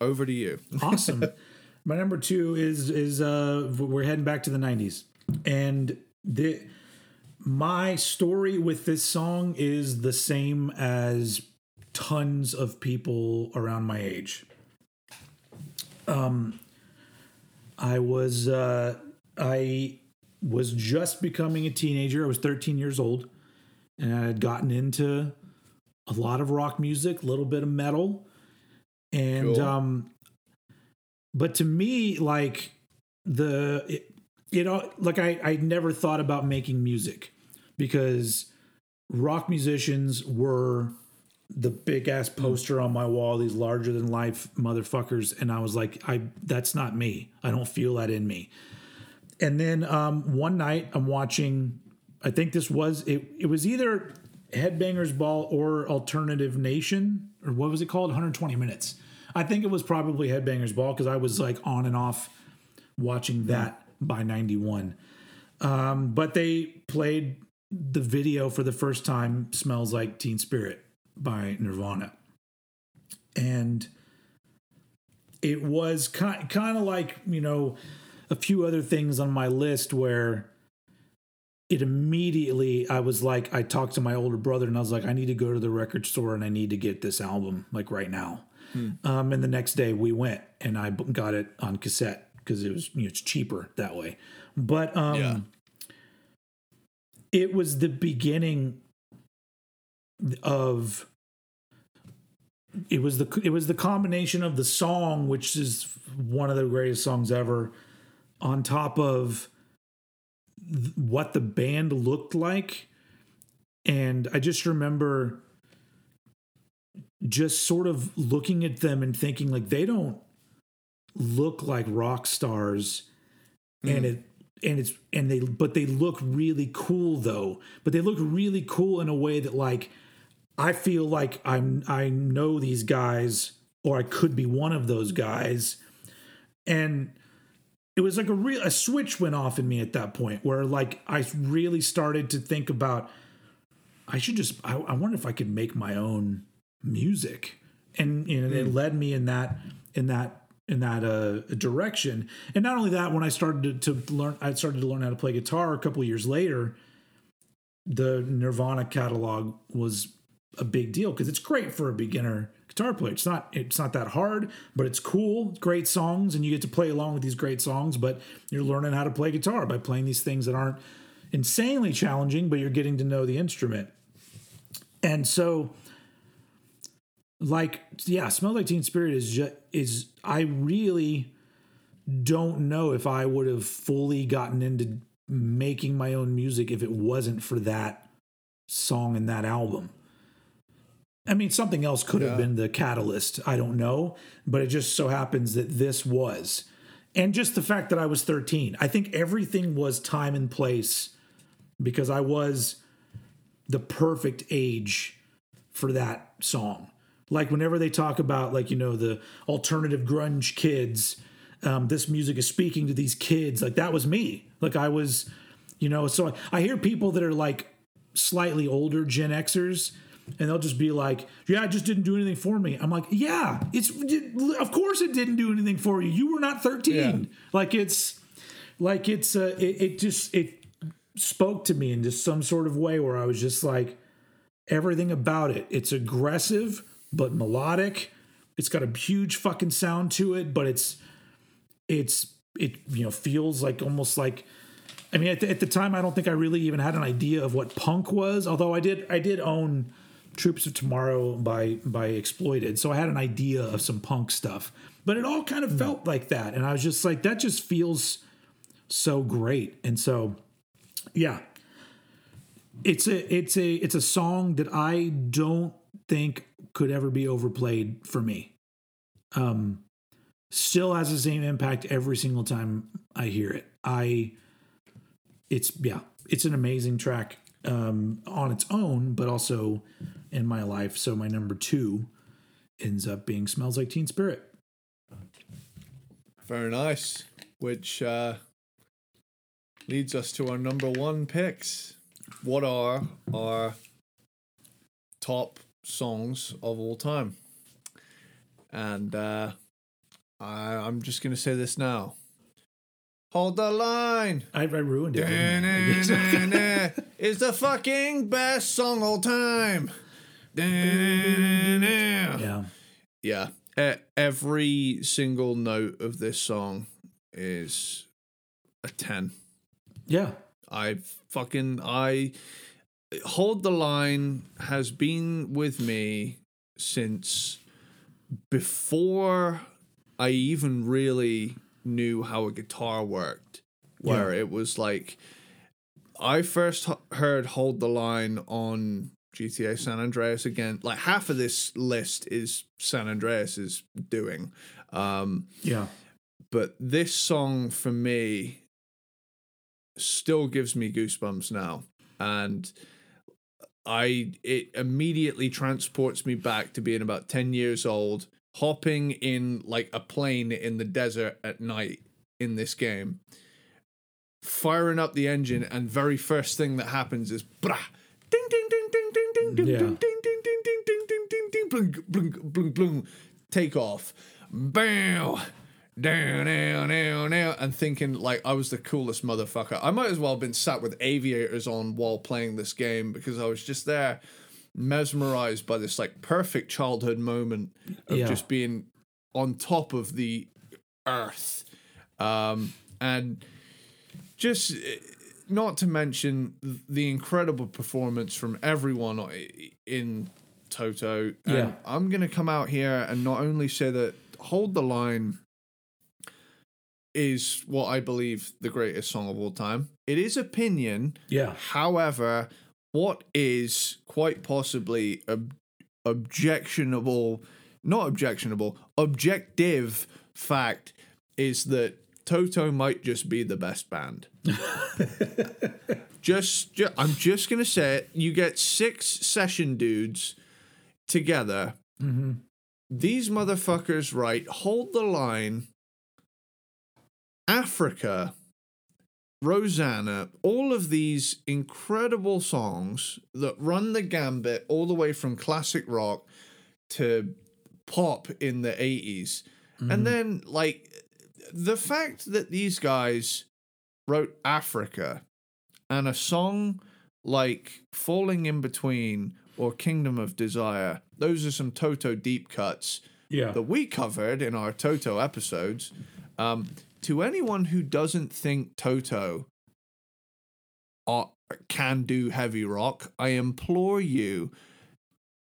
Over to you. Awesome. My number two is is uh we're heading back to the nineties. And the my story with this song is the same as tons of people around my age. Um I was uh I was just becoming a teenager. I was 13 years old, and I had gotten into a lot of rock music, a little bit of metal, and Cool. um, but to me, like the it, you know, like I I never thought about making music because rock musicians were the big ass poster on my wall, these larger than life motherfuckers, and I was like, I that's not me. I don't feel that in me. And then um, one night I'm watching, I think this was it. It was either Headbangers Ball or Alternative Nation, or what was it called? 120 minutes. I think it was probably Headbangers Ball because I was like on and off watching that by 91. Um, but they played the video for the first time, Smells Like Teen Spirit by Nirvana. And it was kind, kind of like, you know, a few other things on my list where it immediately I was like I talked to my older brother and I was like I need to go to the record store and I need to get this album like right now. Um, and the next day we went and I got it on cassette because it was you know, it's cheaper that way. But um, Yeah. it was the beginning of it was the it was the combination of the song which is one of the greatest songs ever on top of th- what the band looked like. And i just remember just sort of looking at them and thinking like they don't look like rock stars. Hmm. And it and it's and they but they look really cool though. But they look really cool in a way that like i feel like i'm i know these guys or i could be one of those guys. And it was like a real a switch went off in me at that point where like i really started to think about i should just i, I wonder if i could make my own music. And you know, it led me in that in that in that uh, direction. And not only that when i started to, to learn i started to learn how to play guitar a couple years later the nirvana catalog was a big deal because it's great for a beginner guitar player. It's not it's not that hard but it's cool great songs and you get to play along with these great songs but you're learning how to play guitar by playing these things that aren't insanely challenging but you're getting to know the instrument. And so like yeah smell like teen spirit is just is i really don't know if i would have fully gotten into making my own music if it wasn't for that song and that album i mean something else could have been the catalyst i don't know but it just so happens that this was and just the fact that i was 13 i think everything was time and place because i was the perfect age for that song. Like whenever they talk about like you know the alternative grunge kids, um, this music is speaking to these kids. Like that was me. Like I was, you know. So I hear people that are like slightly older Gen Xers, and they'll just be like, "Yeah, it just didn't do anything for me." I'm like, "Yeah, it's of course it didn't do anything for you. You were not 13. Yeah. Like it's like it's uh, it, it just it spoke to me in just some sort of way where I was just like everything about it. It's aggressive but melodic. It's got a huge fucking sound to it, but it's it's it you know feels like almost like I mean at the, at the time I don't think I really even had an idea of what punk was, although I did I did own Troops of Tomorrow by by Exploited, so I had an idea of some punk stuff. But it all kind of felt like that and I was just like that just feels so great. And so yeah, it's a it's a it's a song that I don't think could ever be overplayed for me. Um still has the same impact every single time I hear it. I it's yeah, it's an amazing track um on its own but also in my life. So my number 2 ends up being Smells Like Teen Spirit. Very nice. Which uh, leads us to our number one picks. What are our top songs of all time? And uh, I, I'm just going to say this now. Hold the line. I, I ruined it. is the fucking best song of all time. Yeah. Yeah. Every single note of this song is a 10. Yeah. I fucking I hold the line has been with me since before I even really knew how a guitar worked. Where it was like I first heard hold the line on GTA San Andreas again. Like half of this list is San Andreas is doing. Um Yeah. but this song for me still gives me goosebumps now and i it immediately transports me back to being about 10 years old hopping in like a plane in the desert at night in this game firing up the engine and very first thing that happens is brah ding ding ding ding ding ding ding ding ding ding ding ding ding ding ding blung blung blung blung take off bam down down down down and thinking like I was the coolest motherfucker. I might as well have been sat with aviators on while playing this game because I was just there mesmerized by this like perfect childhood moment of Yeah. just being on top of the earth. Um and just eh, not to mention the incredible performance from everyone in Toto. And Yeah. I'm going to come out here and not only say that Hold the Line is what I believe the greatest song of all time. It is opinion. Yeah. However, what is quite possibly ob- objectionable, not objectionable, objective fact is that Toto might just be the best band. just, ju- I'm just gonna say it. You get six session dudes together. Mm-hmm. These motherfuckers write "Hold the Line," Africa, Rosanna, all of these incredible songs that run the gambit all the way from classic rock to pop in the 80s. And mm-hmm. then, like, the fact that these guys wrote Africa and a song like Falling in Between or Kingdom of Desire, those are some Toto deep cuts Yeah. that we covered in our Toto episodes. Um, to anyone who doesn't think Toto are, can do heavy rock, I implore you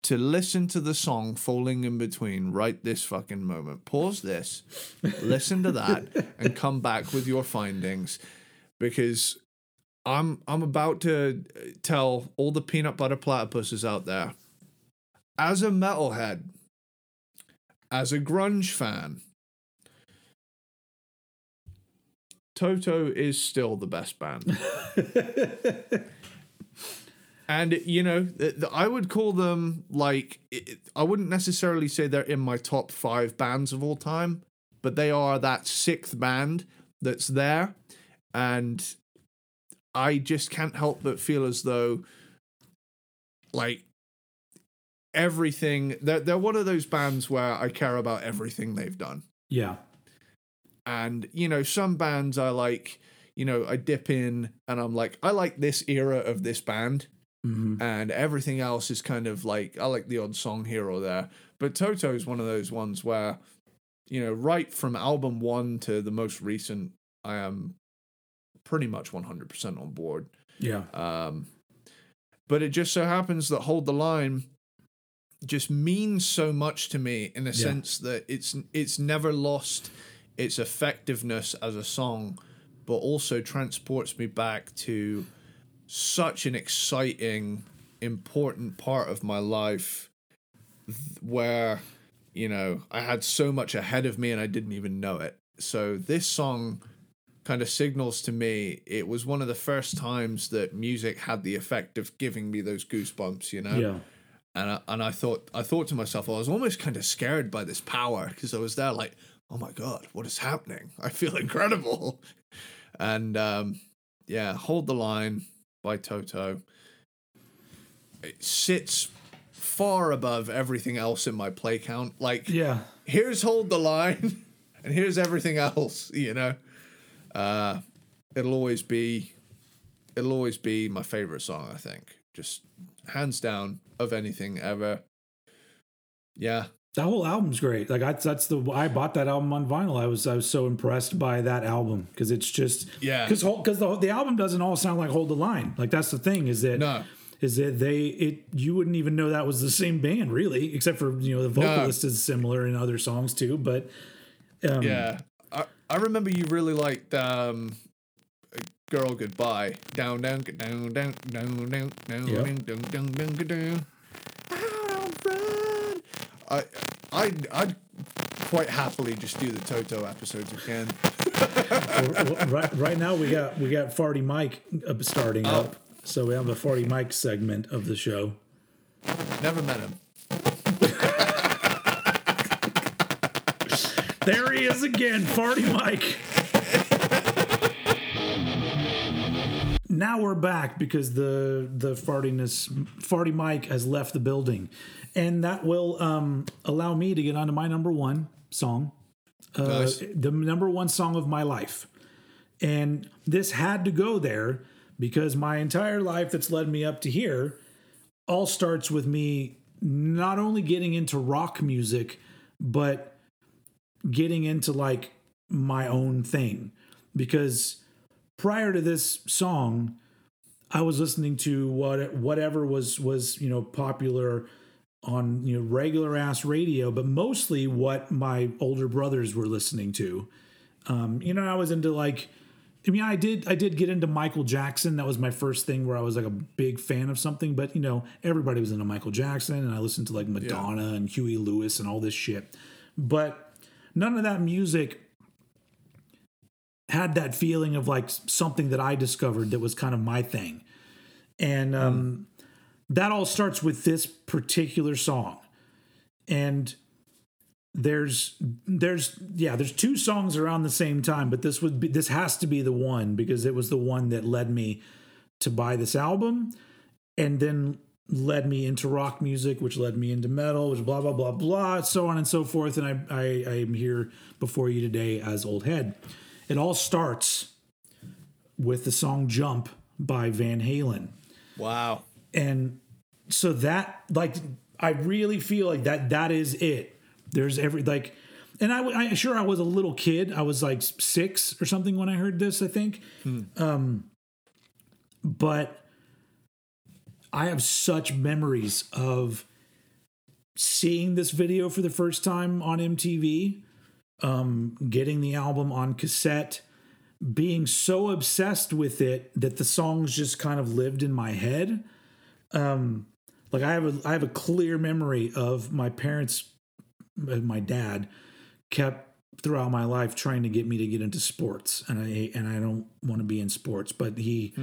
to listen to the song Falling in Between right this fucking moment. Pause this, listen to that, and come back with your findings because I'm I'm about to uh, tell all the peanut butter platypuses out there. As a metalhead, as a grunge fan, Toto is still the best band. and you know, th- th- I would call them like it- I wouldn't necessarily say they're in my top 5 bands of all time, but they are that sixth band that's there. And I just can't help but feel as though like everything they're, they're one of those bands where I care about everything they've done. Yeah. and you know some bands i like you know i dip in and i'm like i like this era of this band Mhm. and everything else is kind of like i like the odd song here or there but toto is one of those ones where you know right from album one to the most recent i am pretty much 100% on board Yeah. um, but it just so happens that Hold the Line just means so much to me in a sense that it's it's never lost its effectiveness as a song, but also transports me back to such an exciting, important part of my life where, you know, I had so much ahead of me and I didn't even know it. So this song kind of signals to me it was one of the first times that music had the effect of giving me those goosebumps, you know. Yeah. And I, and I thought I thought to myself, I was almost kind of scared by this power because I was there like, oh my god, what is happening? I feel incredible. And um, yeah, hold the line by Toto. It sits far above everything else in my play count. Like Yeah. here's hold the line and here's everything else you know uh it'll always be it'll always be my favorite song i think just hands down of anything ever yeah That whole album's great. Like I, that's the I bought that album on vinyl. I was I was so impressed by that album because it's just Yeah. because because the the album doesn't all sound like Hold the Line. Like that's the thing is that No. is that they it you wouldn't even know that was the same band really except for you know the vocalist is similar in other songs too. But um, Yeah, I, I remember you really liked um, "Girl Goodbye." Down, down, down, down, down, down, down, down, down, down, down, down. Out on front. I, I, I'd quite happily just do the Toto episodes again. right right now we got we got Farty Mike uh, starting Oh. up, so we have a Farty Mike segment of the show. Never met him. There he is again, Farty Mike. now we're back because the the fartiness Farty Mike has left the building, and that will um, allow me to get onto my number one song, uh, Nice. the number one song of my life, and this had to go there because my entire life that's led me up to here all starts with me not only getting into rock music, but getting into like my own thing. Because prior to this song i was listening to what whatever was was you know popular on you know regular ass radio but mostly what my older brothers were listening to um you know i was into like I mean, I did. I did get into Michael Jackson. That was my first thing where I was like a big fan of something. But you know, everybody was into Michael Jackson, and I listened to like Madonna and Huey Lewis and all this shit. But none of that music had that feeling of like something that I discovered that was kind of my thing. And um, that all starts with this particular song. And there's there's yeah, there's two songs around the same time, but this would be this has to be the one because it was the one that led me to buy this album and then led me into rock music, which led me into metal, which blah blah blah blah, so on and so forth. And I I, I am here before you today as Old Head. It all starts with the song "Jump" by Van Halen, Wow. And so that like I really feel like that that is it. There's every like. And I, I sure I was a little kid. I was like six or something when I heard this. I think, um, but I have such memories of seeing this video for the first time on MTV, um, getting the album on cassette, being so obsessed with it that the songs just kind of lived in my head. Um, like I have a I have a clear memory of my parents, my dad, kept throughout my life trying to get me to get into sports, and I and I don't want to be in sports, but he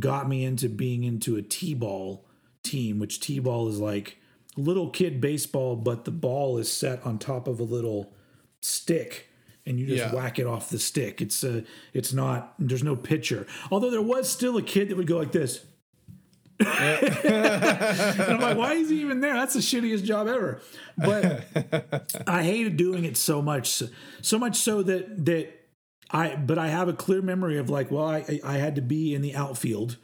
got me into being into a t-ball team, which t-ball is like little kid baseball, but the ball is set on top of a little stick and you just Yeah. whack it off the stick. It's a, it's not there's no pitcher. Although there was still a kid that would go like this. and I'm like, why is he even there? That's the shittiest job ever. But I hated doing it so much, so, so much so that that I. But I have a clear memory of like, well, I I had to be in the outfield,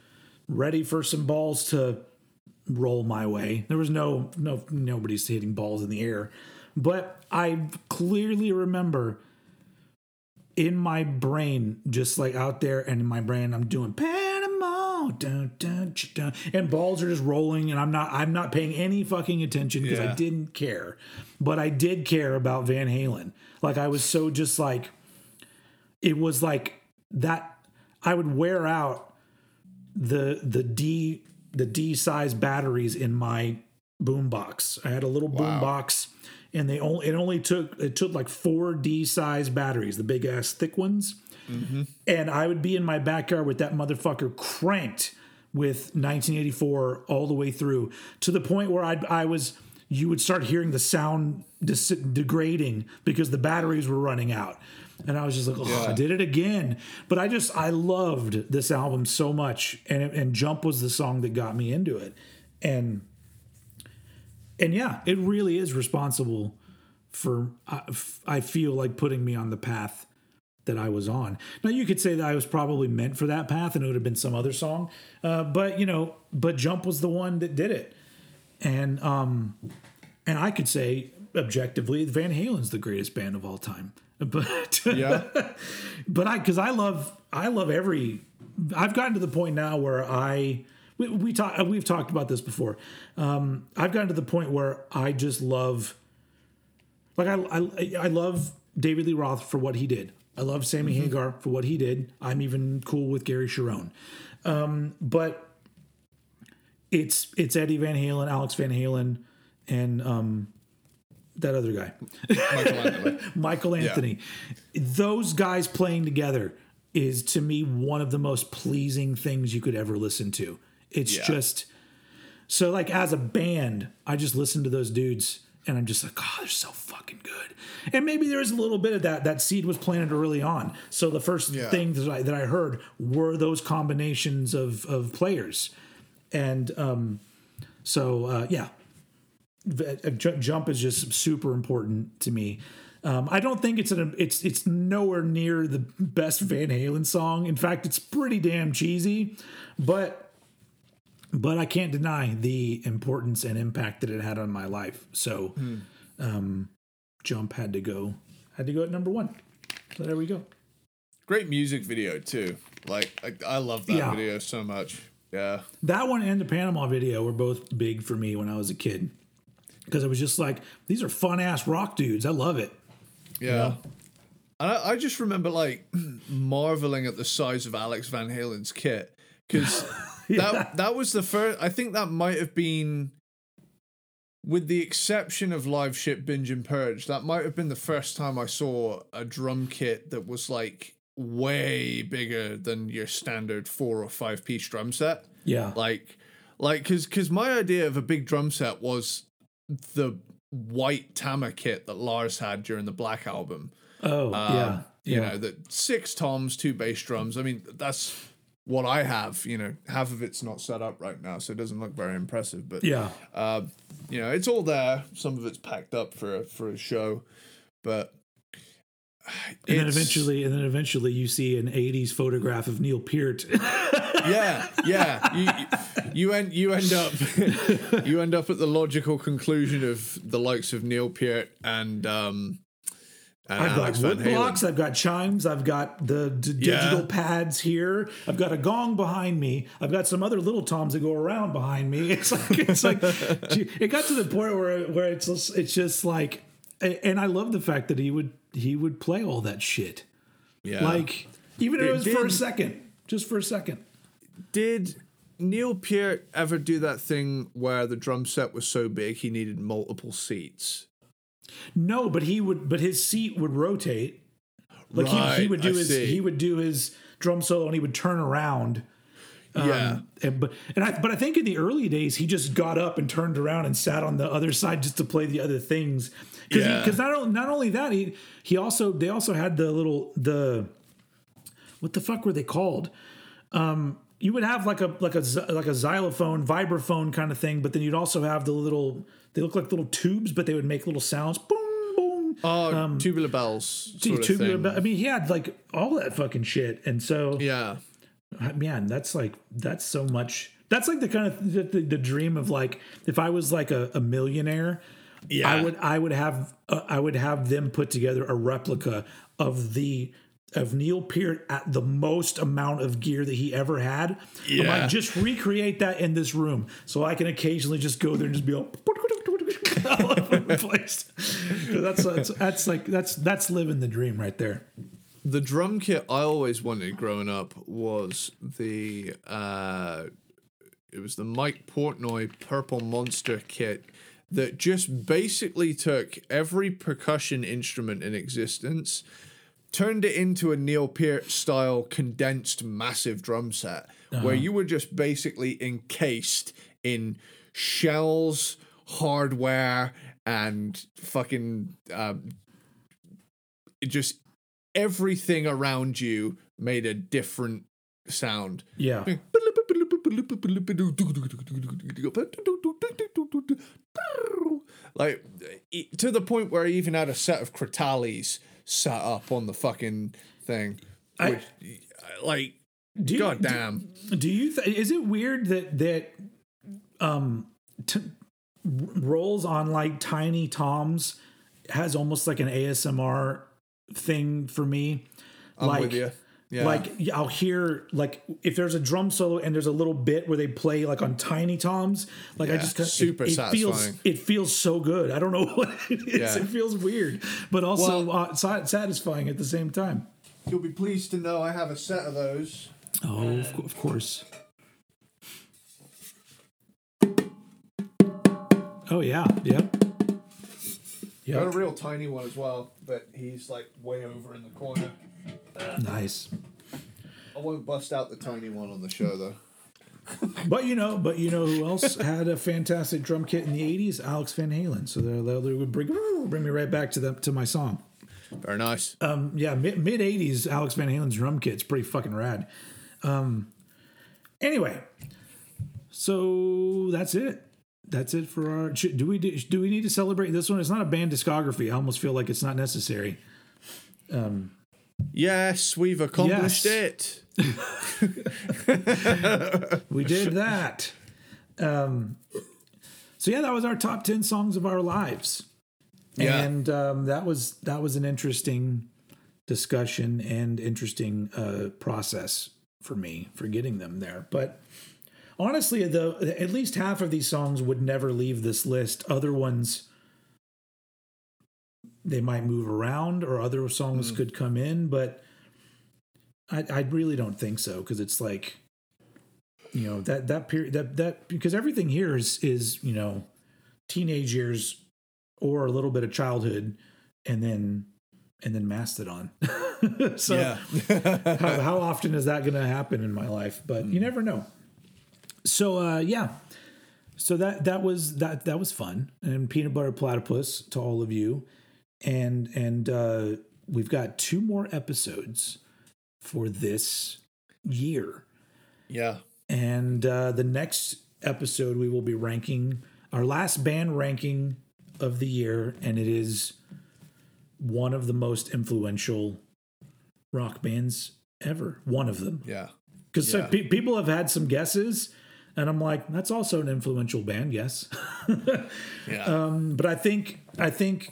ready for some balls to roll my way. There was no no nobody's hitting balls in the air, but I clearly remember in my brain, just like out there and in my brain, I'm doing Panama, dun, dun, and balls are just rolling, and I'm not, I'm not paying any fucking attention because I didn't care, but I did care about Van Halen. Like I was so just like, it was like that. I would wear out the the D the D size batteries in my boombox. I had a little Wow. boombox and they only it only took it took like four D size batteries, the big ass thick ones. Mm-hmm. And I would be in my backyard with that motherfucker cranked with 1984 all the way through to the point where I I was you would start hearing the sound dis- degrading because the batteries were running out. And I was just like, oh, I did it again. But I just, I loved this album so much. And, and Jump was the song that got me into it. And, and yeah, it really is responsible for, uh, I, I feel like putting me on the path that I was on. Now you could say that I was probably meant for that path and it would have been some other song. Uh, but you know, but Jump was the one that did it. And, um, and I could say objectively, Van Halen's the greatest band of all time. But Yeah. but I because I love I love every. I've gotten to the point now where I we, we talk we've talked about this before. Um, I've gotten to the point where I just love like I I, I love David Lee Roth for what he did. I love Sammy Hagar for what he did. I'm even cool with Gary Cherone. Um, but it's it's Eddie Van Halen, Alex Van Halen, and um, that other guy. Michelangelo. Michael Anthony. Those guys playing together is to me one of the most pleasing things you could ever listen to. It's Yeah. just so like as a band, I just listen to those dudes and I'm just like, oh, they're so fucking good. And maybe there was a little bit of that. That seed was planted early on. So the first Yeah. thing that I, that I heard were those combinations of of players, and um, so uh, yeah, uh, jump is just super important to me. Um, I don't think it's an it's it's nowhere near the best Van Halen song. In fact, it's pretty damn cheesy, but but I can't deny the importance and impact that it had on my life. So, um, jump had to go had to go at number one. So there we go. Great music video too. Like I, I love that Yeah. video so much. Yeah. That one and the Panama video were both big for me when I was a kid because it was just like these are fun ass rock dudes. I love it. Yeah. And I, I just remember like marveling at the size of Alex Van Halen's kit because that that was the first. I think that might have been, with the exception of Live Shit Binge and Purge, that might have been the first time I saw a drum kit that was like way bigger than your standard four or five piece drum set. Yeah. Like, like, cause, cause my idea of a big drum set was the white Tama kit that Lars had during the Black album. Oh uh, yeah. You Yeah. know, that six toms, two bass drums. I mean, that's what I have. You know, half of it's not set up right now, so it doesn't look very impressive. But Yeah. uh, you know, it's all there. Some of it's packed up for a, for a show, but And then eventually, and then eventually, you see an '80s photograph of Neil Peart. yeah, yeah. You, you end you end up you end up at the logical conclusion of the likes of Neil Peart and um and I've Alex got Van wood Halen. blocks. I've got chimes. I've got the d- digital Yeah. pads here. I've got a gong behind me. I've got some other little toms that go around behind me. It's like it's like it got to the point where where it's just- it's just like, and I love the fact that he would he would play all that shit. Yeah. Like even if it It was for a second, just for a second. Did Neil Peart ever do that thing where the drum set was so big he needed multiple seats? No, but he would, but his seat would rotate. Like he, he would do I his see. he would do his drum solo and he would turn around. yeah. And, but and I but I think in the early days he just got up and turned around and sat on the other side just to play the other things. Because Yeah. not only not only that he he also they also had the little the what the fuck were they called? Um, you would have like a like a like a xylophone vibraphone kind of thing, but then you'd also have the little they look like little tubes, but they would make little sounds. Boom boom. Oh, tubular bells Tubular thing. bell- I mean, he had like all that fucking shit, and so yeah. man that's like that's so much that's like the kind of the, the, the dream of like if i was like a, a millionaire Yeah. i would i would have uh, i would have them put together a replica of the of neil peart at the most amount of gear that he ever had i'm Yeah. like just recreate that in this room so i can occasionally just go there and just be all all over the place. That's, that's that's like that's that's living the dream right there. The drum kit I always wanted growing up was the uh it was the Mike Portnoy Purple Monster kit that just basically took every percussion instrument in existence, turned it into a Neil Peart style condensed massive drum set where you were just basically encased in shells, hardware, and fucking um, just everything around you made a different sound. yeah Like to the point where I even had a set of crotales sat up on the fucking thing. I- Which, like, Do you- god do- damn. Do you? Th- is it weird that that um, t- rolls on like tiny toms has almost like an ASMR thing for me. I'm like, with you. Yeah. Like I'll hear like if there's a drum solo and there's a little bit where they play like on tiny toms, like I just kinda- super it, it feels satisfying. it feels so good. I don't know what it is. Yeah. It feels weird, but also Well- uh, sa- satisfying at the same time. You'll be pleased to know I have a set of those. Oh, of, co- of course. Oh yeah, yep. Got a real tiny one as well, but he's like way over in the corner. Nice. I won't bust out the tiny one on the show though. But you know, but you know who else had a fantastic drum kit in the '80s? Alex Van Halen. So they would bring bring me right back to the to my song. Very nice. Um, yeah, mid mid '80s Alex Van Halen's drum kit's pretty fucking rad. Um, anyway, so that's it. That's it for our. Do we do, do we need to celebrate this one? It's not a band discography. I almost feel like it's not necessary. yes, we've accomplished Yes. it. We did that. Um, so yeah, that was our top ten songs of our lives. Yeah. and um, that was that was an interesting discussion and interesting uh, process for me for getting them there. But honestly, the at least half of these songs would never leave this list. Other ones they might move around, or other songs hmm. could come in, but I, I really don't think so because it's like you know that that period that that because everything here is is you know teenage years or a little bit of childhood and then and then mastodon. So how, how often is that going to happen in my life? But you hmm. never know so uh yeah so that that was that that was fun and peanut butter platypus to all of you and and uh we've got two more episodes for this year yeah. and uh, the next episode, we will be ranking our last band ranking of the year, and it is one of the most influential rock bands ever. One of them, Yeah. because Yeah. people have had some guesses, and I'm like, that's also an influential band, yes. Yeah. Um, but I think I think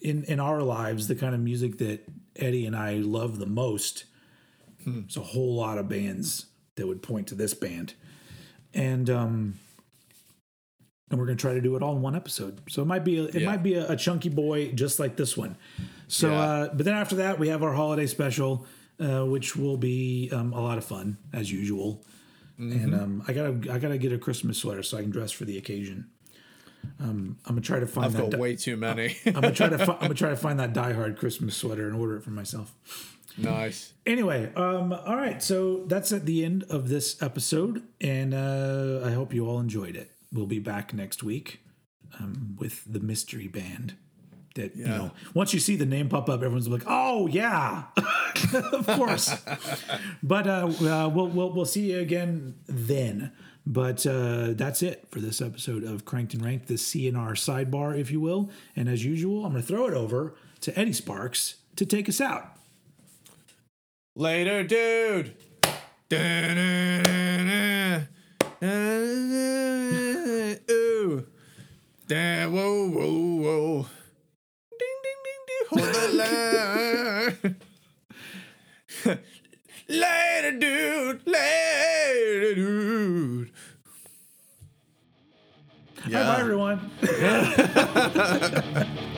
in in our lives, the kind of music that Eddie and I love the most, there's a whole lot of bands that would point to this band, and um, and we're gonna try to do it all in one episode. So it might be a, it Yeah. might be a, a chunky boy just like this one. So, Yeah. uh, but then after that, we have our holiday special, uh, which will be um, a lot of fun as usual. And um, I gotta I gotta get a Christmas sweater so I can dress for the occasion. Um, I'm gonna try to find I've that. got way too many. I'm gonna try to fi- I'm gonna try to find that Die Hard Christmas sweater and order it for myself. nice. Anyway, um, all right, so that's at the end of this episode, and uh, I hope you all enjoyed it. We'll be back next week um, with the mystery band. That you know, once you see the name pop up, everyone's like, "Oh yeah, of course." but uh, uh, we'll we'll we'll see you again then. But uh, that's it for this episode of Cranked and Ranked, the C&R sidebar, if you will. And as usual, I'm going to throw it over to Eddie Sparks to take us out. Later, dude. Ooh. Da- whoa, whoa, whoa. Ding, ding, ding, ding. Hold the line. Later, dude. Later, dude. Bye, bye, everyone.